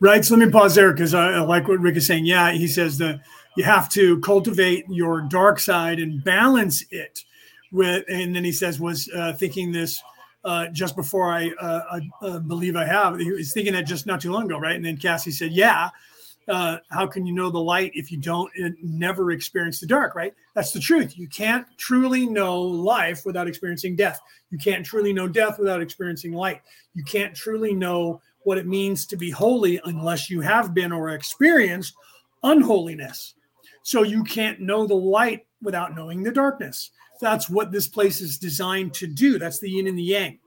Right. So let me pause there because I, I, like what Rick is saying. Yeah, he says that you have to cultivate your dark side and balance it with, and then he says, was uh, thinking this. Uh, just before I, uh, I uh, believe I have, he was thinking that just not too long ago, right? And then Cassie said, "Yeah, uh, how can you know the light if you don't uh, never experience the dark right? That's the truth. You can't truly know life without experiencing death. You can't truly know death without experiencing light. You can't truly know what it means to be holy unless you have been or experienced unholiness. So you can't know the light without knowing the darkness. That's what this place is designed to do. That's the yin and the yang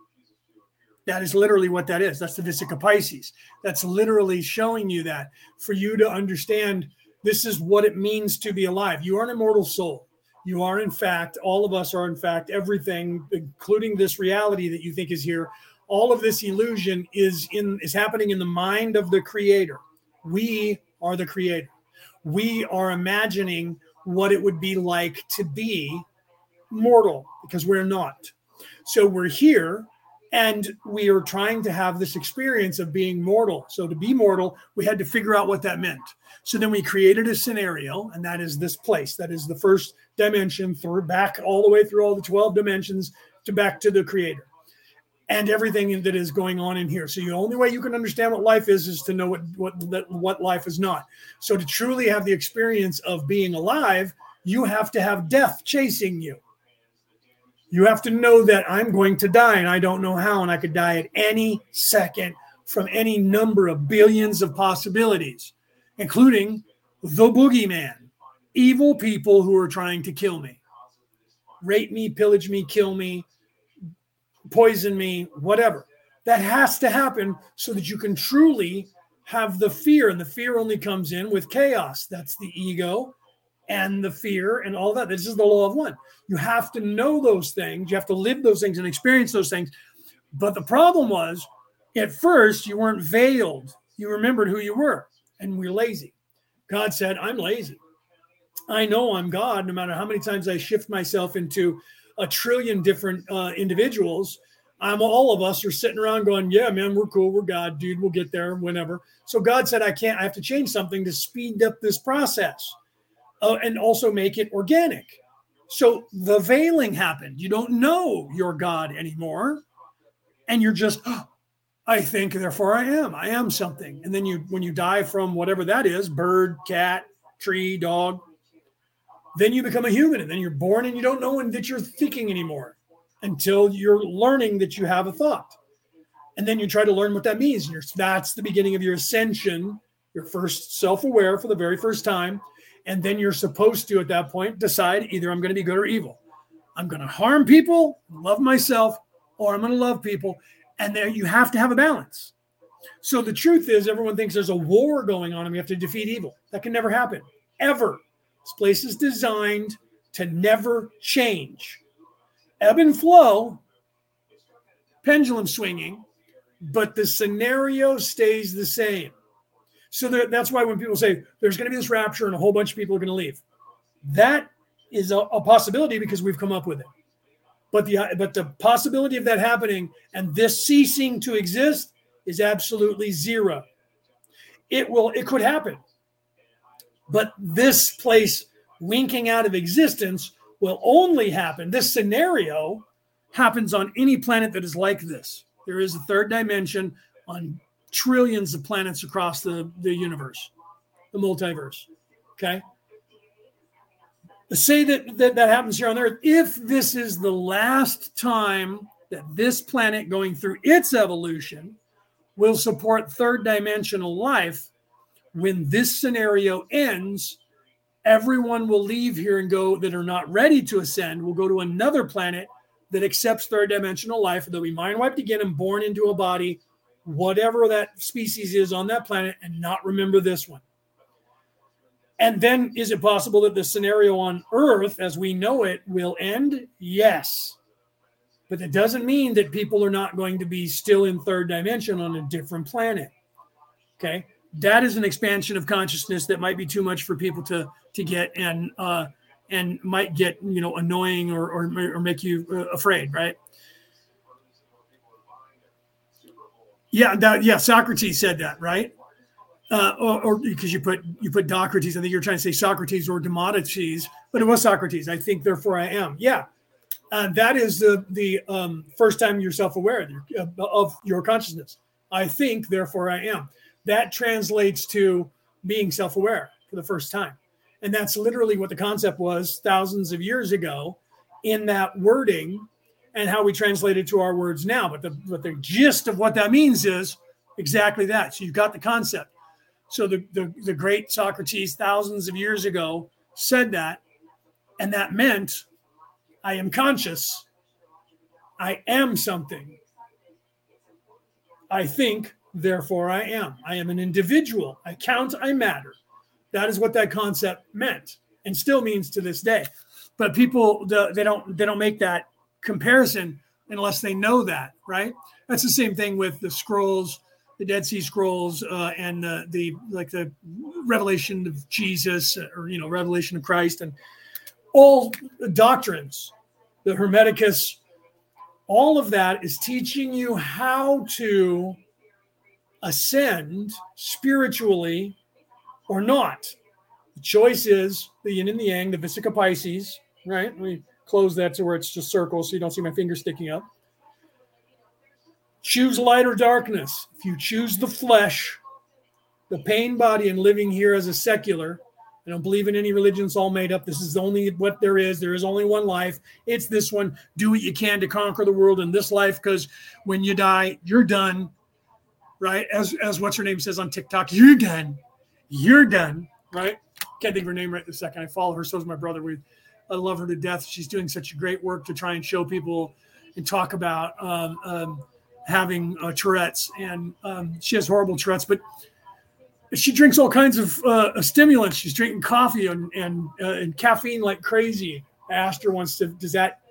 that is literally what that is. That's the Vesica Pisces. That's literally showing you that for you to understand this is what it means to be alive. You are an immortal soul. You are, in fact, all of us are, in fact, everything, including this reality that you think is here. All of this illusion is in is happening in the mind of the creator. We are the creator. We are imagining what it would be like to be mortal because we're not. So we're here and we are trying to have this experience of being mortal. So to be mortal, we had to figure out what that meant. So then we created a scenario, and that is this place. That is the first dimension through back all the way through all the 12 dimensions to back to the creator and everything that is going on in here. So the only way you can understand what life is is to know what what what life is not. So to truly have the experience of being alive, you have to have death chasing you. You have to know that I'm going to die and I don't know how, and I could die at any second from any number of billions of possibilities, including the boogeyman, evil people who are trying to kill me, rape me, pillage me, kill me, poison me, whatever. That has to happen so that you can truly have the fear, and the fear only comes in with chaos. That's the ego and the fear and all that. This is the law of one. You have to know those things. You have to live those things and experience those things. But the problem was, at first, you weren't veiled. You remembered who you were, and we're lazy. God said, I'm lazy. I know I'm God, no matter how many times I shift myself into a trillion different uh, individuals. I'm all of us are sitting around going, Yeah, man, we're cool. We're God, dude. We'll get there whenever. So God said, I can't, I have to change something to speed up this process uh, and also make it organic. So the veiling happened. You don't know you're God anymore. And you're just, oh, I think, therefore I am. I am something. And then you, when you die from whatever that is bird, cat, tree, dog then you become a human and then you're born and you don't know that you're thinking anymore until you're learning that you have a thought. And then you try to learn what that means. And that's the beginning of your ascension. You're first self aware for the very first time. And then you're supposed to, at that point, decide either I'm going to be good or evil. I'm going to harm people, love myself, or I'm going to love people. And there you have to have a balance. So the truth is, everyone thinks there's a war going on and we have to defeat evil. That can never happen, ever. This place is designed to never change. Ebb and flow, pendulum swinging, but the scenario stays the same. So that's why when people say there's going to be this rapture and a whole bunch of people are going to leave, that is a, a possibility because we've come up with it. But the but the possibility of that happening and this ceasing to exist is absolutely zero. It will. It could happen. But this place winking out of existence will only happen. This scenario happens on any planet that is like this. There is a third dimension on trillions of planets across the, the universe, the multiverse. Okay. Say that, that that happens here on Earth. If this is the last time that this planet going through its evolution will support third dimensional life, when this scenario ends, everyone will leave here and go that are not ready to ascend, will go to another planet that accepts third dimensional life. They'll be mind wiped again and born into a body, whatever that species is on that planet, and not remember this one. And then is it possible that the scenario on Earth, as we know it, will end? Yes. But that doesn't mean that people are not going to be still in third dimension on a different planet. Okay that is an expansion of consciousness that might be too much for people to to get and uh, and might get you know annoying or or, or make you uh, afraid, right? Yeah, that yeah, Socrates said that, right? Uh, or, because you put you put Docrates, I think you're trying to say Socrates or Demodices, but it was Socrates. I think, therefore, I am. Yeah, uh, that is the the um, first time you're self aware of your consciousness. I think, therefore, I am that translates to being self aware for the first time. And that's literally what the concept was thousands of years ago in that wording and how we translate it to our words now. But the, but the gist of what that means is exactly that. So you've got the concept. So the, the, the great Socrates, thousands of years ago, said that. And that meant I am conscious. I am something. I think therefore I am. I am an individual. I count, I matter. That is what that concept meant and still means to this day. but people they don't they don't make that comparison unless they know that, right? That's the same thing with the scrolls, the Dead Sea Scrolls, uh, and the the like the revelation of Jesus or you know revelation of Christ and all doctrines, the Hermeticus, all of that is teaching you how to ascend spiritually or not. The choice is the yin and the yang, the Vesica Pisces, right? We close that to where it's just circles so you don't see my finger sticking up. Choose light or darkness. If you choose the flesh, the pain body, and living here as a secular, I don't believe in any religion. It's all made up. This is only what there is. There is only one life. It's this one. Do what you can to conquer the world in this life because when you die, you're done. Right? As as what's her name says on TikTok, you're done. You're done. Right? Can't think of her name right this second. I follow her. So is my brother. We I love her to death. She's doing such great work to try and show people and talk about um, um, having uh, Tourette's. And um, she has horrible Tourette's, but she drinks all kinds of uh, stimulants. She's drinking coffee and and, uh, and caffeine like crazy. I asked her once, does that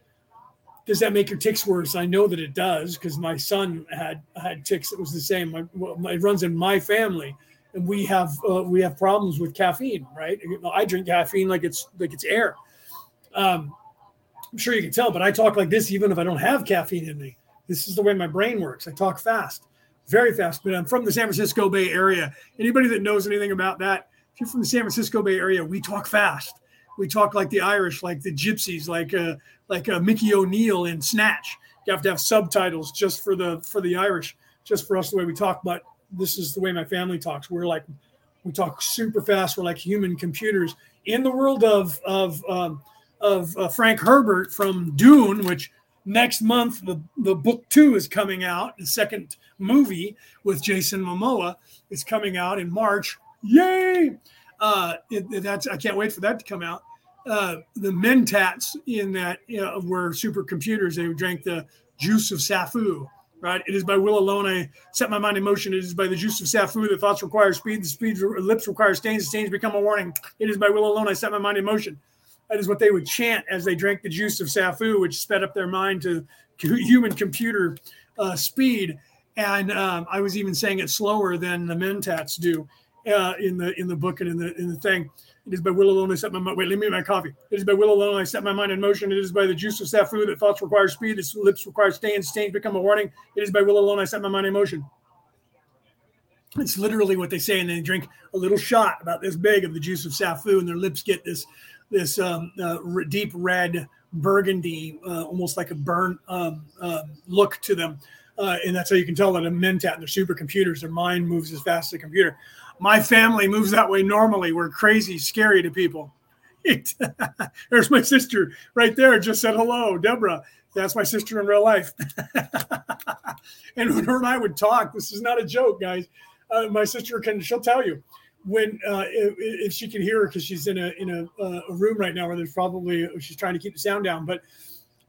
does that make your ticks worse? I know that it does because my son had had ticks. It was the same. My, my, it runs in my family, and we have uh, we have problems with caffeine. Right? I drink caffeine like it's like it's air. Um, I'm sure you can tell, but I talk like this even if I don't have caffeine in me. This is the way my brain works. I talk fast very fast. But I'm from the San Francisco Bay Area. Anybody that knows anything about that, if you're from the San Francisco Bay Area, we talk fast. We talk like the Irish, like the Gypsies, like uh, like uh, Mickey O'Neill in Snatch. You have to have subtitles just for the for the Irish, just for us the way we talk. But this is the way my family talks. We're like we talk super fast. We're like human computers in the world of of um, of uh, Frank Herbert from Dune, which next month the, the book two is coming out the second movie with jason momoa is coming out in march. Yay! Uh it, that's i can't wait for that to come out. Uh the mentats in that you know, were supercomputers. They drank the juice of sapho right? It is by will alone. I set my mind in motion. It is by the juice of sapho that thoughts require speed. The speed lips require stains. The stains become a warning. It is by will alone. I set my mind in motion that is what they would chant as they drank the juice of Sapho, which sped up their mind to human computer uh, speed. And um, I was even saying it slower than the Mentats do uh, in the in the book and in the in the thing. It is by will alone I set my mind. Wait, let me my coffee. It is by will alone I set my mind in motion. It is by the juice of Sapho that thoughts require speed, its lips require stains, stains become a warning. It is by will alone I set my mind in motion. It's literally what they say, and they drink a little shot about this big of the juice of Sapho, and their lips get this this um, uh, deep red burgundy, uh, almost like a burnt um, uh, look to them. Uh, and that's how you can tell that a mentat their supercomputers, their mind moves as fast as a computer. My family moves that way normally. We're crazy, scary to people. There's my sister right there. Just said hello, Deborah. That's my sister in real life. and when her and I would talk, this is not a joke, guys. Uh, my sister can, she'll tell you when uh, if, if, she can hear her because she's in a in a, uh, a, room right now where there's probably she's trying to keep the sound down. But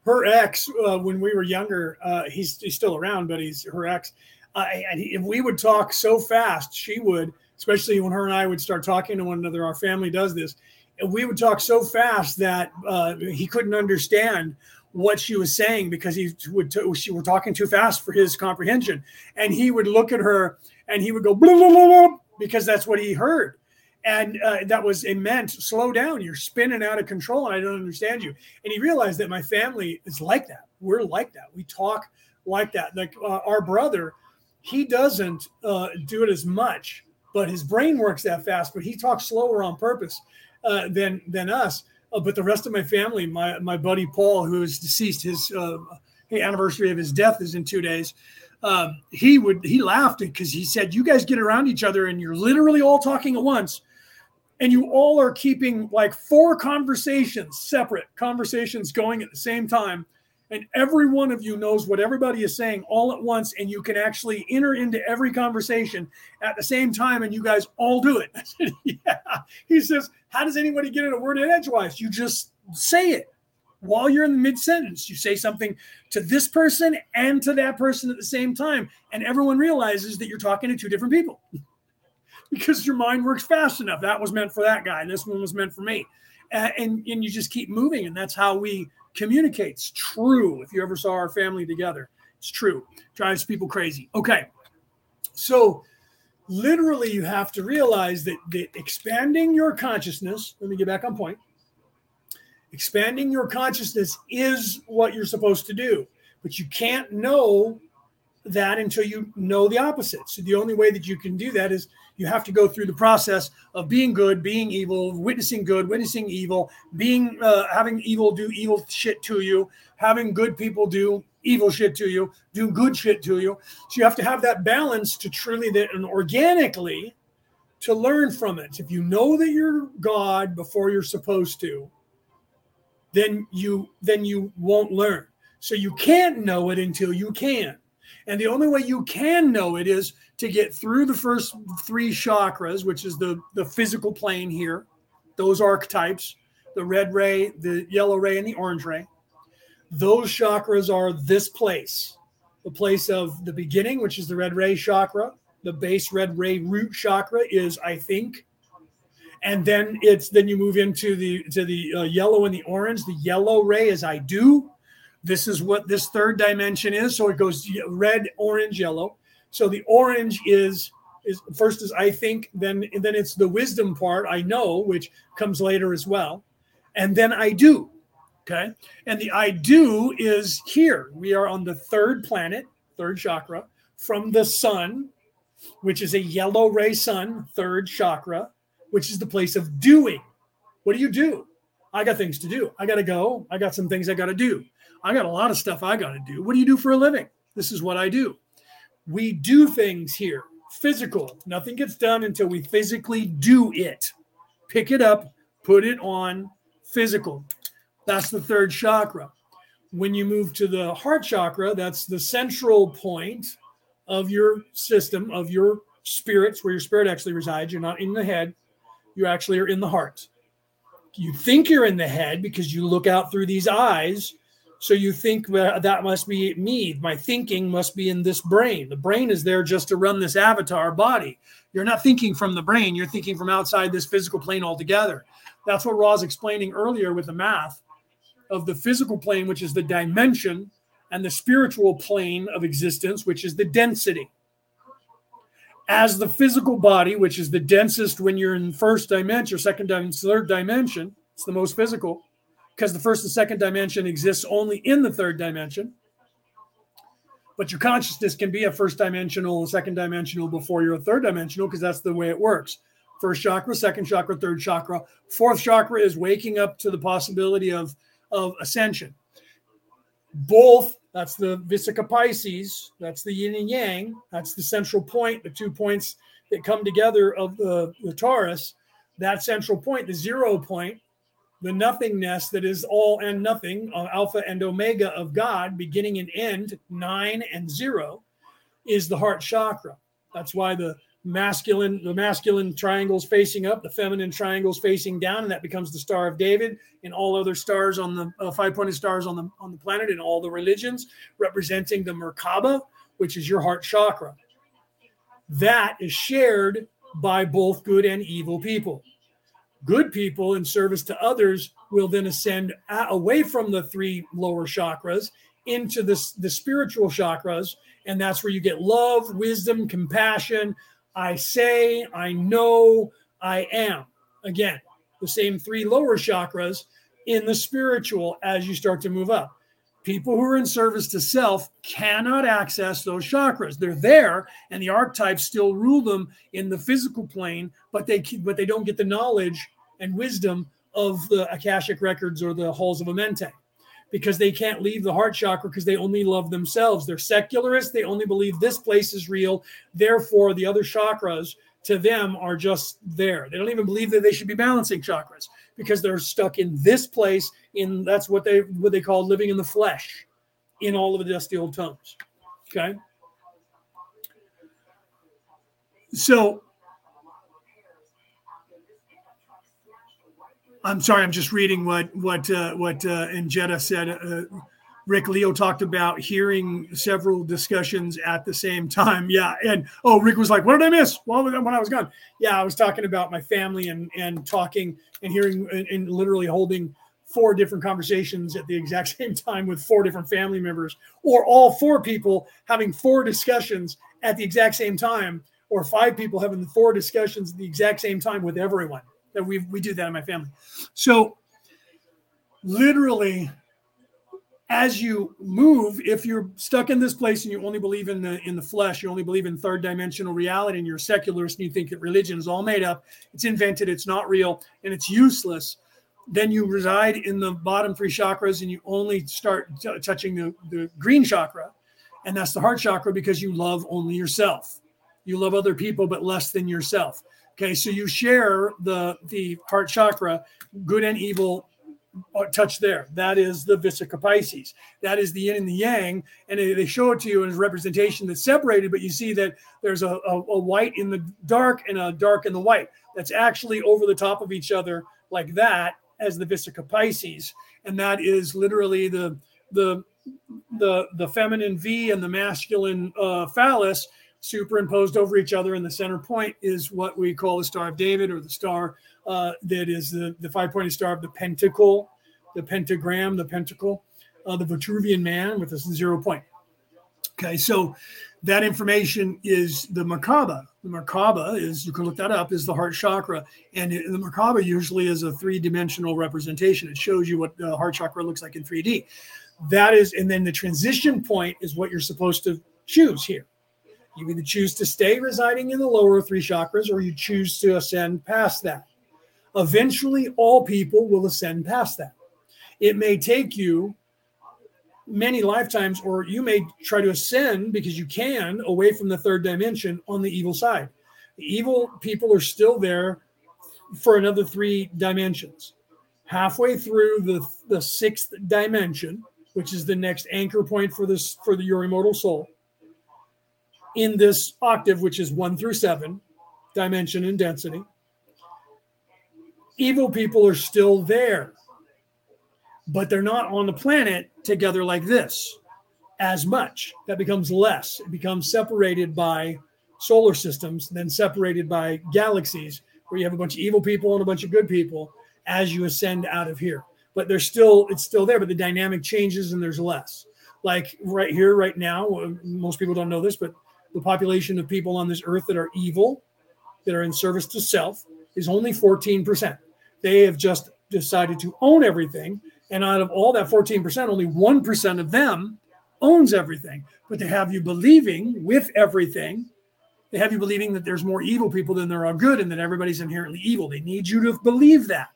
her ex, uh, when we were younger, uh, he's he's still around, but he's her ex. And he, if we would talk so fast, she would, especially when her and I would start talking to one another. Our family does this, and we would talk so fast that uh, he couldn't understand what she was saying because he would t- she were talking too fast for his comprehension, and he would look at her and he would go blah, blah, blah, because that's what he heard. And uh, that was immense. slow down. You're spinning out of control, and I don't understand you. And he realized that my family is like that. We're like that. We talk like that. Like uh, our brother, he doesn't uh, do it as much, but his brain works that fast. But he talks slower on purpose uh, than than us. Uh, but the rest of my family, my my buddy Paul, who is deceased, his uh, anniversary of his death is in two days um, he would he laughed because he said, "You guys get around each other and you're literally all talking at once." and you all are keeping like four conversations, separate conversations going at the same time. And every one of you knows what everybody is saying all at once, and you can actually enter into every conversation at the same time, and you guys all do it. Yeah. He says, How does anybody get in a word in edgewise? You just say it while you're in the mid sentence, you say something to this person and to that person at the same time. And everyone realizes that you're talking to two different people because your mind works fast enough. That was meant for that guy, and this one was meant for me. and, and you just keep moving. And that's how we communicate. It's true. If you ever saw our family together, it's true. Drives people crazy. Okay. So literally you have to realize that, that expanding your consciousness, let me get back on point. Expanding your consciousness is what you're supposed to do, but you can't know that until you know the opposite. So the only way that you can do that is you have to go through the process of being good, being evil, witnessing good, witnessing evil, being uh, having evil do evil shit to you, having good people do evil shit to you, do good shit to you. So you have to have that balance to truly that and organically to learn from it. If you know that you're God before you're supposed to, then you then you won't learn. So you can't know it until you can. And the only way you can know it is to get through the first three chakras, which is the, the physical plane here, those archetypes, the red ray, the yellow ray, and the orange ray. Those chakras are this place, the place of the beginning, which is the red ray chakra. The base red ray root chakra is, I think, and then it's then you move into the to the uh, yellow and the orange. The yellow ray is I do. This is what this third dimension is. So it goes red, orange, yellow. So the orange is is first is I think, then then it's the wisdom part I know, which comes later as well, and then I do. Okay, and the I do is here. We are on the third planet, third chakra, from the sun, which is a yellow ray sun, third chakra, which is the place of doing. What do you do? I got things to do. I got to go. I got some things I got to do. I got a lot of stuff I got to do. What do you do for a living? This is what I do. We do things here, physical. Nothing gets done until we physically do it. Pick it up, put it on physical. That's the third chakra. When you move to the heart chakra, that's the central point of your system, of your spirits, where your spirit actually resides. You're not in the head, you actually are in the heart. You think you're in the head because you look out through these eyes so you think that must be me. My thinking must be in this brain. The brain is there just to run this avatar body. You're not thinking from the brain, you're thinking from outside this physical plane altogether. That's what Ra's explaining earlier with the math of the physical plane, which is the dimension, and the spiritual plane of existence, which is the density. As the physical body, which is the densest when you're in first dimension, second dimension, third dimension, it's the most physical because the first and second dimension exists only in the third dimension. But your consciousness can be a first dimensional, second dimensional before you're a third dimensional because that's the way it works. First chakra, second chakra, third chakra. Fourth chakra is waking up to the possibility of, of ascension. Both, that's the Vesica Pisces, that's the yin and yang, that's the central point, the two points that come together of the, the torus. That central point, the zero point, the nothingness that is all and nothing, uh, alpha and omega of God, beginning and end, nine and zero, is the heart chakra. That's why the masculine the masculine triangles facing up, the feminine triangles facing down, and that becomes the Star of David. And all other stars on the uh, five pointed stars on the on the planet in all the religions, representing the Merkaba, which is your heart chakra. That is shared by both good and evil people good people in service to others will then ascend away from the three lower chakras into this the spiritual chakras and that's where you get love wisdom compassion i say i know i am. Again the same three lower chakras in the spiritual as you start to move up. People who are in service to self cannot access those chakras. They're there and the archetypes still rule them in the physical plane but they but they don't get the knowledge and wisdom of the akashic records or the halls of Amenti because they can't leave the heart chakra because they only love themselves. They're secularists. They only believe this place is real. Therefore the other chakras to them are just there. They don't even believe that they should be balancing chakras because they're stuck in this place in that's what they what they call living in the flesh in all of the dusty old tomes okay? So I'm sorry, I'm just reading what what uh, what uh, Injetta said. Uh, Rick Leo talked about hearing several discussions at the same time. Yeah. And oh, Rick was like, what did I miss? Well, when I was gone. Yeah, I was talking about my family and and talking and hearing and, and literally holding four different conversations at the exact same time with four different family members, or all four people having four discussions at the exact same time, or five people having four discussions at the exact same time with everyone. That we we do that in my family. So literally as you move if you're stuck in this place and you only believe in the in the flesh you only believe in third dimensional reality and you're a secularist and you think that religion is all made up it's invented it's not real and it's useless then you reside in the bottom three chakras and you only start t- touching the, the green chakra. And that's the heart chakra because you love only yourself. You love other people but less than yourself okay so you share the the heart chakra good and evil uh, touch there. That is the Vesica Pisces. That is the yin and the yang. And they show it to you as representation that's separated, but you see that there's a, a, a, white in the dark and a dark in the white. That's actually over the top of each other like that as the Vesica Pisces. And that is literally the the the the feminine V and the masculine uh, phallus superimposed over each other. And the center point is what we call the Star of David or the star uh, that is the, the five pointed star of the pentacle, the pentagram, the pentacle, uh, the Vitruvian man with a zero point. Okay, so that information is the Merkaba. The Merkaba is, you can look that up, is the heart chakra. And it, the Merkaba usually is a three dimensional representation. It shows you what the heart chakra looks like in 3D. That is, and then the transition point is what you're supposed to choose here. You either choose to stay residing in the lower three chakras or you choose to ascend past that. Eventually, all people will ascend past that. It may take you many lifetimes, or you may try to ascend because you can away from the third dimension on the evil side. The evil people are still there for another three dimensions. Halfway through the, the sixth dimension, which is the next anchor point for this for the your immortal soul, in this octave, which is one through seven dimension and density, evil people are still there, but they're not on the planet together like this as much. That becomes less. It becomes separated by solar systems, then separated by galaxies, where you have a bunch of evil people and a bunch of good people as you ascend out of here. But there's still, it's still there, but the dynamic changes and there's less. Like right here, right now, most people don't know this, but the population of people on this earth that are evil, that are in service to self, is only 14%. They have just decided to own everything. And out of all that 14%, only 1% of them owns everything. But they have you believing with everything, they have you believing that there's more evil people than there are good and that everybody's inherently evil. They need you to believe that.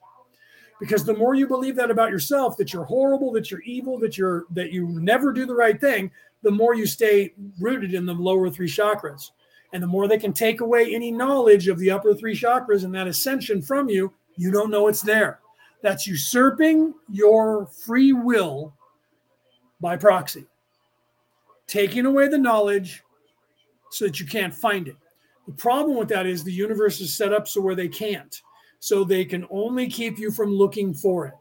Because the more you believe that about yourself, that you're horrible, that you're evil, that you're that you never do the right thing, the more you stay rooted in the lower three chakras. And the more they can take away any knowledge of the upper three chakras and that ascension from you, you don't know it's there. That's usurping your free will by proxy, taking away the knowledge so that you can't find it. The problem with that is the universe is set up so where they can't. So they can only keep you from looking for it.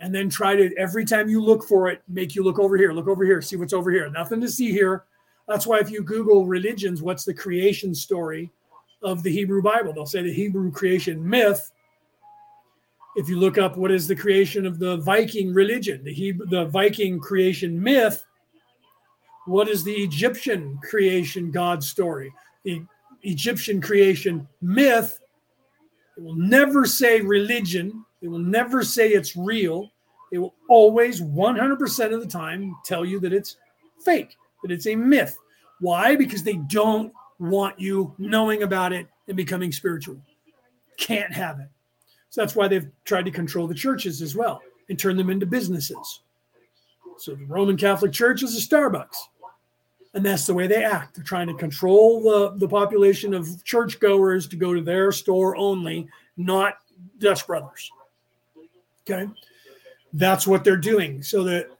And then try to, every time you look for it, make you look over here, look over here, see what's over here. Nothing to see here. That's why if you Google religions, what's the creation story of the Hebrew Bible? They'll say the Hebrew creation myth if you look up what is the creation of the Viking religion, the Hebrew, the Viking creation myth, what is the Egyptian creation God story? The Egyptian creation myth, it will never say religion, it will never say it's real. They will always 100% of the time tell you that it's fake, that it's a myth. Why? Because they don't want you knowing about it and becoming spiritual. Can't have it. So that's why they've tried to control the churches as well and turn them into businesses. So the Roman Catholic Church is a Starbucks. And that's the way they act. They're trying to control the, the population of churchgoers to go to their store only, not Dutch Brothers. Okay. That's what they're doing. So that,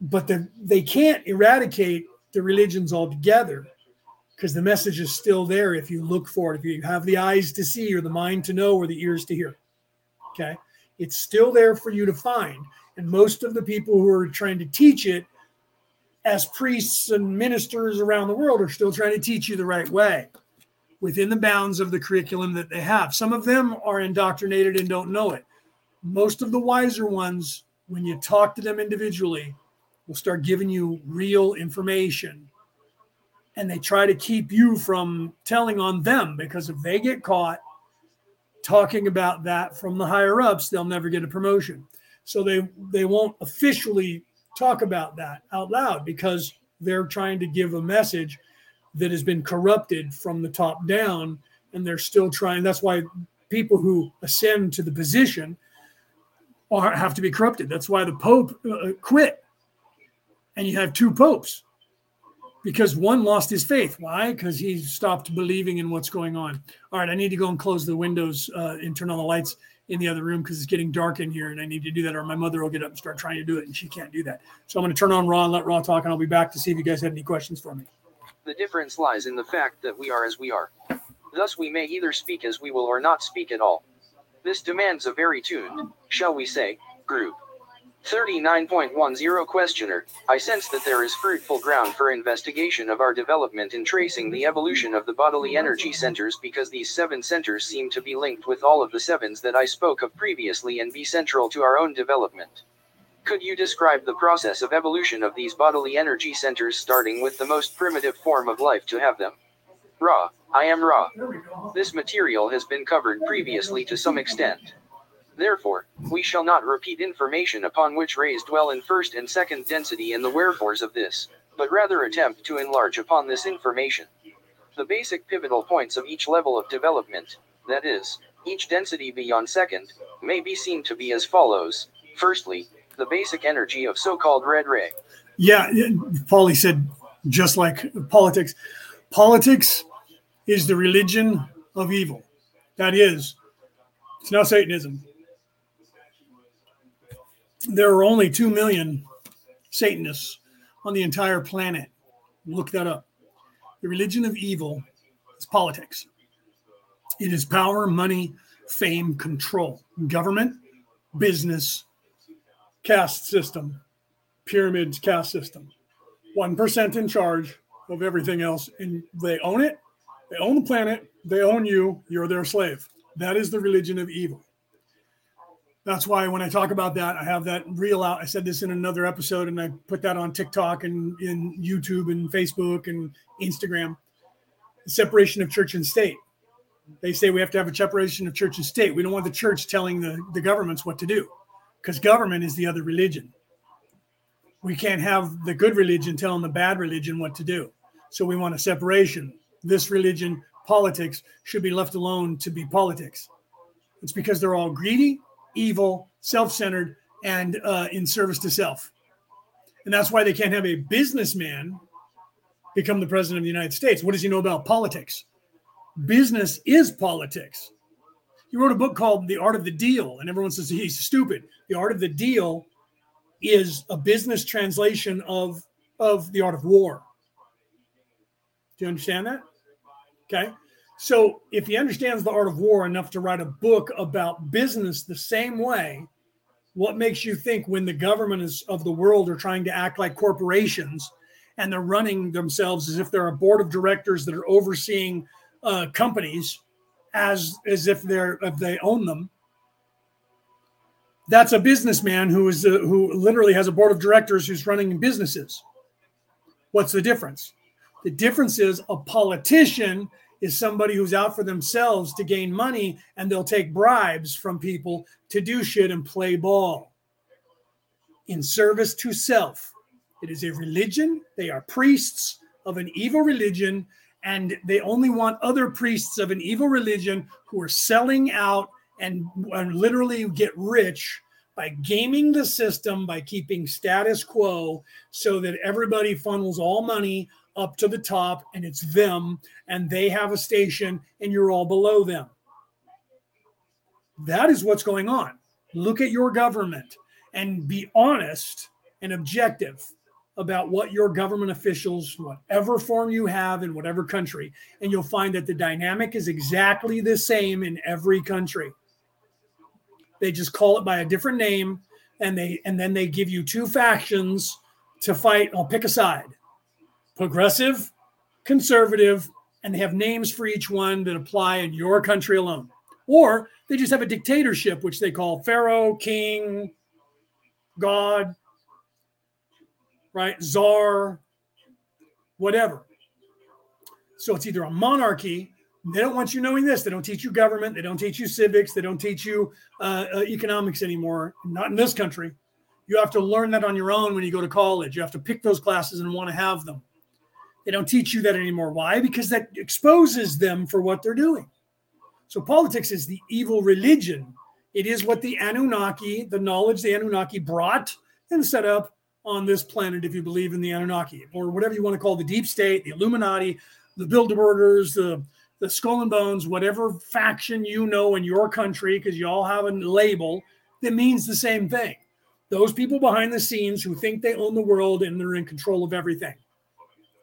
but the, they can't eradicate the religions altogether because the message is still there if you look for it, if you have the eyes to see or the mind to know or the ears to hear. Okay. It's still there for you to find. And most of the people who are trying to teach it as priests and ministers around the world are still trying to teach you the right way within the bounds of the curriculum that they have. Some of them are indoctrinated and don't know it. Most of the wiser ones, when you talk to them individually, will start giving you real information. And they try to keep you from telling on them because if they get caught talking about that from the higher ups, they'll never get a promotion. So they they won't officially talk about that out loud because they're trying to give a message that has been corrupted from the top down and they're still trying that's why people who ascend to the position are have to be corrupted that's why the pope uh, quit and you have two popes because one lost his faith why because he stopped believing in what's going on all right i need to go and close the windows uh, and turn on the lights in the other room because it's getting dark in here and I need to do that, or my mother will get up and start trying to do it, and she can't do that. So I'm going to turn on Ra and let Ra talk, and I'll be back to see if you guys have any questions for me. The difference lies in the fact that we are as we are. Thus, we may either speak as we will or not speak at all. This demands a very tuned, shall we say, group. 39.10 Questioner I sense that there is fruitful ground for investigation of our development in tracing the evolution of the bodily energy centers because these seven centers seem to be linked with all of the sevens that I spoke of previously and be central to our own development. Could you describe the process of evolution of these bodily energy centers starting with the most primitive form of life to have them? Ra. I am Ra. This material has been covered previously to some extent. Therefore, we shall not repeat information upon which rays dwell in first and second density and the wherefores of this, but rather attempt to enlarge upon this information. The basic pivotal points of each level of development, that is, each density beyond second, may be seen to be as follows. Firstly, the basic energy of so called red ray. Yeah, Paulie said just like politics. Politics is the religion of evil. That is, it's now Satanism there are only 2 million Satanists on the entire planet. Look that up. The religion of evil is politics, it is power, money, fame, control, government, business, caste system, pyramids, caste system. 1% in charge of everything else, and they own it. They own the planet. They own you. You're their slave. That is the religion of evil that's why when I talk about that, I have that reel out. I said this in another episode, and I put that on TikTok and in YouTube and Facebook and Instagram. The separation of church and state. They say we have to have a separation of church and state. We don't want the church telling the, the governments what to do because government is the other religion. We can't have the good religion telling the bad religion what to do. So we want a separation. This religion, politics, should be left alone to be politics. It's because they're all greedy evil, self centered, and uh, in service to self. And that's why they can't have a businessman become the president of the United States. What does he know about politics? Business is politics. He wrote a book called The Art of the Deal, and everyone says he's stupid. The Art of the Deal is a business translation of, of The Art of War. Do you understand that? Okay. So if he understands the art of war enough to write a book about business the same way, what makes you think when the government is, of the world are trying to act like corporations and they're running themselves as if they're a board of directors that are overseeing uh, companies as as if they're if they own them? That's a businessman who is a, who literally has a board of directors who's running businesses. What's the difference? The difference is a politician is somebody who's out for themselves to gain money and they'll take bribes from people to do shit and play ball in service to self. It is a religion. They are priests of an evil religion, and they only want other priests of an evil religion who are selling out and, literally get rich by gaming the system, by keeping status quo so that everybody funnels all money up to the top and it's them and they have a station and you're all below them. That is what's going on. Look at your government and be honest and objective about what your government officials, whatever form you have in whatever country, and you'll find that the dynamic is exactly the same in every country. They just call it by a different name and they and then they give you two factions to fight, I'll pick a side progressive, conservative, and they have names for each one that apply in your country alone. Or they just have a dictatorship, which they call Pharaoh, King, God, right? Czar, whatever. So it's either a monarchy. They don't want you knowing this. They don't teach you government. They don't teach you civics. They don't teach you uh, uh, economics anymore. Not in this country. You have to learn that on your own when you go to college. You have to pick those classes and want to have them. They don't teach you that anymore. Why? Because that exposes them for what they're doing. So politics is the evil religion. It is what the Anunnaki, the knowledge the Anunnaki brought and set up on this planet, if you believe in the Anunnaki, or whatever you want to call the deep state, the Illuminati, the Bilderbergers, the the skull and bones, whatever faction you know in your country, because you all have a label that means the same thing. Those people behind the scenes who think they own the world and they're in control of everything.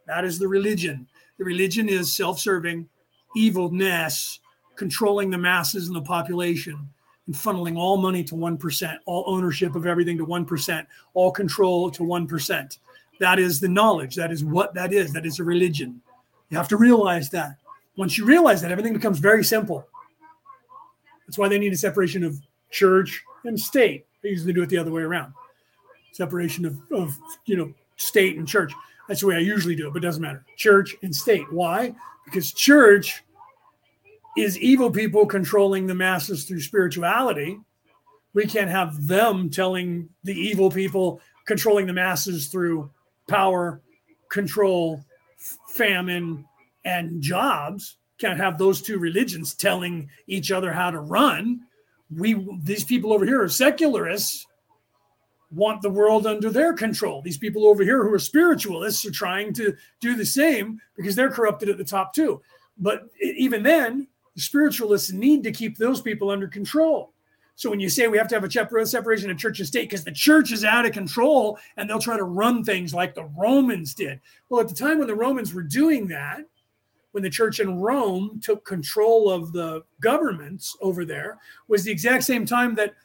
That is the religion. The religion is self serving, evilness, controlling the masses and the population and funneling all money to 1%, all ownership of everything to 1%, all control to 1%. That is the knowledge. That is what that is. That is a religion. You have to realize that. Once you realize that, everything becomes very simple. That's why they need a separation of church and state. They usually do it the other way around. Separation of, of you know, state and church. That's the way I usually do it, but it doesn't matter. Church and state. Why? Because church is evil people controlling the masses through spirituality. We can't have them telling the evil people controlling the masses through power, control, famine, and jobs. Can't have those two religions telling each other how to run. We these people over here are secularists want the world under their control. These people over here who are spiritualists are trying to do the same because they're corrupted at the top too. But even then, the spiritualists need to keep those people under control. So when you say we have to have a separation of church and state because the church is out of control and they'll try to run things like the Romans did. Well, at the time when the Romans were doing that, when the church in Rome took control of the governments over there, was the exact same time that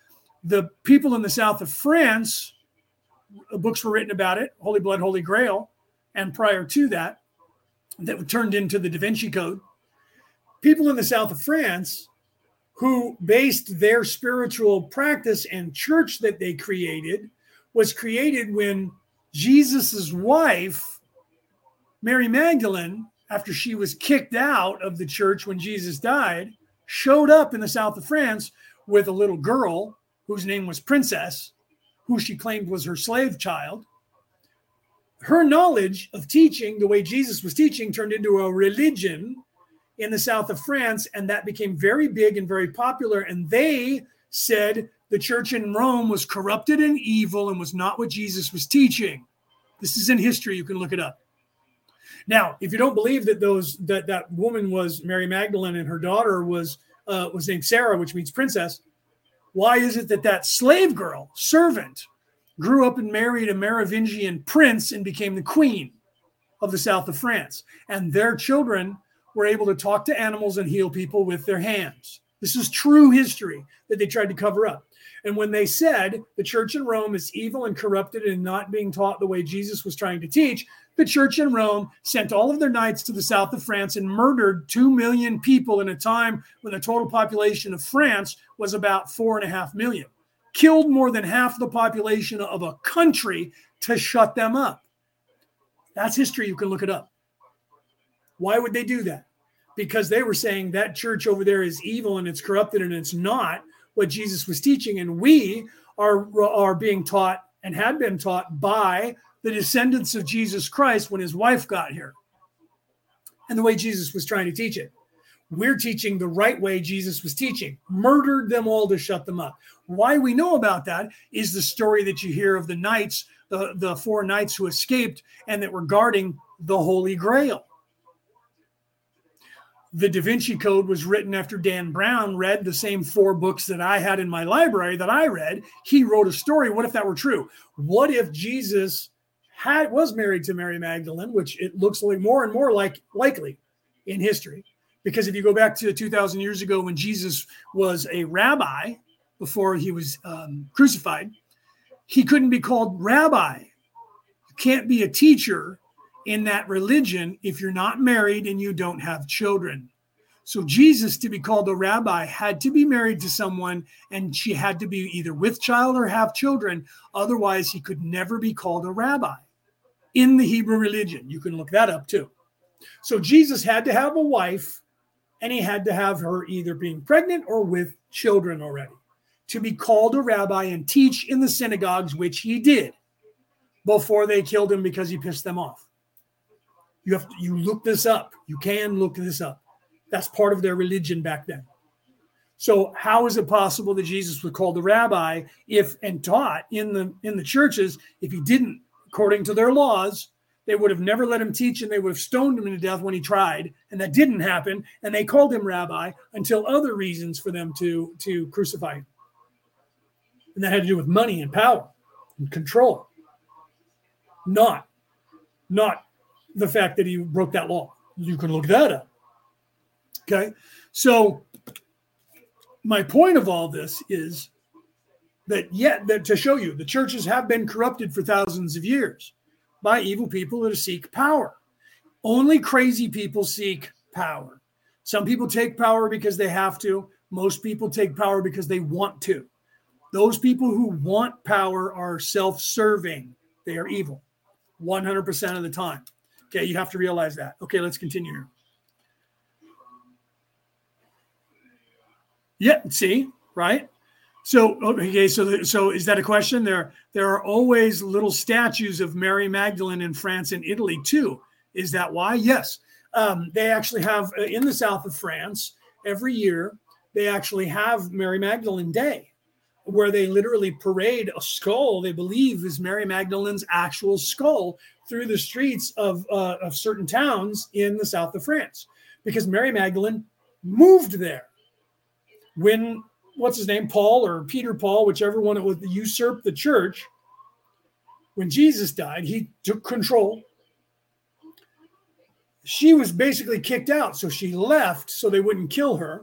the people in the south of France, uh, books were written about it, Holy Blood, Holy Grail, and prior to that, that turned into the Da Vinci Code. People in the south of France who based their spiritual practice and church that they created was created when Jesus's wife, Mary Magdalene, after she was kicked out of the church when Jesus died, showed up in the south of France with a little girl whose name was Princess, who she claimed was her slave child. Her knowledge of teaching, the way Jesus was teaching, turned into a religion in the south of France, and that became very big and very popular. And they said the church in Rome was corrupted and evil and was not what Jesus was teaching. This is in history. You can look it up. Now, if you don't believe that those that that woman was Mary Magdalene and her daughter was uh, was named Sarah, which means princess, why is it that that slave girl servant grew up and married a Merovingian prince and became the queen of the south of France, and their children were able to talk to animals and heal people with their hands. This is true history that they tried to cover up. And when they said the church in Rome is evil and corrupted and not being taught the way Jesus was trying to teach, the church in Rome sent all of their knights to the south of France and murdered 2 million people in a time when the total population of France was about four and a half million. Killed more than half the population of a country to shut them up. That's history. You can look it up. Why would they do that? Because they were saying that church over there is evil and it's corrupted and it's not what Jesus was teaching. And we are, are being taught and had been taught by the descendants of Jesus Christ when his wife got here and the way Jesus was trying to teach it. We're teaching the right way Jesus was teaching, murdered them all to shut them up. Why we know about that is the story that you hear of the knights, the, the four knights who escaped and that were guarding the Holy Grail the Da Vinci Code was written after Dan Brown read the same four books that I had in my library that I read. He wrote a story. What if that were true? What if Jesus had was married to Mary Magdalene, which it looks like more and more like likely in history? Because if you go back to 2,000 years ago when Jesus was a rabbi before he was um, crucified, he couldn't be called rabbi You can't be a teacher in that religion if you're not married and you don't have children. So Jesus, to be called a rabbi, had to be married to someone and she had to be either with child or have children. Otherwise, he could never be called a rabbi in the Hebrew religion. You can look that up too. So Jesus had to have a wife and he had to have her either being pregnant or with children already to be called a rabbi and teach in the synagogues, which he did before they killed him because he pissed them off. You have to, you look this up. You can look this up. That's part of their religion back then. So how is it possible that Jesus was called a rabbi if and taught in the in the churches if he didn't according to their laws they would have never let him teach and they would have stoned him to death when he tried and that didn't happen and they called him rabbi until other reasons for them to to crucify him and that had to do with money and power and control not not the fact that he broke that law. You can look that up. Okay. So my point of all this is that yet that to show you the churches have been corrupted for thousands of years by evil people that seek power. Only crazy people seek power. Some people take power because they have to. Most people take power because they want to. Those people who want power are self serving, they are evil 100% of the time. Okay, you have to realize that. Okay, let's continue here. Yeah, see, right? So okay, so so is that a question? There there are always little statues of Mary Magdalene in France and Italy too. Is that why? Yes, um, they actually have uh, in the south of France every year. They actually have Mary Magdalene Day, where they literally parade a skull they believe is Mary Magdalene's actual skull through the streets of, uh, of certain towns in the south of France because Mary Magdalene moved there. When, what's his name, Paul or Peter Paul, whichever one it was, usurped the church, when Jesus died, he took control. She was basically kicked out. So she left so they wouldn't kill her.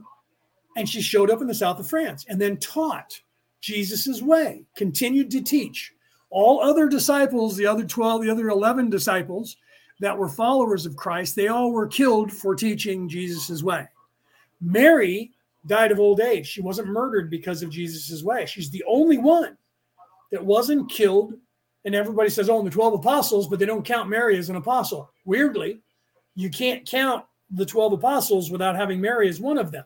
And she showed up in the south of France and then taught Jesus's way, continued to teach all other disciples, the other 12, the other 11 disciples that were followers of Christ, they all were killed for teaching Jesus' way. Mary died of old age. She wasn't murdered because of Jesus' way. She's the only one that wasn't killed. And everybody says, oh, the 12 apostles, but they don't count Mary as an apostle. Weirdly, you can't count the 12 apostles without having Mary as one of them.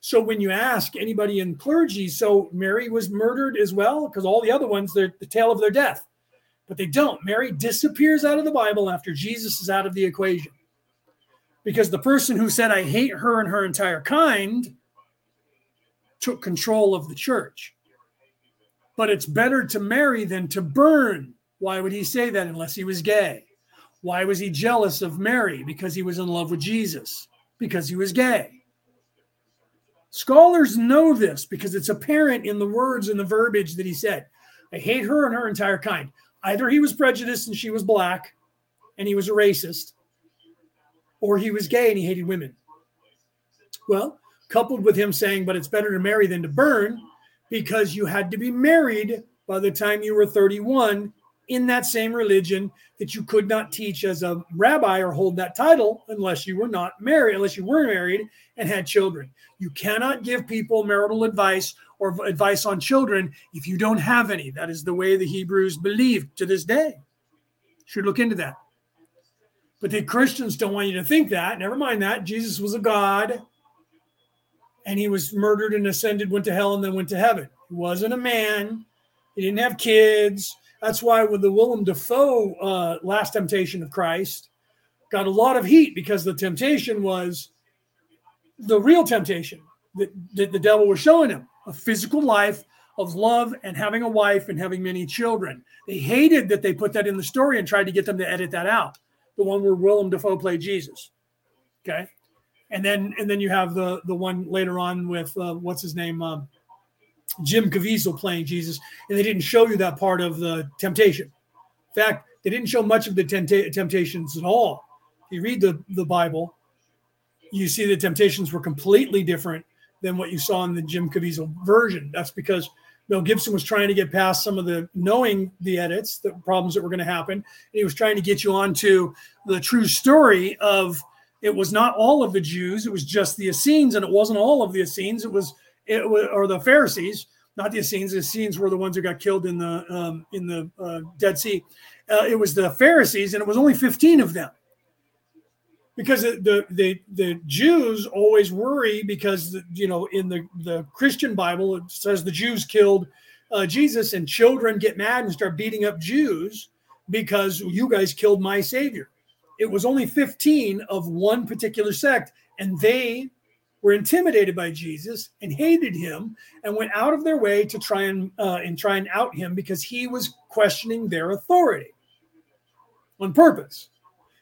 So when you ask anybody in clergy, so Mary was murdered as well, because all the other ones, they're the tale of their death. But they don't. Mary disappears out of the Bible after Jesus is out of the equation. Because the person who said, I hate her and her entire kind, took control of the church. But it's better to marry than to burn. Why would he say that unless he was gay? Why was he jealous of Mary? Because he was in love with Jesus, because he was gay. Scholars know this because it's apparent in the words and the verbiage that he said. I hate her and her entire kind. Either he was prejudiced and she was black and he was a racist, or he was gay and he hated women. Well, coupled with him saying, but it's better to marry than to burn because you had to be married by the time you were 31 in that same religion that you could not teach as a rabbi or hold that title unless you were not married, unless you were married and had children. You cannot give people marital advice or advice on children if you don't have any. That is the way the Hebrews believed to this day. Should look into that. But the Christians don't want you to think that. Never mind that. Jesus was a God and he was murdered and ascended, went to hell, and then went to heaven. He wasn't a man. He didn't have kids. That's why with the Willem Dafoe uh, Last Temptation of Christ got a lot of heat because the temptation was the real temptation that, that the devil was showing him a physical life of love and having a wife and having many children. They hated that they put that in the story and tried to get them to edit that out. The one where Willem Dafoe played Jesus. Okay. And then and then you have the the one later on with uh, what's his name um, Jim Caviezel playing Jesus, and they didn't show you that part of the temptation. In fact, they didn't show much of the tempta- temptations at all. If you read the, the Bible, you see the temptations were completely different than what you saw in the Jim Caviezel version. That's because Mel Gibson was trying to get past some of the knowing the edits, the problems that were going to happen. And He was trying to get you onto the true story of it was not all of the Jews, it was just the Essenes, and it wasn't all of the Essenes, it was it was or the Pharisees, not the Essenes. The Essenes were the ones who got killed in the um, in the uh, Dead Sea. Uh, it was the Pharisees, and it was only 15 of them because the the the Jews always worry because you know in the the Christian Bible it says the Jews killed uh, Jesus and children get mad and start beating up Jews because you guys killed my savior. It was only 15 of one particular sect and they were intimidated by Jesus and hated him and went out of their way to try and uh, and try and out him because he was questioning their authority on purpose.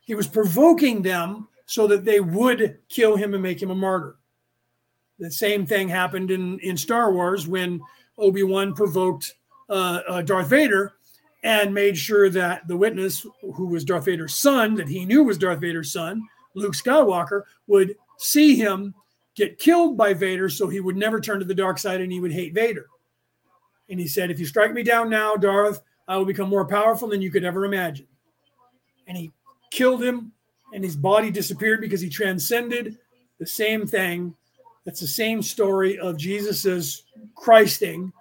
He was provoking them so that they would kill him and make him a martyr. The same thing happened in, in Star Wars when Obi Wan provoked uh, uh, Darth Vader and made sure that the witness, who was Darth Vader's son, that he knew was Darth Vader's son, Luke Skywalker, would see him get killed by Vader so he would never turn to the dark side and he would hate Vader. And he said, If you strike me down now, Darth, I will become more powerful than you could ever imagine and he killed him and his body disappeared because he transcended the same thing. That's the same story of Jesus's Christing,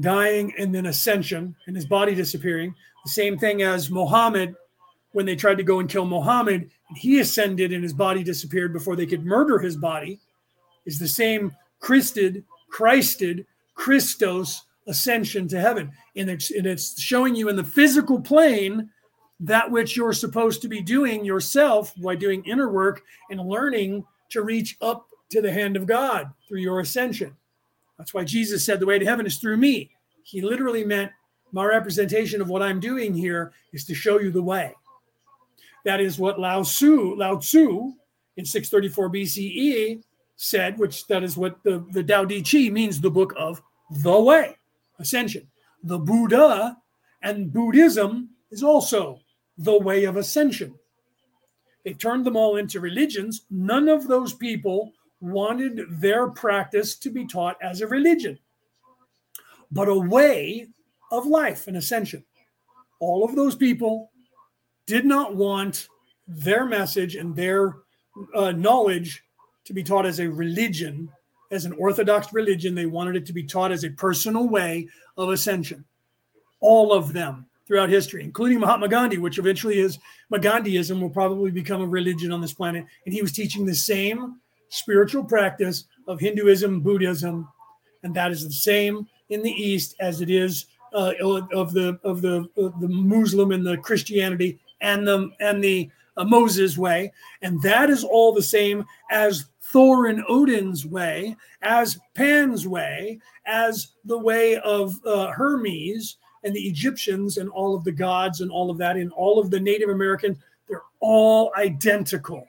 dying and then ascension and his body disappearing. The same thing as Muhammad when they tried to go and kill Muhammad he ascended and his body disappeared before they could murder his body is the same Christed, Christed, Christos ascension to heaven. And it's, and it's showing you in the physical plane that which you're supposed to be doing yourself by doing inner work and learning to reach up to the hand of God through your ascension. That's why Jesus said the way to heaven is through me. He literally meant my representation of what I'm doing here is to show you the way. That is what Lao Tzu, Lao Tzu in 634 BCE said, which that is what the, the Tao Te Ching means the book of the way, ascension. The Buddha and Buddhism is also the way of ascension. They turned them all into religions. None of those people wanted their practice to be taught as a religion, but a way of life and ascension. All of those people did not want their message and their uh, knowledge to be taught as a religion, as an orthodox religion. They wanted it to be taught as a personal way of ascension. All of them throughout history, including Mahatma Gandhi, which eventually is Gandhiism will probably become a religion on this planet. And he was teaching the same spiritual practice of Hinduism, Buddhism, and that is the same in the East as it is uh, of the of the of the Muslim and the Christianity and the and the uh, Moses way, and that is all the same as Thor and Odin's way, as Pan's way, as the way of uh, Hermes, and the Egyptians and all of the gods and all of that, and all of the Native American, they're all identical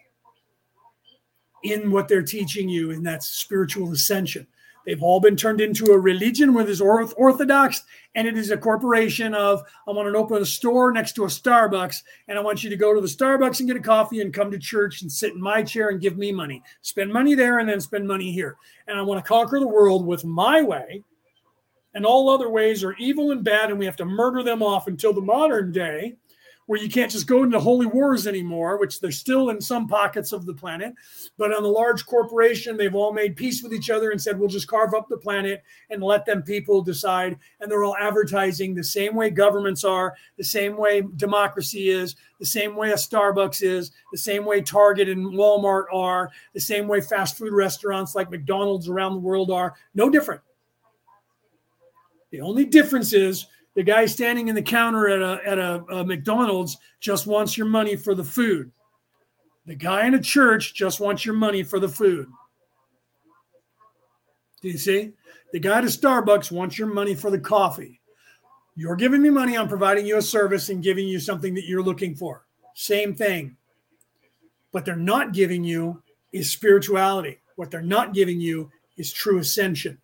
in what they're teaching you, and that's spiritual ascension. They've all been turned into a religion where there's orthodox, and it is a corporation of I want to open a store next to a Starbucks, and I want you to go to the Starbucks and get a coffee and come to church and sit in my chair and give me money. Spend money there and then spend money here. And I want to conquer the world with my way, and all other ways are evil and bad, and we have to murder them off until the modern day, where you can't just go into holy wars anymore, which they're still in some pockets of the planet. But on the large corporation, they've all made peace with each other and said, we'll just carve up the planet and let them people decide. And they're all advertising the same way governments are, the same way democracy is, the same way a Starbucks is, the same way Target and Walmart are, the same way fast food restaurants like McDonald's around the world are. No different. The only difference is the guy standing in the counter at a, at a, a McDonald's just wants your money for the food. The guy in a church just wants your money for the food. Do you see? The guy at Starbucks wants your money for the coffee. You're giving me money, I'm providing you a service and giving you something that you're looking for. Same thing. What they're not giving you is spirituality. What they're not giving you is true ascension.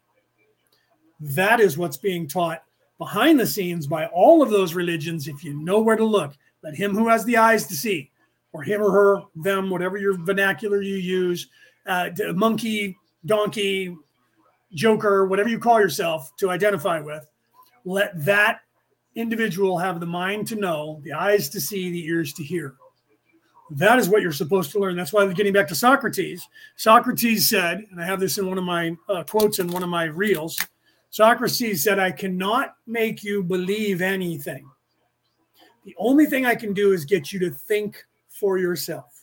That is what's being taught behind the scenes by all of those religions. If you know where to look, let him who has the eyes to see, or him or her, them, whatever your vernacular you use, uh, monkey, donkey, joker, whatever you call yourself to identify with, let that individual have the mind to know, the eyes to see, the ears to hear. That is what you're supposed to learn. That's why getting back to Socrates. Socrates said, and I have this in one of my uh, quotes in one of my reels. Socrates said, I cannot make you believe anything. The only thing I can do is get you to think for yourself.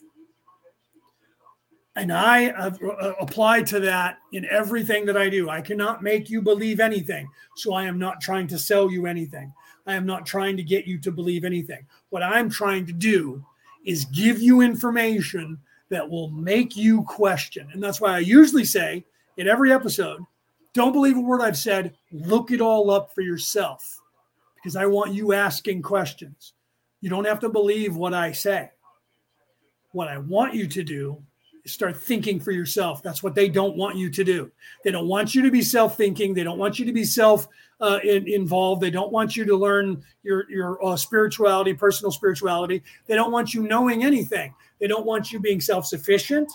And I have uh, applied to that in everything that I do. I cannot make you believe anything. So I am not trying to sell you anything. I am not trying to get you to believe anything. What I'm trying to do is give you information that will make you question. And that's why I usually say in every episode, don't believe a word I've said, look it all up for yourself because I want you asking questions. You don't have to believe what I say. What I want you to do is start thinking for yourself. That's what they don't want you to do. They don't want you to be self thinking. They don't want you to be self uh, in, involved. They don't want you to learn your your uh, spirituality, personal spirituality. They don't want you knowing anything. They don't want you being self sufficient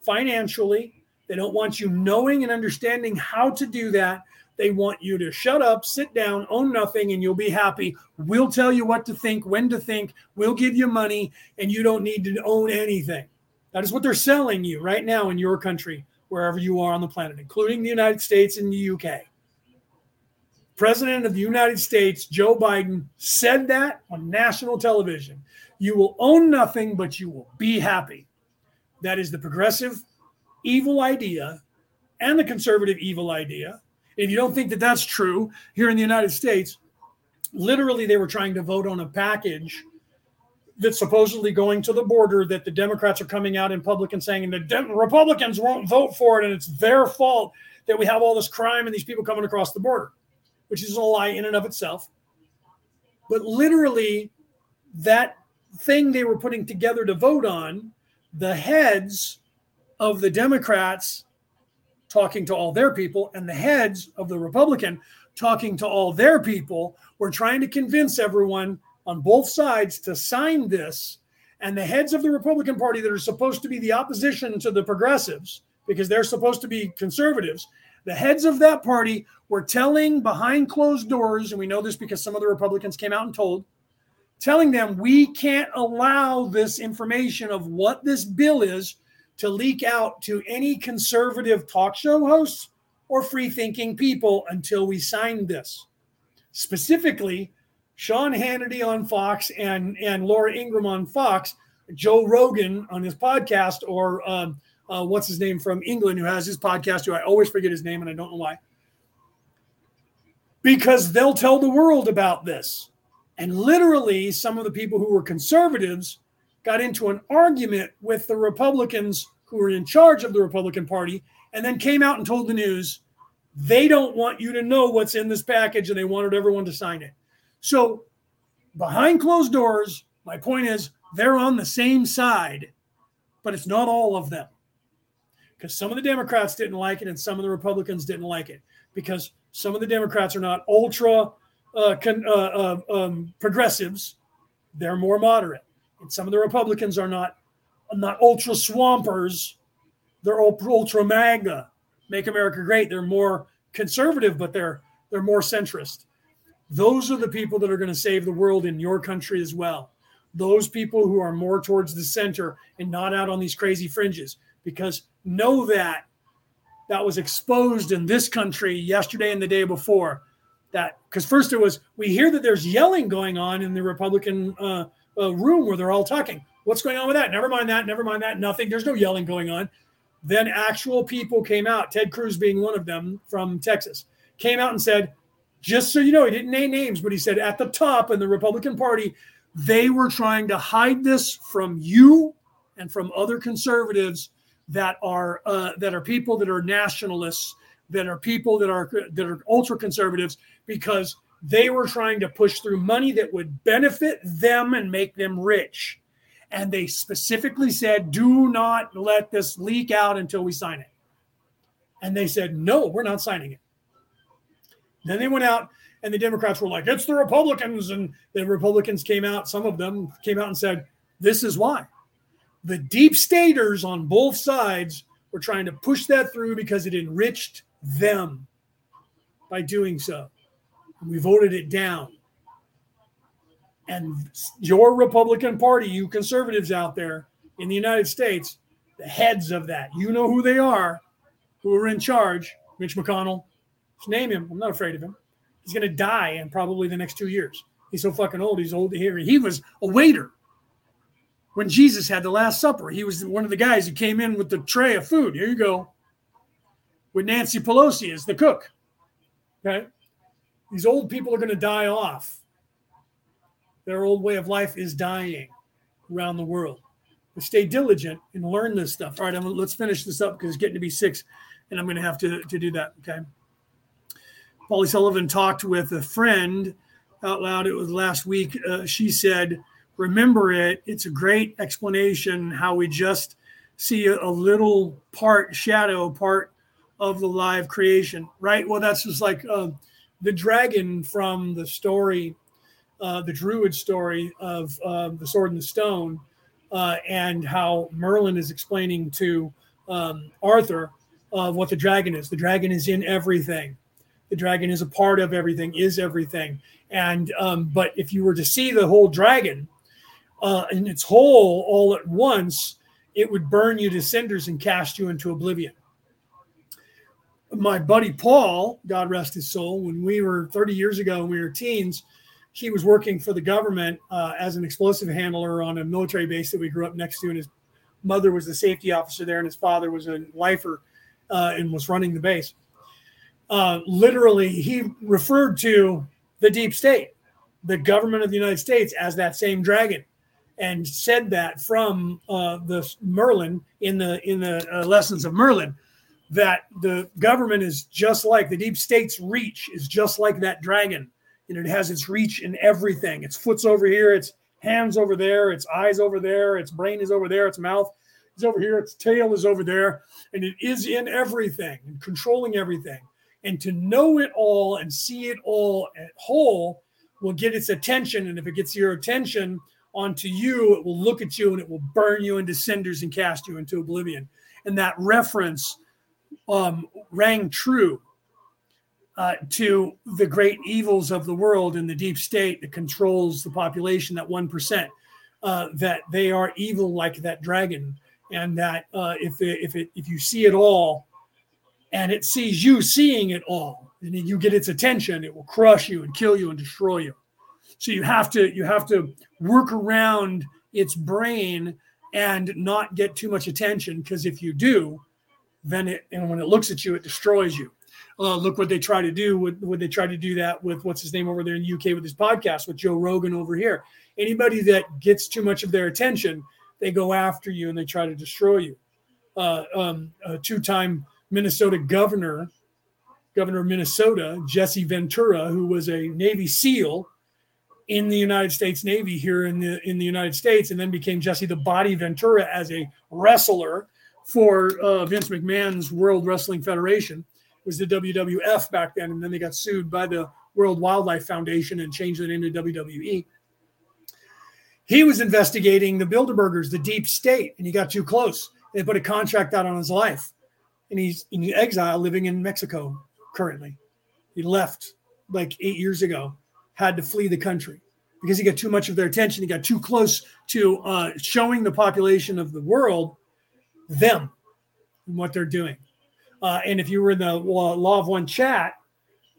financially. They don't want you knowing and understanding how to do that. They want you to shut up, sit down, own nothing, and you'll be happy. We'll tell you what to think, when to think. We'll give you money, and you don't need to own anything. That is what they're selling you right now in your country, wherever you are on the planet, including the United States and the UK. President of the United States, Joe Biden, said that on national television. You will own nothing, but you will be happy. That is the progressive evil idea and the conservative evil idea. If you don't think that that's true here in the United States, literally they were trying to vote on a package that's supposedly going to the border that the Democrats are coming out in public and saying and the De- Republicans won't vote for it and it's their fault that we have all this crime and these people coming across the border which is a lie in and of itself. But literally, that thing they were putting together to vote on, the heads of the Democrats talking to all their people and the heads of the Republican talking to all their people were trying to convince everyone on both sides to sign this. And the heads of the Republican Party that are supposed to be the opposition to the progressives, because they're supposed to be conservatives, the heads of that party were telling behind closed doors, and we know this because some of the Republicans came out and told, telling them we can't allow this information of what this bill is to leak out to any conservative talk show hosts or free thinking people until we sign this. Specifically, Sean Hannity on Fox and, and Laura Ingraham on Fox, Joe Rogan on his podcast, or um, uh, what's his name from England, who has his podcast, who I always forget his name and I don't know why. Because they'll tell the world about this. And literally, some of the people who were conservatives got into an argument with the Republicans who were in charge of the Republican Party and then came out and told the news they don't want you to know what's in this package and they wanted everyone to sign it. So, behind closed doors, my point is they're on the same side, but it's not all of them. Because some of the Democrats didn't like it and some of the Republicans didn't like it. Because some of the Democrats are not ultra uh, con, uh, uh, um, progressives; they're more moderate, and some of the Republicans are not not ultra swampers; they're ultra MAGA, make America great. They're more conservative, but they're they're more centrist. Those are the people that are going to save the world in your country as well. Those people who are more towards the center and not out on these crazy fringes because know that that was exposed in this country yesterday and the day before that because first it was we hear that there's yelling going on in the republican uh, uh, room where they're all talking. What's going on with that? Never mind that never mind that nothing. There's no yelling going on. Then actual people came out ted cruz being one of them from texas came out and said just so you know he didn't name names but he said at the top in the republican party they were trying to hide this from you and from other conservatives that are uh, that are people that are nationalists, that are people that are that are ultra conservatives, because they were trying to push through money that would benefit them and make them rich. And they specifically said, do not let this leak out until we sign it. And they said, no, we're not signing it. Then they went out and the Democrats were like, it's the Republicans. And the Republicans came out, some of them came out and said, this is why the deep staters on both sides were trying to push that through because it enriched them by doing so. And we voted it down. And your Republican Party, you conservatives out there in the United States, the heads of that, you know who they are, who are in charge. Mitch McConnell, just name him. I'm not afraid of him. He's going to die in probably the next two years. He's so fucking old. He's old here. He was a waiter when Jesus had the Last Supper. He was one of the guys who came in with the tray of food. Here you go. With Nancy Pelosi as the cook. Okay. These old people are going to die off. Their old way of life is dying around the world. But stay diligent and learn this stuff. All right, I'm, let's finish this up because it's getting to be six, and I'm going to have to, to do that. Okay. Polly Sullivan talked with a friend out loud. It was last week. Uh, she said, Remember it. It's a great explanation how we just see a, a little part, shadow part of the live creation, right? Well, that's just like uh, the dragon from the story, uh, the Druid story of uh, the Sword and the Stone, uh, and how Merlin is explaining to um, Arthur what the dragon is. The dragon is in everything. The dragon is a part of everything, is everything. And um, but if you were to see the whole dragon uh, in its whole all at once, it would burn you to cinders and cast you into oblivion my buddy Paul, God rest his soul, when we were 30 years ago, when we were teens, he was working for the government uh, as an explosive handler on a military base that we grew up next to. And his mother was the safety officer there, and his father was a lifer uh, and was running the base. Uh, literally, he referred to the deep state, the government of the United States, as that same dragon, and said that from uh, the Merlin in the in the uh, lessons of Merlin that the government is just like the deep state's reach is just like that dragon. And it has its reach in everything. Its foot's over here its hands over there its eyes over there its brain is over there its mouth is over here its tail is over there. And it is in everything and controlling everything. And to know it all and see it all at whole will get its attention. And if it gets your attention onto you it will look at you and it will burn you into cinders and cast you into oblivion. And that reference um, rang true uh, to the great evils of the world and the deep state that controls the population, that 1%, uh, that they are evil like that dragon. And that uh, if, it, if, it, if you see it all and it sees you seeing it all, and you get its attention, it will crush you and kill you and destroy you. So you have to you have to work around its brain and not get too much attention because if you do, then it and when it looks at you, it destroys you. Uh, look what they try to do. Would, they try to do that with what's his name over there in the UK with his podcast with Joe Rogan over here? Anybody that gets too much of their attention, they go after you and they try to destroy you. Uh, um, a two-time Minnesota governor, governor of Minnesota, Jesse Ventura, who was a Navy SEAL in the United States Navy here in the in the United States, and then became Jesse the Body Ventura as a wrestler for uh, Vince McMahon's World Wrestling Federation. Was the WWF back then, and then they got sued by the World Wildlife Foundation and changed the name to WWE. He was investigating the Bilderbergers, the deep state, and he got too close. They put a contract out on his life, and he's in exile living in Mexico currently. He left like eight years ago, had to flee the country because he got too much of their attention. He got too close to uh, showing the population of the world them and what they're doing. Uh, and if you were in the Law of One chat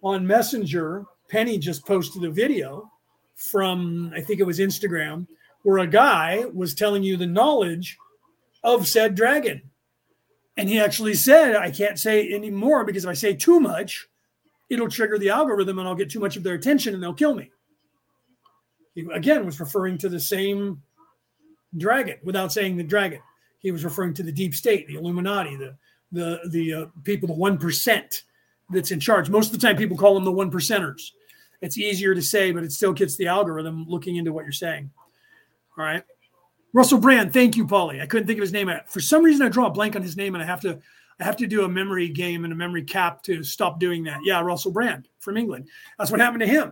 on Messenger, Penny just posted a video from, I think it was Instagram, where a guy was telling you the knowledge of said dragon. And he actually said, I can't say anymore because if I say too much, it'll trigger the algorithm and I'll get too much of their attention and they'll kill me. He again was referring to the same dragon without saying the dragon he was referring to the deep state, the Illuminati, the the the uh, people, the one percent that's in charge. Most of the time, people call them the one percenters. It's easier to say, but it still gets the algorithm looking into what you're saying. All right. Russell Brand, thank you, Paulie. I couldn't think of his name. For some reason, I draw a blank on his name, and I have to I have to do a memory game and a memory cap to stop doing that. Yeah, Russell Brand from England. That's what happened to him.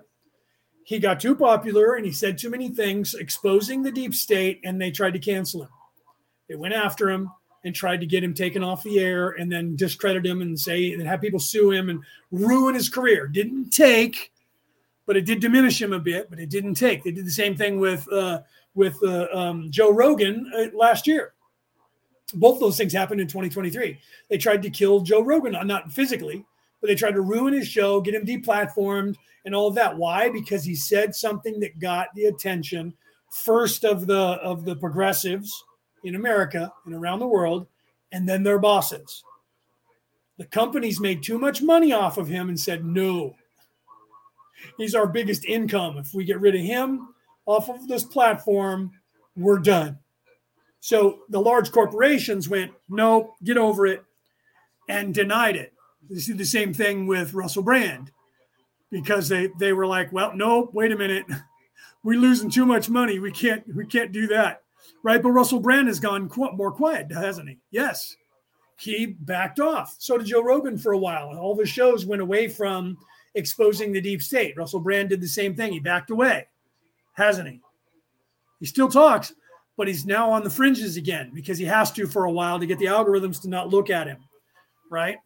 He got too popular and he said too many things, exposing the deep state, and they tried to cancel him. They went after him. and tried to get him taken off the air and then discredit him and say and have people sue him and ruin his career. Didn't take, but it did diminish him a bit, but it didn't take. They did the same thing with uh, with uh, um, Joe Rogan uh, last year. Both those things happened in 2023. They tried to kill Joe Rogan, not physically, but they tried to ruin his show, get him deplatformed, and all of that. Why? Because he said something that got the attention first of the of the progressives in America and around the world, and then their bosses. The companies made too much money off of him and said, no, he's our biggest income. If we get rid of him off of this platform, we're done. So the large corporations went, no, get over it, and denied it. You see the same thing with Russell Brand because they, they were like, well, no, wait a minute. We're losing too much money. We can't we can't do that right? But Russell Brand has gone qu- more quiet, hasn't he? Yes. He backed off. So did Joe Rogan for a while. All the shows went away from exposing the deep state. Russell Brand did the same thing. He backed away, hasn't he? He still talks, but he's now on the fringes again because he has to for a while to get the algorithms to not look at him, right?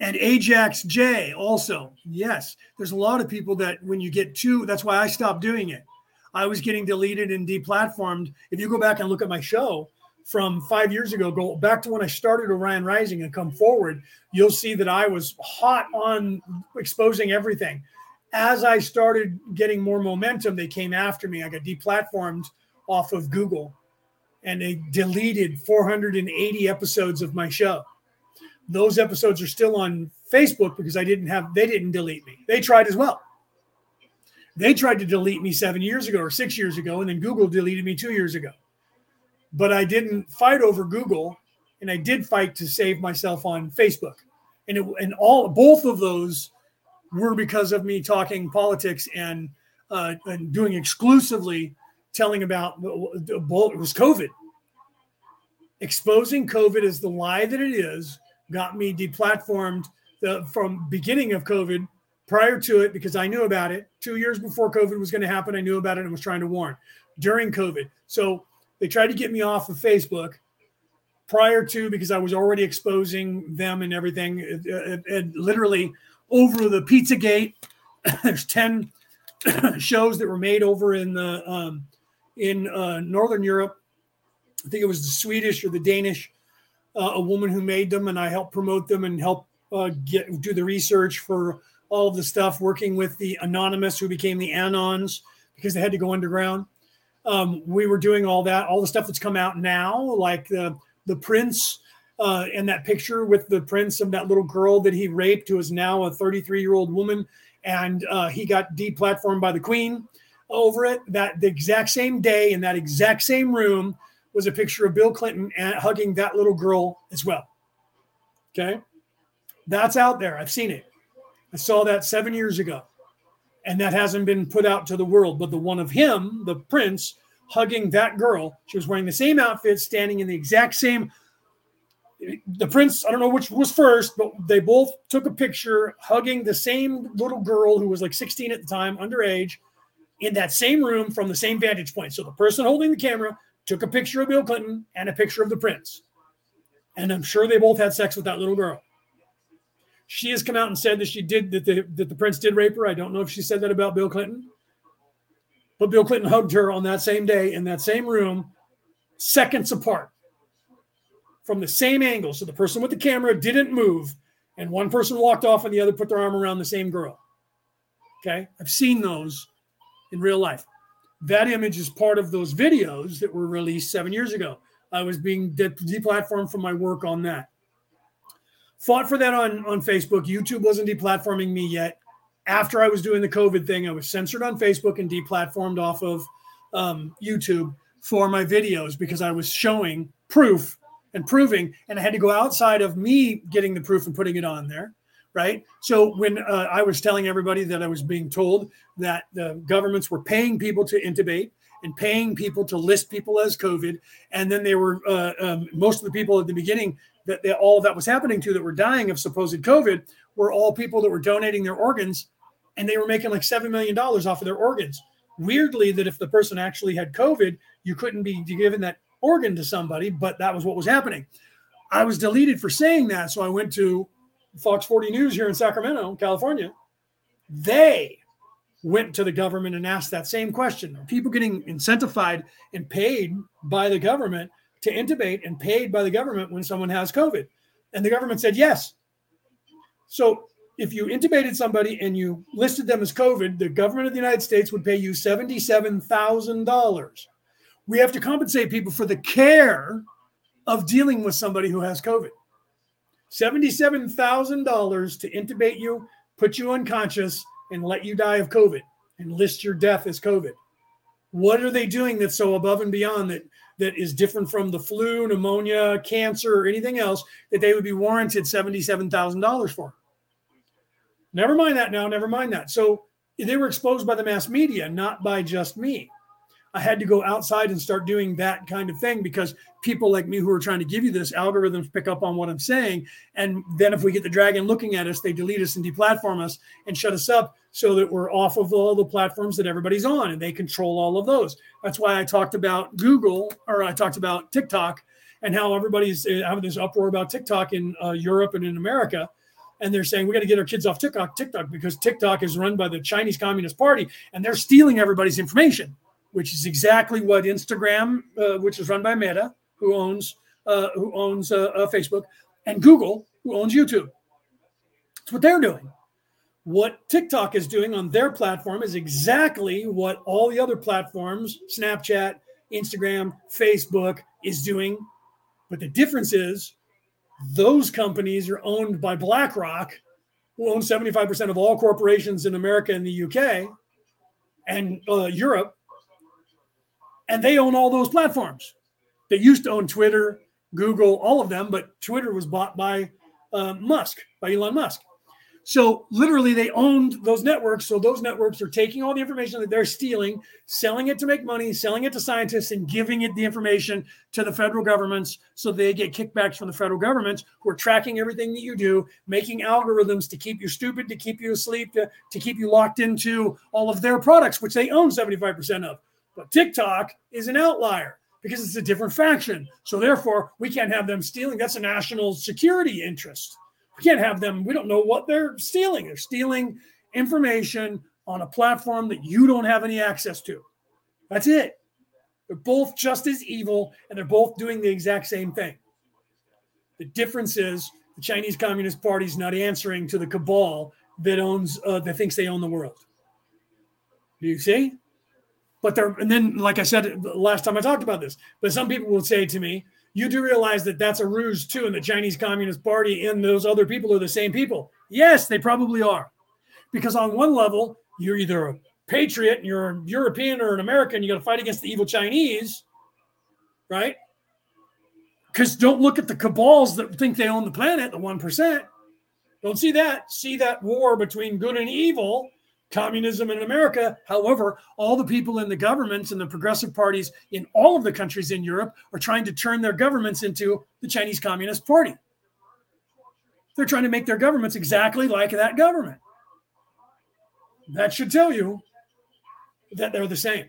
And Ajax J also, yes, there's a lot of people that when you get too, that's why I stopped doing it. I was getting deleted and deplatformed. If you go back and look at my show from five years ago, go back to when I started Orion Rising and come forward, you'll see that I was hot on exposing everything. As I started getting more momentum, they came after me. I got deplatformed off of Google and they deleted 480 episodes of my show. Those episodes are still on Facebook because I didn't have, they didn't delete me. They tried as well. They tried to delete me seven years ago or six years ago, and then Google deleted me two years ago. But I didn't fight over Google, and I did fight to save myself on Facebook. And it, and all both of those were because of me talking politics and uh, and doing exclusively telling about the it was COVID. Exposing COVID as the lie that it is got me deplatformed the, from beginning of COVID prior to it because I knew about it two years before COVID was going to happen. I knew about it and was trying to warn during COVID. So they tried to get me off of Facebook prior to because I was already exposing them and everything. It, it, it literally over the Pizzagate, there's 10 shows that were made over in the um, in uh, Northern Europe. I think it was the Swedish or the Danish, uh, a woman who made them, and I helped promote them and help uh, get do the research for all of the stuff working with the anonymous who became the anons because they had to go underground. Um, we were doing all that all the stuff that's come out now like the the prince uh, and that picture with the prince of that little girl that he raped who is now a 33 year old woman and uh, he got deplatformed by the queen over it. That the exact same day in that exact same room was a picture of bill clinton hugging that little girl as well. Okay? That's out there. I've seen it I saw that seven years ago, and that hasn't been put out to the world. But the one of him, the prince, hugging that girl, she was wearing the same outfit, standing in the exact same. The prince, I don't know which was first, but they both took a picture hugging the same little girl who was like 16 at the time, underage, in that same room from the same vantage point. So the person holding the camera took a picture of Bill Clinton and a picture of the prince. And I'm sure they both had sex with that little girl. She has come out and said that she did that the that the prince did rape her. I don't know if she said that about Bill Clinton, but Bill Clinton hugged her on that same day in that same room, seconds apart, from the same angle. So the person with the camera didn't move, and one person walked off, and the other put their arm around the same girl. Okay, I've seen those in real life. That image is part of those videos that were released seven years ago. I was being deplatformed from my work on that fought for that on on Facebook. YouTube wasn't deplatforming me yet. After I was doing the COVID thing, I was censored on Facebook and deplatformed off of um, YouTube for my videos because I was showing proof and proving, and I had to go outside of me getting the proof and putting it on there. Right. So when uh, I was telling everybody that I was being told that the governments were paying people to intubate and paying people to list people as COVID, and then they were uh, um, most of the people at the beginning that they, all that was happening to that were dying of supposed COVID were all people that were donating their organs and they were making like $7 million off of their organs. Weirdly, that if the person actually had COVID, you couldn't be given that organ to somebody, but that was what was happening. I was deleted for saying that. So I went to Fox 40 News here in Sacramento, California. They went to the government and asked that same question Are people getting incentivized and paid by the government to intubate and paid by the government when someone has COVID? And the government said yes. So if you intubated somebody and you listed them as COVID, the government of the United States would pay you $77,000. We have to compensate people for the care of dealing with somebody who has COVID. $77,000 to intubate you, put you unconscious, and let you die of COVID and list your death as COVID. What are they doing that's so above and beyond that that is different from the flu, pneumonia, cancer, or anything else that they would be warranted $77,000 for? Never mind that now, never mind that. So they were exposed by the mass media, not by just me. I had to go outside and start doing that kind of thing because people like me who are trying to give you this algorithms pick up on what I'm saying. And then if we get the dragon looking at us, they delete us and deplatform us and shut us up so that we're off of all the platforms that everybody's on and they control all of those. That's why I talked about Google or I talked about TikTok and how everybody's uh, having this uproar about TikTok in uh, Europe and in America and they're saying we got to get our kids off TikTok, TikTok because TikTok is run by the Chinese Communist Party and they're stealing everybody's information which is exactly what Instagram, uh, which is run by Meta, who owns uh, who owns uh, uh, Facebook, and Google, who owns YouTube. That's what they're doing. What TikTok is doing on their platform is exactly what all the other platforms, Snapchat, Instagram, Facebook, is doing. But the difference is those companies are owned by BlackRock, who owns 75% of all corporations in America and the UK and uh, Europe and they own all those platforms. They used to own Twitter, Google, all of them, but Twitter was bought by uh, Musk, by Elon Musk. So literally, they owned those networks. So those networks are taking all the information that they're stealing, selling it to make money, selling it to scientists, and giving it the information to the federal governments. So they get kickbacks from the federal governments who are tracking everything that you do, making algorithms to keep you stupid, to keep you asleep, to, to keep you locked into all of their products, which they own 75% of. But TikTok is an outlier because it's a different faction. So therefore, we can't have them stealing. That's a national security interest. We can't have them. We don't know what they're stealing. They're stealing information on a platform that you don't have any access to. That's it. They're both just as evil and they're both doing the exact same thing. The difference is the Chinese Communist Party is not answering to the cabal that owns uh, that thinks they own the world. Do you see? But they're, and then, like I said last time I talked about this, but some people will say to me, you do realize that that's a ruse too, and the Chinese Communist Party and those other people are the same people. Yes, they probably are. Because on one level, you're either a patriot and you're a European or an American, you got to fight against the evil Chinese, right? Because don't look at the cabals that think they own the planet, the 1%. Don't see that. See that war between good and evil communism in America. However, all the people in the governments and the progressive parties in all of the countries in Europe are trying to turn their governments into the Chinese Communist Party. They're trying to make their governments exactly like that government. That should tell you that they're the same.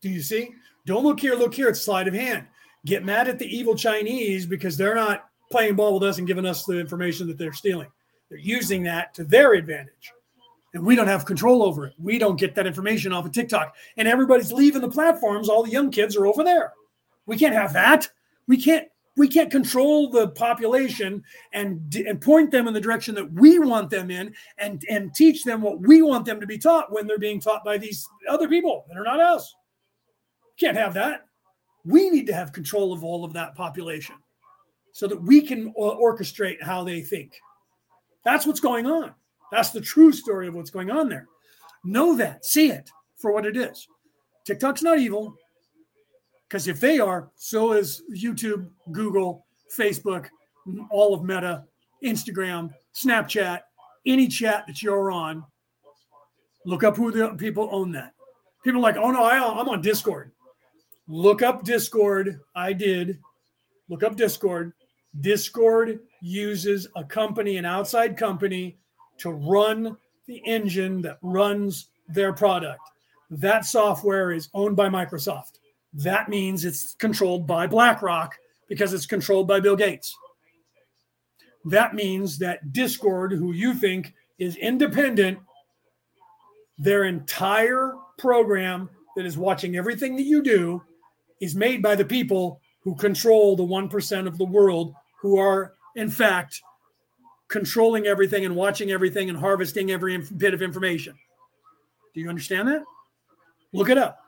Do you see? Don't look here, look here. It's sleight of hand. Get mad at the evil Chinese because they're not playing ball with us and giving us the information that they're stealing. They're using that to their advantage. And we don't have control over it. We don't get that information off of TikTok. And everybody's leaving the platforms. All the young kids are over there. We can't have that. We can't we can't control the population and and point them in the direction that we want them in and and teach them what we want them to be taught when they're being taught by these other people that are not us. Can't have that. We need to have control of all of that population so that we can orchestrate how they think. That's what's going on. That's the true story of what's going on there. Know that, see it for what it is. TikTok's not evil because if they are, so is YouTube, Google, Facebook, all of Meta, Instagram, Snapchat, any chat that you're on. Look up who the people own that. People are like, oh no, I, I'm on Discord. Look up Discord. I did. Look up Discord. Discord uses a company, an outside company, to run the engine that runs their product. That software is owned by Microsoft. that means it's controlled by BlackRock because it's controlled by Bill Gates. That means that Discord, who you think is independent, their entire program that is watching everything that you do is made by the people who control the 1% of the world who are, in fact, controlling everything and watching everything and harvesting every bit of information. Do you understand that? Look it up.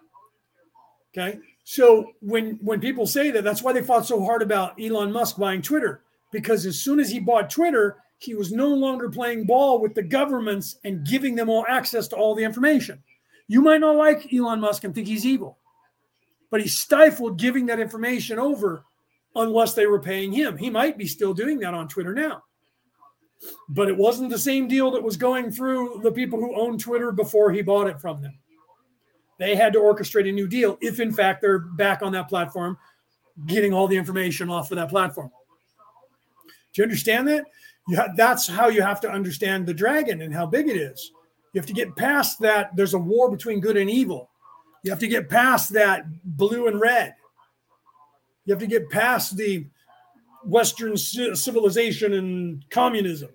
Okay. So when when people say that, that's why they fought so hard about Elon Musk buying Twitter, because as soon as he bought Twitter, he was no longer playing ball with the governments and giving them all access to all the information. You might not like Elon Musk and think he's evil, but he stifled giving that information over unless they were paying him. He might be still doing that on Twitter now. But it wasn't the same deal that was going through the people who owned Twitter before he bought it from them. They had to orchestrate a new deal if, in fact, they're back on that platform, getting all the information off of that platform. Do you understand that? You ha- that's how you have to understand the dragon and how big it is. You have to get past that. There's a war between good and evil. You have to get past that blue and red. You have to get past the Western civilization and communism.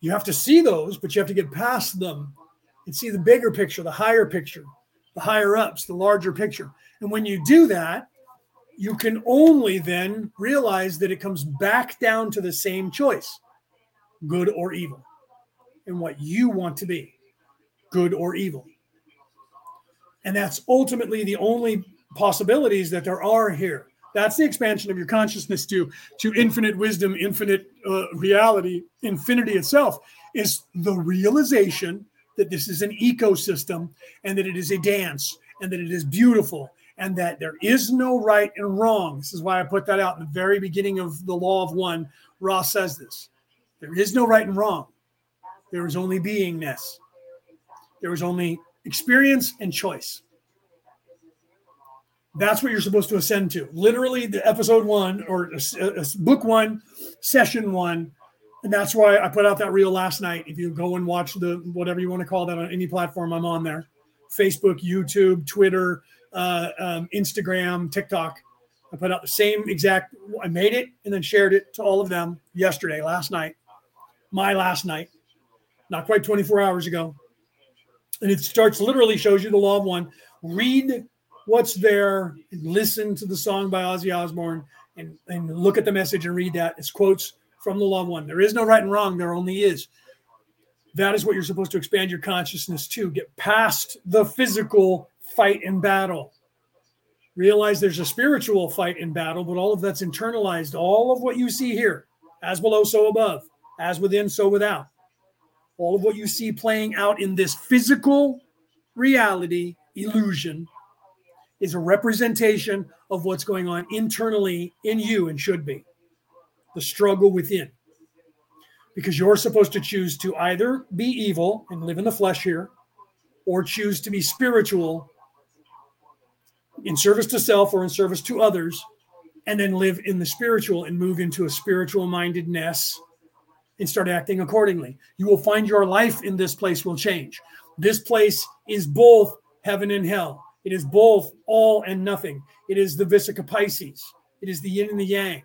You have to see those, but you have to get past them and see the bigger picture, the higher picture, the higher ups, the larger picture. And when you do that, you can only then realize that it comes back down to the same choice good or evil, and what you want to be good or evil. And that's ultimately the only possibilities that there are here. That's the expansion of your consciousness to, to infinite wisdom, infinite uh, reality, infinity itself is the realization that this is an ecosystem and that it is a dance and that it is beautiful and that there is no right and wrong. This is why I put that out in the very beginning of the Law of One. Ross says this there is no right and wrong, there is only beingness, there is only experience and choice. That's what you're supposed to ascend to. Literally, the episode one or book one, session one. And that's why I put out that reel last night. If you go and watch the whatever you want to call that on any platform, I'm on there Facebook, YouTube, Twitter, uh, um, Instagram, TikTok. I put out the same exact, I made it and then shared it to all of them yesterday, last night, my last night, not quite 24 hours ago. And it starts literally shows you the law of one. Read what's there listen to the song by Ozzy Osbourne and, and look at the message and read that. It's quotes from the Law of One. There is no right and wrong, there only is. That is what you're supposed to expand your consciousness to. Get past the physical fight and battle. Realize there's a spiritual fight and battle, but all of that's internalized. All of what you see here, as below, so above, as within, so without. All of what you see playing out in this physical reality illusion is a representation of what's going on internally in you and should be the struggle within. Because you're supposed to choose to either be evil and live in the flesh here, or choose to be spiritual in service to self or in service to others, and then live in the spiritual and move into a spiritual mindedness and start acting accordingly. You will find your life in this place will change. This place is both heaven and hell. It is both all and nothing. It is the Vesica Piscis. It is the yin and the yang.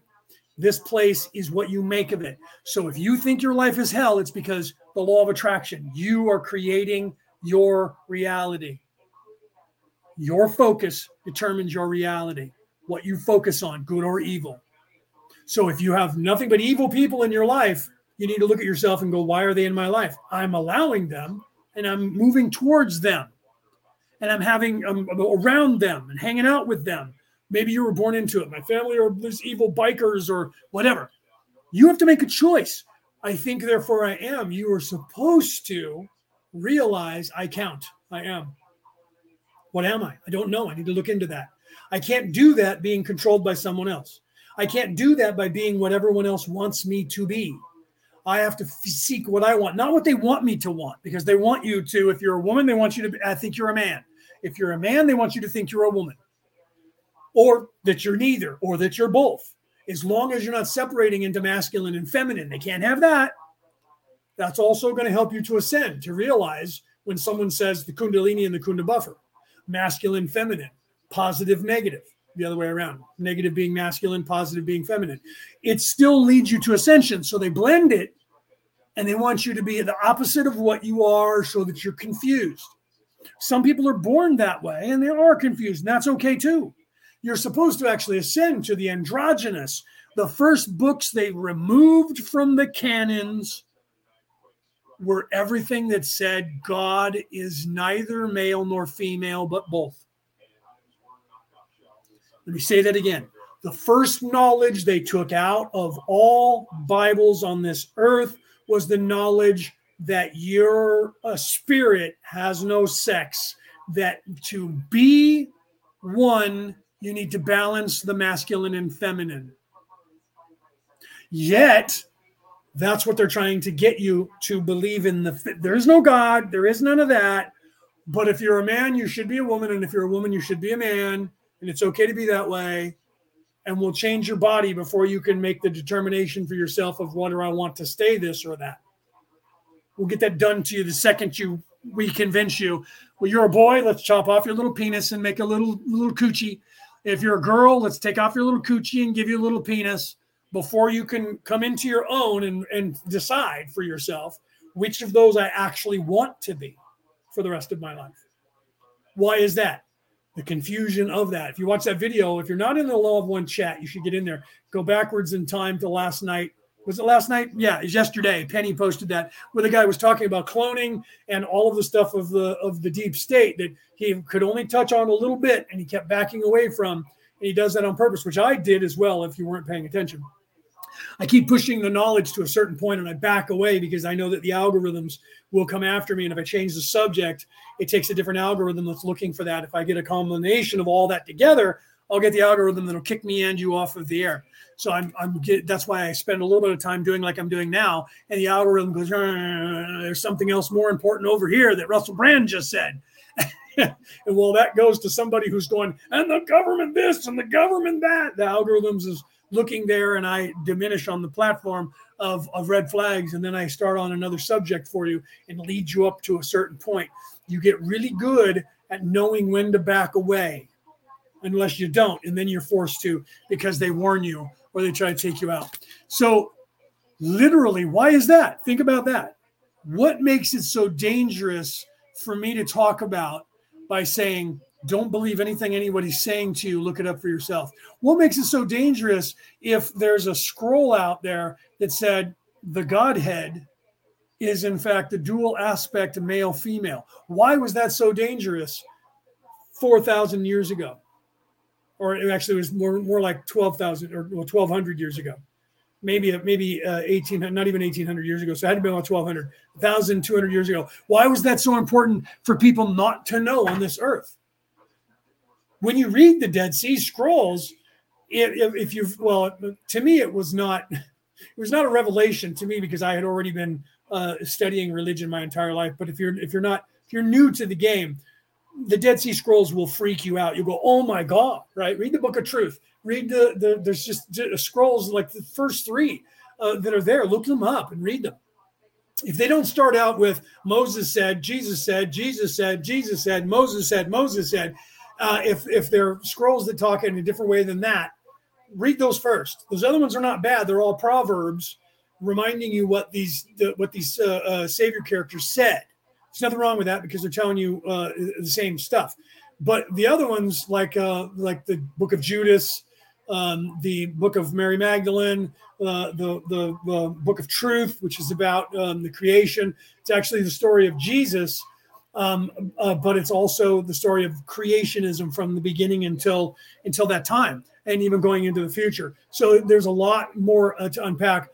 This place is what you make of it. So if you think your life is hell, it's because the law of attraction, you are creating your reality. Your focus determines your reality, what you focus on, good or evil. So if you have nothing but evil people in your life, you need to look at yourself and go, why are they in my life? I'm allowing them and I'm moving towards them and I'm having um, around them and hanging out with them. Maybe you were born into it. My family are these evil bikers or whatever. You have to make a choice. I think, therefore, I am. You are supposed to realize I count. I am. What am I? I don't know. I need to look into that. I can't do that being controlled by someone else. I can't do that by being what everyone else wants me to be. I have to f- seek what I want, not what they want me to want, because they want you to. If you're a woman, they want you to. Be, I think you're a man. If you're a man, they want you to think you're a woman, or that you're neither, or that you're both. As long as you're not separating into masculine and feminine, they can't have that. That's also going to help you to ascend, to realize when someone says the Kundalini and the Kundabuffer, masculine, feminine. positive, negative, the other way around, negative being masculine, positive being feminine. It still leads you to ascension. So they blend it and they want you to be the opposite of what you are so that you're confused. Some people are born that way and they are confused, and that's okay too. You're supposed to actually ascend to the androgynous. The first books they removed from the canons were everything that said God is neither male nor female, but both. Let me say that again. The first knowledge they took out of all Bibles on this earth was the knowledge that your a spirit has no sex, that to be one, you need to balance the masculine and feminine. Yet, that's what they're trying to get you to believe in the there is no god there is none of that but if you're a man you should be a woman and if you're a woman you should be a man and it's okay to be that way and we'll change your body before you can make the determination for yourself of whether I want to stay this or that. We'll get that done to you the second you we convince you. Well, you're a boy, let's chop off your little penis and make a little little coochie. If you're a girl, let's take off your little coochie and give you a little penis before you can come into your own and, and decide for yourself which of those I actually want to be for the rest of my life. Why is that? the confusion of that. If you watch that video, if you're not in the Law of One chat, you should get in there. Go backwards in time to last night. Was it last night? Yeah, it's yesterday. Penny posted that where the guy was talking about cloning and all of the stuff of the of the deep state that he could only touch on a little bit and he kept backing away from. And he does that on purpose, which I did as well if you weren't paying attention. I keep pushing the knowledge to a certain point and I back away because I know that the algorithms will come after me. And if I change the subject, it takes a different algorithm that's looking for that. If I get a combination of all that together, I'll get the algorithm that'll kick me and you off of the air. So I'm, I'm get, that's why I spend a little bit of time doing like I'm doing now. And the algorithm goes, uh, there's something else more important over here that Russell Brand just said. and well, that goes to somebody who's going, and the government this and the government that. The algorithms is looking there and I diminish on the platform of, of red flags. And then I start on another subject for you and lead you up to a certain point. You get really good at knowing when to back away unless you don't. And then you're forced to because they warn you or they try to take you out. So, literally, why is that? Think about that. What makes it so dangerous for me to talk about by saying, don't believe anything anybody's saying to you. Look it up for yourself. What makes it so dangerous if there's a scroll out there that said the Godhead is in fact the dual aspect male female? Why was that so dangerous 4,000 years ago? Or it actually was more, more like 12,000 or well, 1,200 years ago. Maybe maybe uh, 18, not even 1,800 years ago. So it had to be about 1,200, 1,200 years ago. Why was that so important for people not to know on this earth? when you read the Dead Sea Scrolls, if, if you've well, to me it was not it was not a revelation to me because I had already been uh, studying religion my entire life. But if you're if you're not if you're new to the game, the Dead Sea Scrolls will freak you out. You'll go, oh my god, right? Read the Book of Truth. Read the the there's just scrolls like the first three uh, that are there. Look them up and read them. If they don't start out with Moses said, Jesus said, Jesus said, Jesus said, Moses said, Moses said, uh, if if they're scrolls that talk in a different way than that, read those first. Those other ones are not bad. They're all proverbs reminding you what these the, what these uh, uh, savior characters said. There's nothing wrong with that because they're telling you uh, the same stuff. But the other ones, like uh, like the Book of Judas, um, the Book of Mary Magdalene, uh, the, the, Book of Truth, which is about um, the creation. It's actually the story of Jesus um, uh, but it's also the story of creationism from the beginning until until that time, and even going into the future. So there's a lot more uh, to unpack.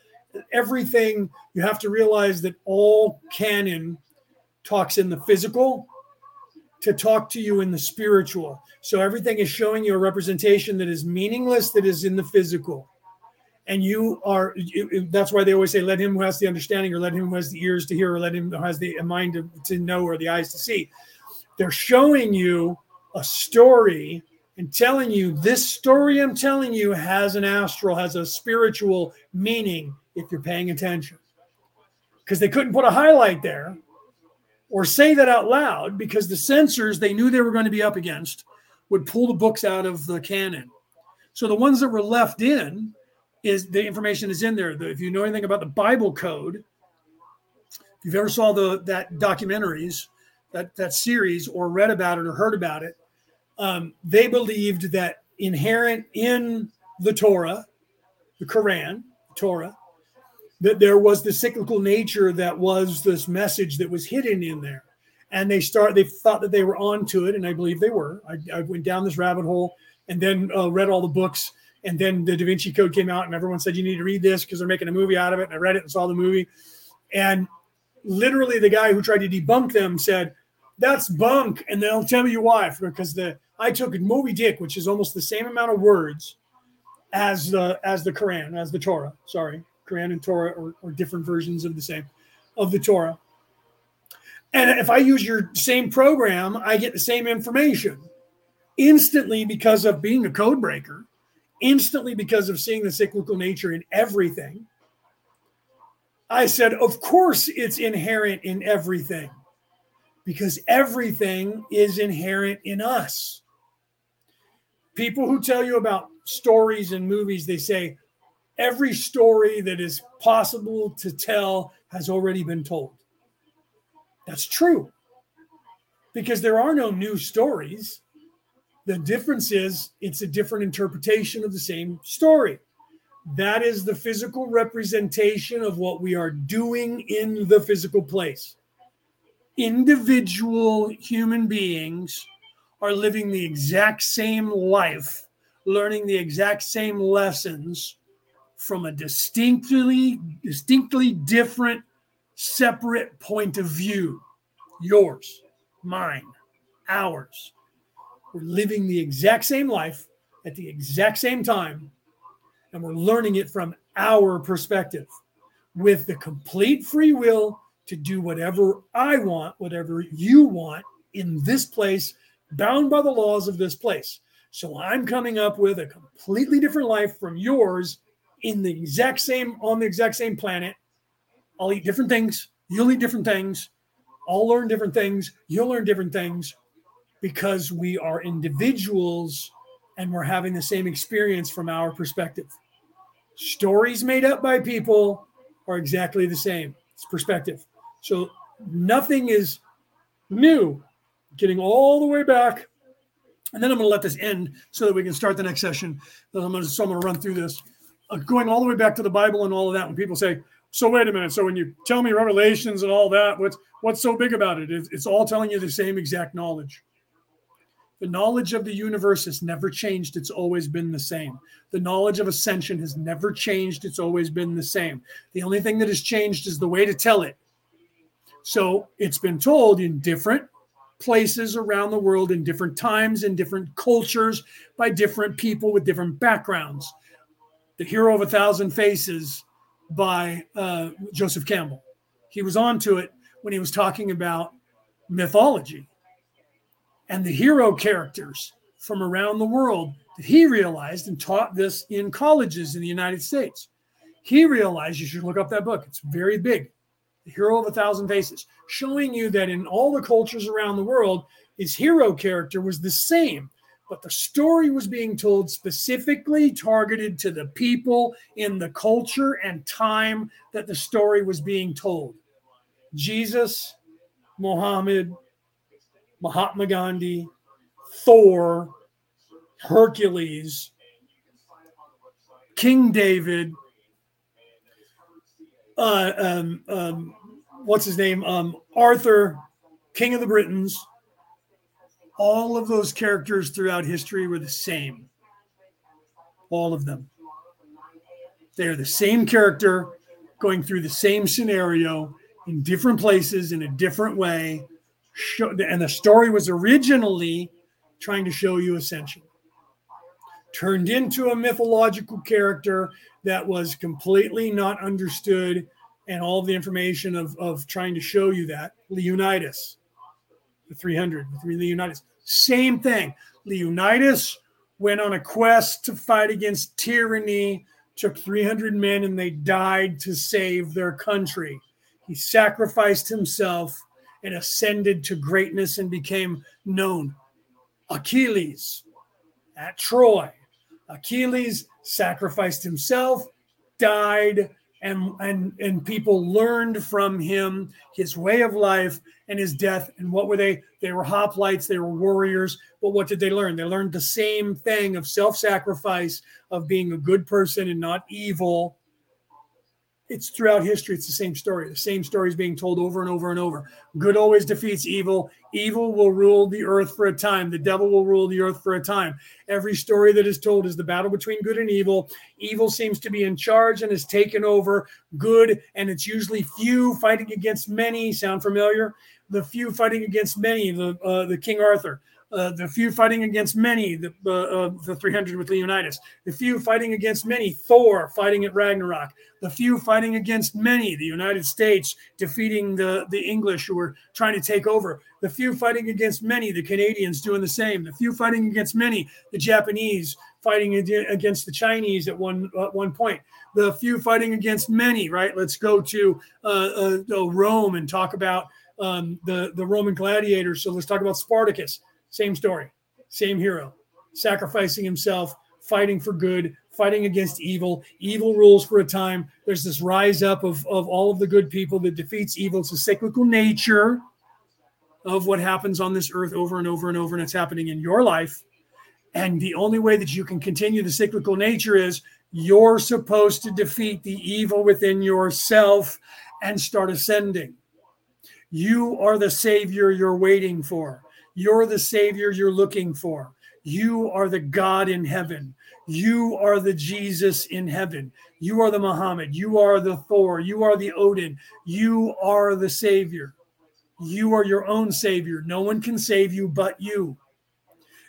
Everything you have to realize that all canon talks in the physical to talk to you in the spiritual. So everything is showing you a representation that is meaningless, that is in the physical. And you are that's why they always say let him who has the understanding or let him who has the ears to hear or let him who has the mind to, to know or the eyes to see. They're showing you a story and telling you this story i'm telling you has an astral has a spiritual meaning if you're paying attention. Because they couldn't put a highlight there or say that out loud because the censors they knew they were going to be up against would pull the books out of the canon. So the ones that were left in is the information is in there. if you know anything about the Bible code, if you've ever saw the that documentaries, that that series, or read about it or heard about it, um, they believed that inherent in the Torah, the Quran, Torah, that there was the cyclical nature that was this message that was hidden in there. And they start they thought that they were onto it and i believe they were. I, I went down this rabbit hole and then uh, read all the books and then the da vinci code came out and everyone said you need to read this because they're making a movie out of it and i read it and saw the movie. And literally the guy who tried to debunk them said that's bunk and they'll tell you why because the i took moby dick which is almost the same amount of words as the as the quran as the torah sorry quran and torah or, or different versions of the same of the torah and if I use your same program, I get the same information instantly because of being a code breaker, instantly because of seeing the cyclical nature in everything. I said, of course, it's inherent in everything because everything is inherent in us. People who tell you about stories and movies, they say every story that is possible to tell has already been told. That's true because there are no new stories. The difference is it's a different interpretation of the same story. That is the physical representation of what we are doing in the physical place. Individual human beings are living the exact same life, learning the exact same lessons from a distinctly distinctly different separate point of view yours, mine, ours. We're living the exact same life at the exact same time, and we're learning it from our perspective with the complete free will to do whatever I want, whatever you want in this place, bound by the laws of this place. So I'm coming up with a completely different life from yours in the exact same on the exact same planet I'll eat different things. You'll eat different things. I'll learn different things. You'll learn different things because we are individuals and we're having the same experience from our perspective. Stories made up by people are exactly the same. It's perspective. So nothing is new. Getting all the way back. And then I'm going to let this end so that we can start the next session. So I'm going to, run through this. Uh, going all the way back to the Bible and all of that. When people say, so wait a minute. So when you tell me revelations and all that, what's what's so big about it? It's all telling you the same exact knowledge. The knowledge of the universe has never changed. It's always been the same. The knowledge of ascension has never changed. It's always been the same. The only thing that has changed is the way to tell it. So it's been told in different places around the world, in different times, in different cultures, by different people with different backgrounds. The hero of a thousand faces by uh, Joseph Campbell. He was onto it when he was talking about mythology and the hero characters from around the world that he realized and taught this in colleges in the United States. He realized you should look up that book. It's very big. The Hero of a Thousand Faces, showing you that in all the cultures around the world, his hero character was the same but the story was being told specifically targeted to the people in the culture and time that the story was being told. Jesus, Muhammad, Mahatma Gandhi, Thor, Hercules, King David, uh, um, um, what's his name? Um, Arthur, King of the Britons all of those characters throughout history were the same. All of them. They are the same character going through the same scenario in different places in a different way. And the story was originally trying to show you ascension. Turned into a mythological character that was completely not understood, and all the information of, of trying to show you that. Leonidas, the 300, the three Leonidas. Same thing. Leonidas went on a quest to fight against tyranny, took 300 men, and they died to save their country. He sacrificed himself and ascended to greatness and became known. Achilles at Troy. Achilles sacrificed himself, died, and, and, and people learned from him his way of life and his death. And what were they? They were hoplites, they were warriors. But what did they learn? They learned the same thing of self sacrifice, of being a good person and not evil, it's throughout history it's the same story. The same story is being told over and over and over. Good always defeats evil. Evil will rule the earth for a time. The devil will rule the earth for a time. Every story that is told is the battle between good and evil. Evil seems to be in charge and has taken over good and it's usually few fighting against many. Sound familiar? The few fighting against many the uh, the king arthur uh, the few fighting against many, the uh, uh, the 300 with Leonidas, the few fighting against many, Thor fighting at Ragnarok, the few fighting against many, the United States defeating the, the English who were trying to take over, the few fighting against many, the Canadians doing the same, the few fighting against many, the Japanese fighting against the Chinese at one at one point, the few fighting against many, right? Let's go to uh, uh, Rome and talk about um, the, the Roman gladiators. So let's talk about Spartacus same story, same hero, sacrificing himself, fighting for good, fighting against evil. Evil rules for a time. There's this rise up of, of all of the good people that defeats evil. It's a cyclical nature of what happens on this earth over and over and over, and it's happening in your life. And the only way that you can continue the cyclical nature is you're supposed to defeat the evil within yourself and start ascending. You are the savior you're waiting for. You're the Savior you're looking for. You are the God in heaven. You are the Jesus in heaven. You are the Muhammad. You are the Thor. You are the Odin. You are the Savior. You are your own Savior. No one can save you but you.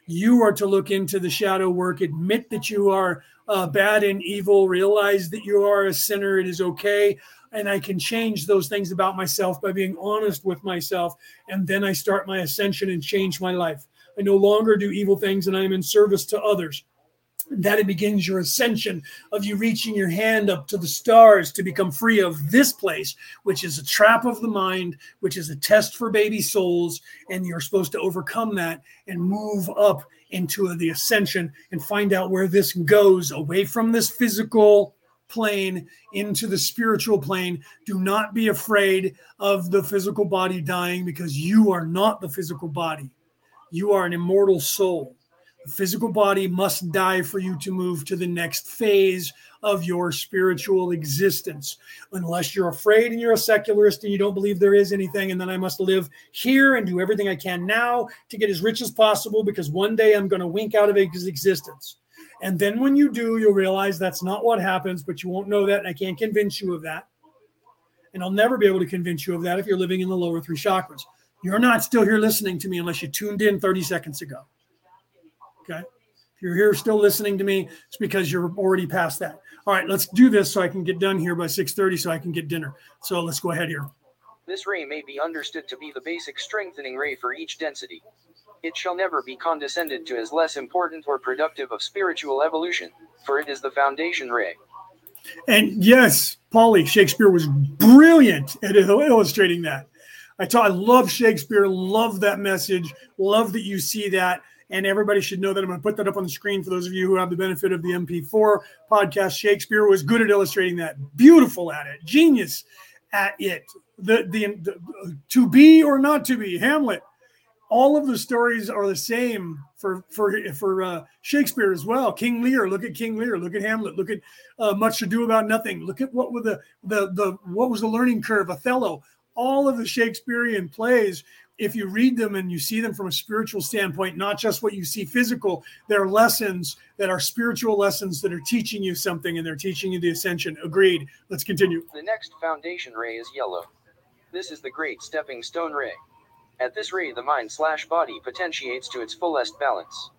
You are to look into the shadow work, admit that you are uh, bad and evil, realize that you are a sinner. It is okay and I can change those things about myself by being honest with myself. And then I start my ascension and change my life. I no longer do evil things and I am in service to others. That it begins your ascension of you reaching your hand up to the stars to become free of this place, which is a trap of the mind, which is a test for baby souls. And you're supposed to overcome that and move up into the ascension and find out where this goes away from this physical plane into the spiritual plane. Do not be afraid of the physical body dying because you are not the physical body. You are an immortal soul. The physical body must die for you to move to the next phase of your spiritual existence. Unless you're afraid and you're a secularist and you don't believe there is anything, and then I must live here and do everything I can now to get as rich as possible because one day I'm going to wink out of existence. And then when you do, you'll realize that's not what happens, but you won't know that. And I can't convince you of that. And I'll never be able to convince you of that if you're living in the lower three chakras. You're not still here listening to me unless you tuned in 30 seconds ago. Okay. If you're here still listening to me, it's because you're already past that. All right, let's do this so I can get done here by 6:30 so I can get dinner. So let's go ahead here. This ray may be understood to be the basic strengthening ray for each density. It shall never be condescended to as less important or productive of spiritual evolution, for it is the foundation ray. And yes, Polly, Shakespeare was brilliant at illustrating that. I, I love Shakespeare, love that message, love that you see that. And everybody should know that I'm going to put that up on the screen for those of you who have the benefit of the MP4 podcast. Shakespeare was good at illustrating that, beautiful at it, genius at it. The, the, the to be or not to be, Hamlet, all of the stories are the same for for for uh, Shakespeare as well. King Lear, look at King Lear, look at Hamlet, look at uh, Much Ado About Nothing. Look at what were the the the what was the learning curve? Othello. All of the Shakespearean plays, if you read them and you see them from a spiritual standpoint, not just what you see physical, they're lessons that are spiritual lessons that are teaching you something and they're teaching you the ascension. Agreed. Let's continue. The next foundation ray is yellow. This is the great stepping stone ray. At this ray the mind slash body potentiates to its fullest balance.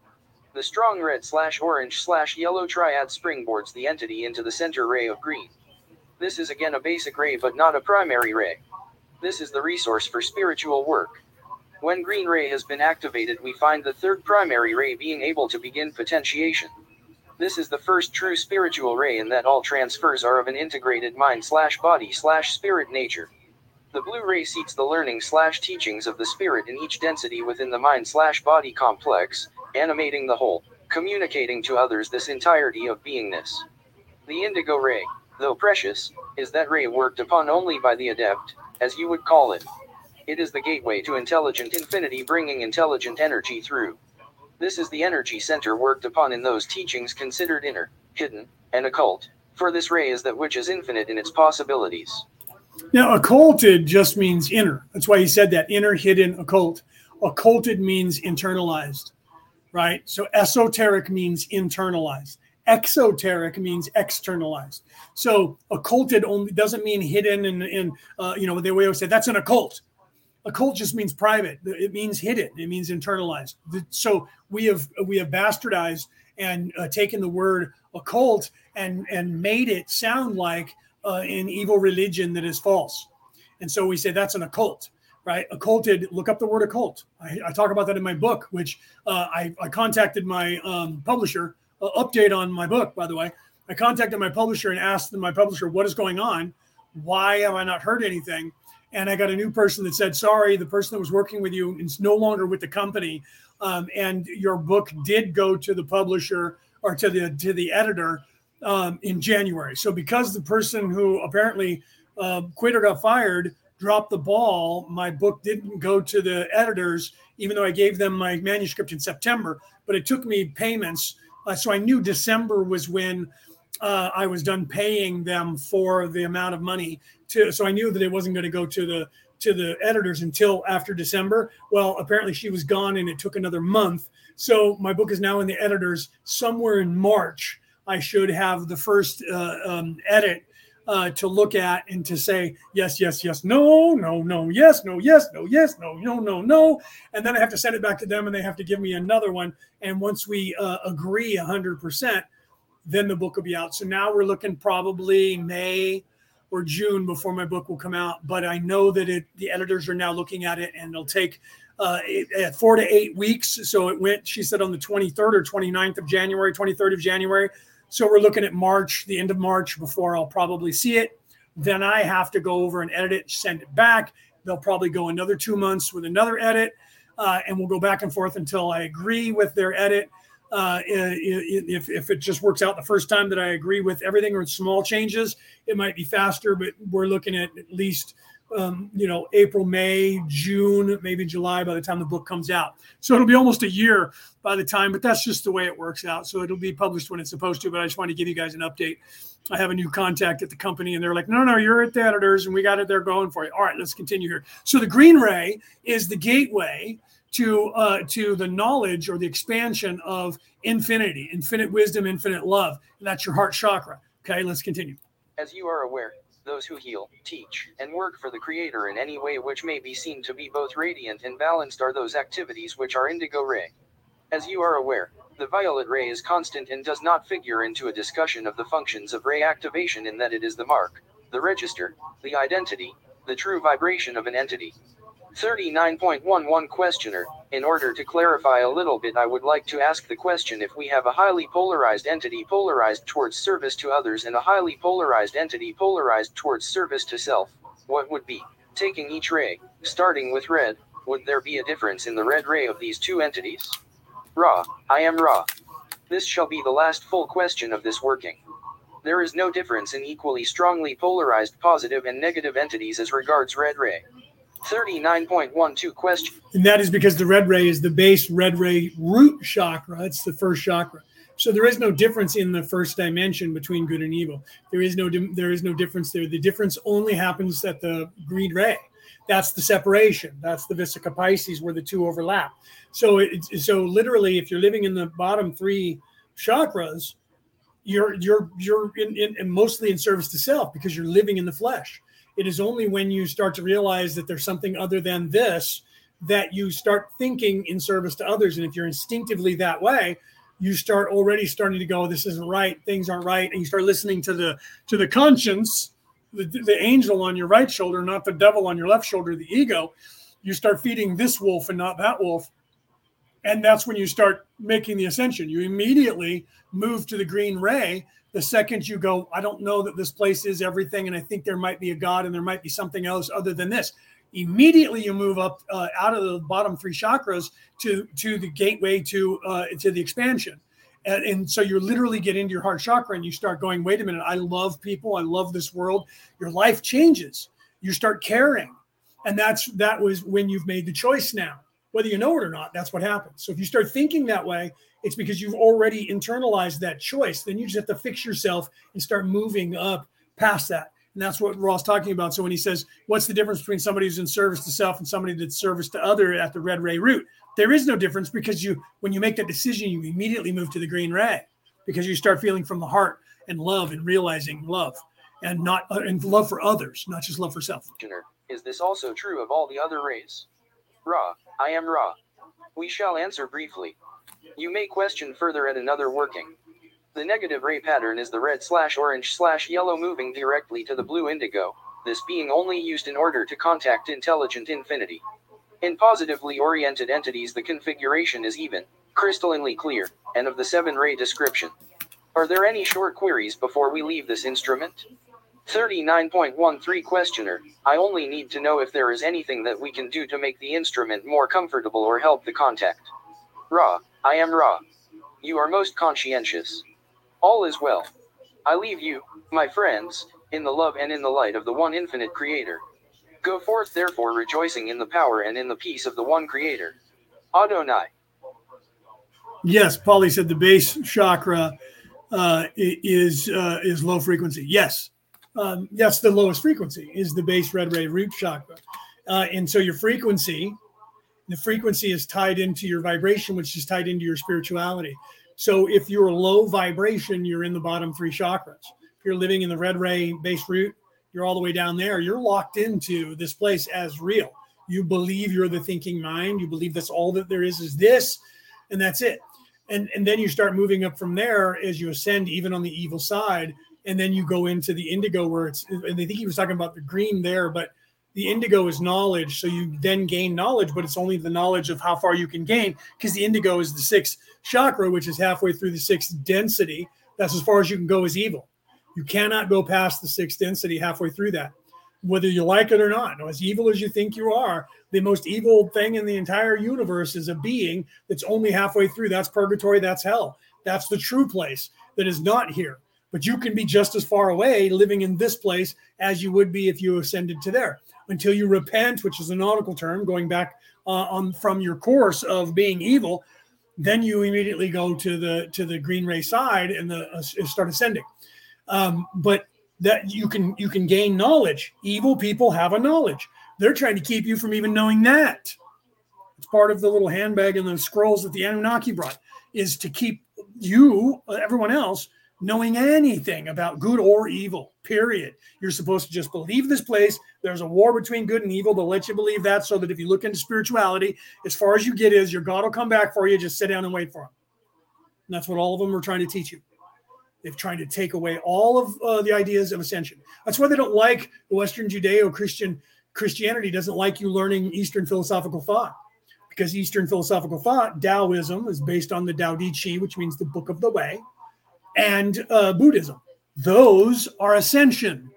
The strong red slash orange slash yellow triad springboards the entity into the center ray of green. This is again a basic ray but not a primary ray. This is the resource for spiritual work. When green ray has been activated we find the third primary ray being able to begin potentiation. This is the first true spiritual ray in that all transfers are of an integrated mind slash body slash spirit nature. The blue ray seats the learning slash teachings of the spirit in each density within the mind slash body complex, animating the whole, communicating to others this entirety of beingness. The indigo ray, though precious, is that ray worked upon only by the adept, as you would call it. It is the gateway to intelligent infinity, bringing intelligent energy through. This is the energy center worked upon in those teachings considered inner, hidden, and occult. For this ray is that which is infinite in its possibilities. Now, occulted just means inner. That's why he said that inner, hidden, occult. Occulted means internalized, right? So esoteric means internalized. Exoteric means externalized. So occulted only doesn't mean hidden and, and uh, you know, they always say that's an occult. Occult just means private. It means hidden. It means internalized. So we have we have bastardized and uh, taken the word occult and and made it sound like uh, an evil religion that is false. And so we say that's an occult, right? Occulted, look up the word occult. I, I talk about that in my book, which uh, I, I, contacted my um, publisher, uh, update on my book, by the way. I contacted my publisher and asked my publisher, what is going on? Why have I not heard anything? And I got a new person that said, sorry, the person that was working with you is no longer with the company. Um, and your book did go to the publisher or to the to the editor um, in January. So because the person who apparently uh, quit or got fired dropped the ball, my book didn't go to the editors, even though I gave them my manuscript in September. But it took me payments, uh, so I knew December was when uh, I was done paying them for the amount of money. To so I knew that it wasn't going to go to the to the editors until after December. Well, apparently she was gone, and it took another month. So my book is now in the editors somewhere in March. I should have the first uh, um, edit uh, to look at and to say yes, yes, yes, no, no, no, yes, no, yes, no, yes, no, no, no, no, and then I have to send it back to them, and they have to give me another one. And once we uh, agree hundred percent, then the book will be out. So now we're looking probably May or June before my book will come out. But I know that it, the editors are now looking at it, and it'll take uh, eight, four to eight weeks. So it went, she said, on the 23rd or 29th of January, 23rd of January. So we're looking at March, the end of March, before I'll probably see it. Then I have to go over and edit it, send it back. They'll probably go another two months with another edit, uh, and we'll go back and forth until I agree with their edit. Uh, if, if it just works out the first time that I agree with everything or small changes, it might be faster, but we're looking at at least um, you know, April, May, June, maybe July by the time the book comes out. So it'll be almost a year by the time, but that's just the way it works out. So it'll be published when it's supposed to. But I just want to give you guys an update. I have a new contact at the company, and they're like, no, no, you're at the editors, and we got it there going for you. All right, let's continue here. So the green ray is the gateway to uh, to the knowledge or the expansion of infinity, infinite wisdom, infinite love. And that's your heart chakra. Okay, let's continue. As you are aware, those who heal, teach, and work for the Creator in any way which may be seen to be both radiant and balanced are those activities which are indigo ray. As you are aware, the violet ray is constant and does not figure into a discussion of the functions of ray activation in that it is the mark, the register, the identity, the true vibration of an entity. 39.11 Questioner In order to clarify a little bit, I would like to ask the question if we have a highly polarized entity polarized towards service to others and a highly polarized entity polarized towards service to self, what would be, taking each ray, starting with red, would there be a difference in the red ray of these two entities? Ra, I am Ra. This shall be the last full question of this working. There is no difference in equally strongly polarized positive and negative entities as regards red ray. 39.12 question. And that is because the red ray is the base red ray root chakra. It's the first chakra. So there is no difference in the first dimension between good and evil. There is no there is no difference there. The difference only happens at the green ray. That's the separation. That's the Vesica Piscis where the two overlap. So it, so literally, if you're living in the bottom three chakras, you're you're you're in, in mostly in service to self because you're living in the flesh. It is only when you start to realize that there's something other than this that you start thinking in service to others. And if you're instinctively that way, you start already starting to go, this isn't right, things aren't right, and you start listening to the to the conscience, the, the angel on your right shoulder, not the devil on your left shoulder, the ego. You start feeding this wolf and not that wolf. And that's when you start making the ascension. You immediately move to the green ray the second you go, I don't know that this place is everything, and I think there might be a God and there might be something else other than this. Immediately, you move up uh, out of the bottom three chakras to to the gateway to uh, to the expansion. And, and, so you literally get into your heart chakra and you start going, wait a minute, I love people, I love this world. Your life changes. You start caring. And that's that was when you've made the choice now. Whether you know it or not, that's what happens. So if you start thinking that way, it's because you've already internalized that choice. Then you just have to fix yourself and start moving up past that. And that's what Ra's talking about. So when he says, what's the difference between somebody who's in service to self and somebody that's service to other at the red ray root? There is no difference because you, when you make that decision, you immediately move to the green ray because you start feeling from the heart and love and realizing love and not uh, and love for others, not just love for self. Is this also true of all the other rays? Ra, I am Ra. We shall answer briefly. You may question further at another working. The negative ray pattern is the red slash orange slash yellow moving directly to the blue indigo, this being only used in order to contact intelligent infinity. In positively oriented entities, the configuration is even, crystallinely clear, and of the seven ray description. Are there any short queries before we leave this instrument? 39.13 Questioner I only need to know if there is anything that we can do to make the instrument more comfortable or help the contact. Ra, I am Ra. You are most conscientious. All is well. I leave you, my friends, in the love and in the light of the one infinite Creator. Go forth therefore rejoicing in the power and in the peace of the one Creator. Adonai. Yes, Paulie said the base chakra uh, is uh, is low frequency. Yes, um, that's the lowest frequency is the base red ray root chakra, uh, and so your frequency, the frequency is tied into your vibration, which is tied into your spirituality. So if you're low vibration, you're in the bottom three chakras. If you're living in the red ray base root, you're all the way down there. You're locked into this place as real. You believe you're the thinking mind. You believe that's all that there is is this, and that's it. And and then you start moving up from there as you ascend, even on the evil side. And then you go into the indigo where it's. And I think he was talking about the green there, but the indigo is knowledge. So you then gain knowledge, but it's only the knowledge of how far you can gain because the indigo is the sixth chakra, which is halfway through the sixth density. That's as far as you can go as evil. You cannot go past the sixth density halfway through that, whether you like it or not. As evil as you think you are, the most evil thing in the entire universe is a being that's only halfway through. That's purgatory, that's hell. That's the true place that is not here. But you can be just as far away living in this place as you would be if you ascended to there until you repent, which is a nautical term, going back uh, on from your course of being evil then you immediately go to the to the green ray side and the uh, start ascending. Um, but that you can you can gain knowledge. Evil people have a knowledge. They're trying to keep you from even knowing that. It's part of the little handbag and the scrolls that the anunnaki brought is to keep you uh, everyone else knowing anything about good or evil period. You're supposed to just believe this place. There's a war between good and evil they'll let you believe that so that if you look into spirituality as far as you get is your god will come back for you. Just sit down and wait for him. And that's what all of them are trying to teach you. They're trying to take away all of uh, the ideas of ascension. That's why they don't like the western judeo-christian christianity doesn't like you learning eastern philosophical thought. Because eastern philosophical thought taoism is based on the Tao Te Ching which means the book of the way and uh, Buddhism. Those are ascension.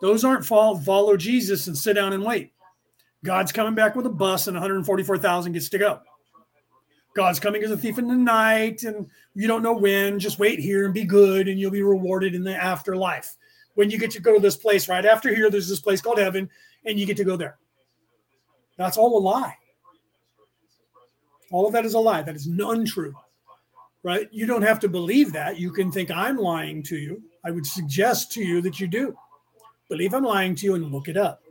Those aren't follow, follow Jesus and sit down and wait. God's coming back with a bus and 144,000 gets to go. God's coming as a thief in the night and you don't know when. Just wait here and be good and you'll be rewarded in the afterlife. When you get to go to this place right after here, there's this place called heaven and you get to go there. That's all a lie. All of that is a lie. That is untrue right? You don't have to believe that. You can think I'm lying to you. I would suggest to you that you do. Believe I'm lying to you and look it up.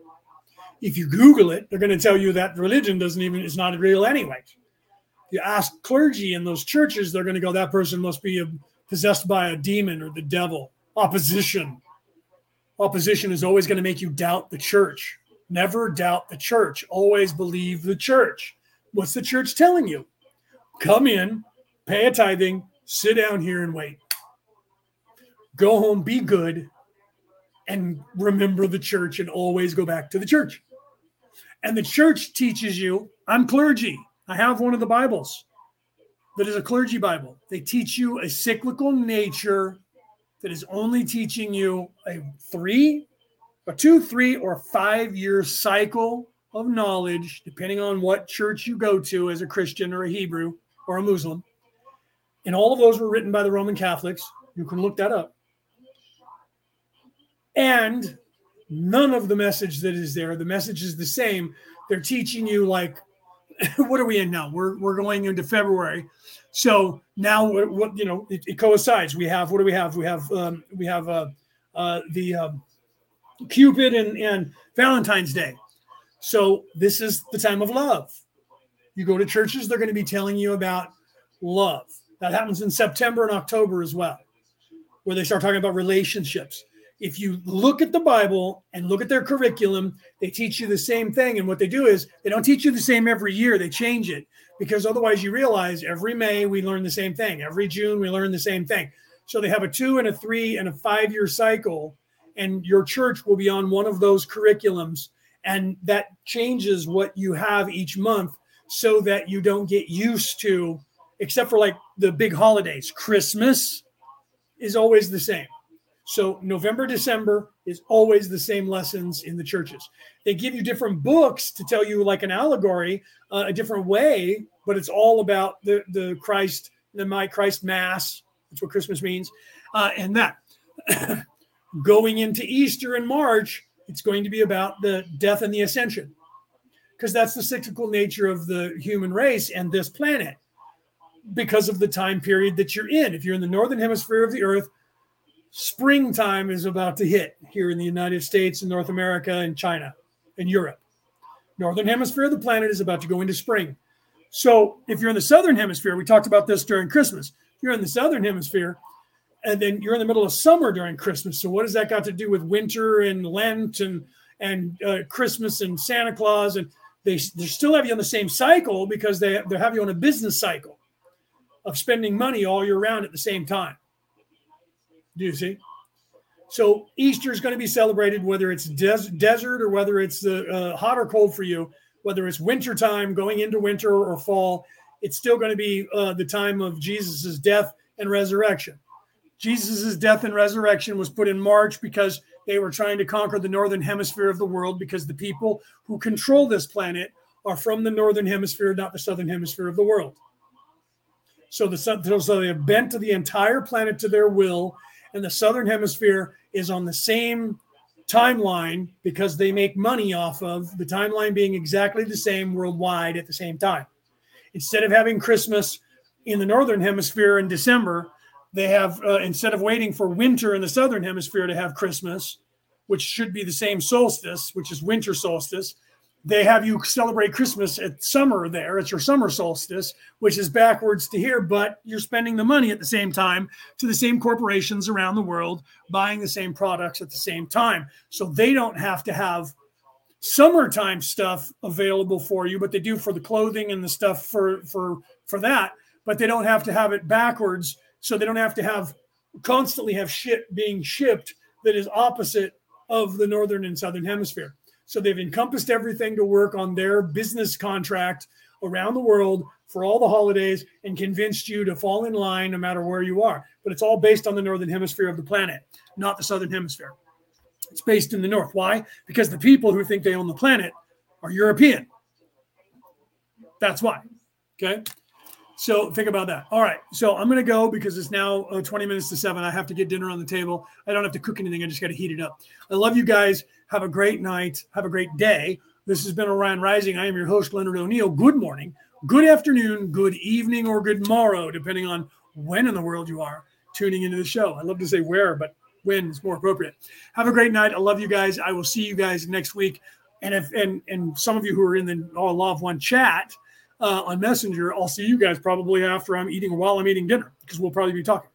If you Google it, they're going to tell you that religion doesn't even is not real anyway. You ask clergy in those churches, they're going to go, that person must be uh, possessed by a demon or the devil. Opposition. Opposition is always going to make you doubt the church. Never doubt the church. Always believe the church. What's the church telling you? Come in, pay a tithing, sit down here and wait. Go home, be good, and remember the church and always go back to the church. And the church teaches you, I'm clergy. I have one of the Bibles that is a clergy Bible. They teach you a cyclical nature that is only teaching you a three, a two, three, or five year cycle of knowledge, depending on what church you go to as a Christian or a Hebrew or a Muslim. And all of those were written by the Roman Catholics. You can look that up. And none of the message that is there, the message is the same. They're teaching you like, what are we in now? We're we're going into February, so now what, what you know it, it, coincides. We have what do we have? We have um, we have uh, uh, the um, Cupid and and Valentine's Day. So this is the time of love. You go to churches, they're going to be telling you about love. That happens in September and October as well, where they start talking about relationships if you look at the Bible and look at their curriculum, they teach you the same thing. And what they do is they don't teach you the same every year, they change it because otherwise you realize every May we learn the same thing, every June we learn the same thing. So they have a two and a three and a five year cycle, and your church will be on one of those curriculums. And that changes what you have each month so that you don't get used to, except for like the big holidays. Christmas is always the same so November, December is always the same lessons in the churches. They give you different books to tell you like an allegory, uh, a different way, but it's all about the the Christ, the my Christ Mass. That's what Christmas means, uh, and that. Going into Easter in March, it's going to be about the death and the ascension, because that's the cyclical nature of the human race and this planet. Because of the time period that you're in, if you're in the northern hemisphere of the Earth, springtime is about to hit here in the United States and North America and China and Europe. Northern hemisphere of the planet is about to go into spring. So if you're in the southern hemisphere, we talked about this during Christmas. You're in the southern hemisphere, and then you're in the middle of summer during Christmas. So what does that got to do with winter and Lent and and uh, Christmas and Santa Claus? And they they still have you on the same cycle because they they have you on a business cycle of spending money all year round at the same time. Do you see? So Easter is going to be celebrated whether it's des- desert or whether it's uh, hot or cold for you, whether it's winter time going into winter or fall. It's still going to be uh, the time of Jesus's death and resurrection. Jesus's death and resurrection was put in March because they were trying to conquer the northern hemisphere of the world because the people who control this planet are from the northern hemisphere, not the southern hemisphere of the world. So the sun so they have bent to the entire planet to their will and the southern hemisphere is on the same timeline because they make money off of the timeline being exactly the same worldwide at the same time. Instead of having Christmas in the northern hemisphere in December, they have uh, instead of waiting for winter in the southern hemisphere to have Christmas, which should be the same solstice, which is winter solstice, they have you celebrate Christmas at summer there. It's your summer solstice, which is backwards to here, but you're spending the money at the same time to the same corporations around the world buying the same products at the same time. So they don't have to have summertime stuff available for you, but they do for the clothing and the stuff for for for that, but they don't have to have it backwards. So they don't have to have constantly have shit being shipped that is opposite of the northern and southern hemisphere. So they've encompassed everything to work on their business contract around the world for all the holidays and convinced you to fall in line no matter where you are. But it's all based on the northern hemisphere of the planet, not the southern hemisphere. It's based in the north. Why? Because the people who think they own the planet are European. That's why. Okay. So think about that. All right. So I'm going to go because it's now uh, 20 minutes to seven. I have to get dinner on the table. I don't have to cook anything. I just got to heat it up. I love you guys. Have a great night. Have a great day. This has been Orion Rising. I am your host, Leonard O'Neill. Good morning, good afternoon, good evening, or good morrow, depending on when in the world you are tuning into the show. I love to say where, but when is more appropriate. Have a great night. I love you guys. I will see you guys next week. And if and and some of you who are in the Law of One chat, uh, on Messenger. I'll see you guys probably after I'm eating while I'm eating dinner because we'll probably be talking.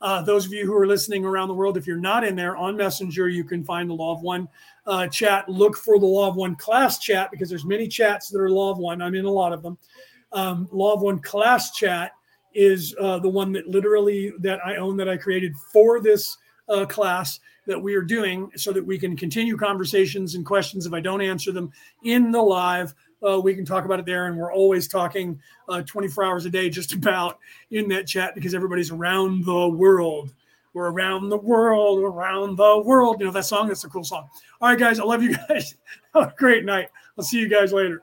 Uh, those of you who are listening around the world, if you're not in there on Messenger, you can find the Law of One uh, chat. Look for the Law of One class chat because there's many chats that are Law of One. I'm in a lot of them. Um, Law of One class chat is uh, the one that literally that I own that I created for this uh, class that we are doing so that we can continue conversations and questions if I don't answer them in the live uh, we can talk about it there. And we're always talking uh, 24 hours a day, just about in that chat because everybody's around the world We're around the world, around the world. You know that song? That's a cool song. All right, guys. I love you guys. Have a great night. I'll see you guys later.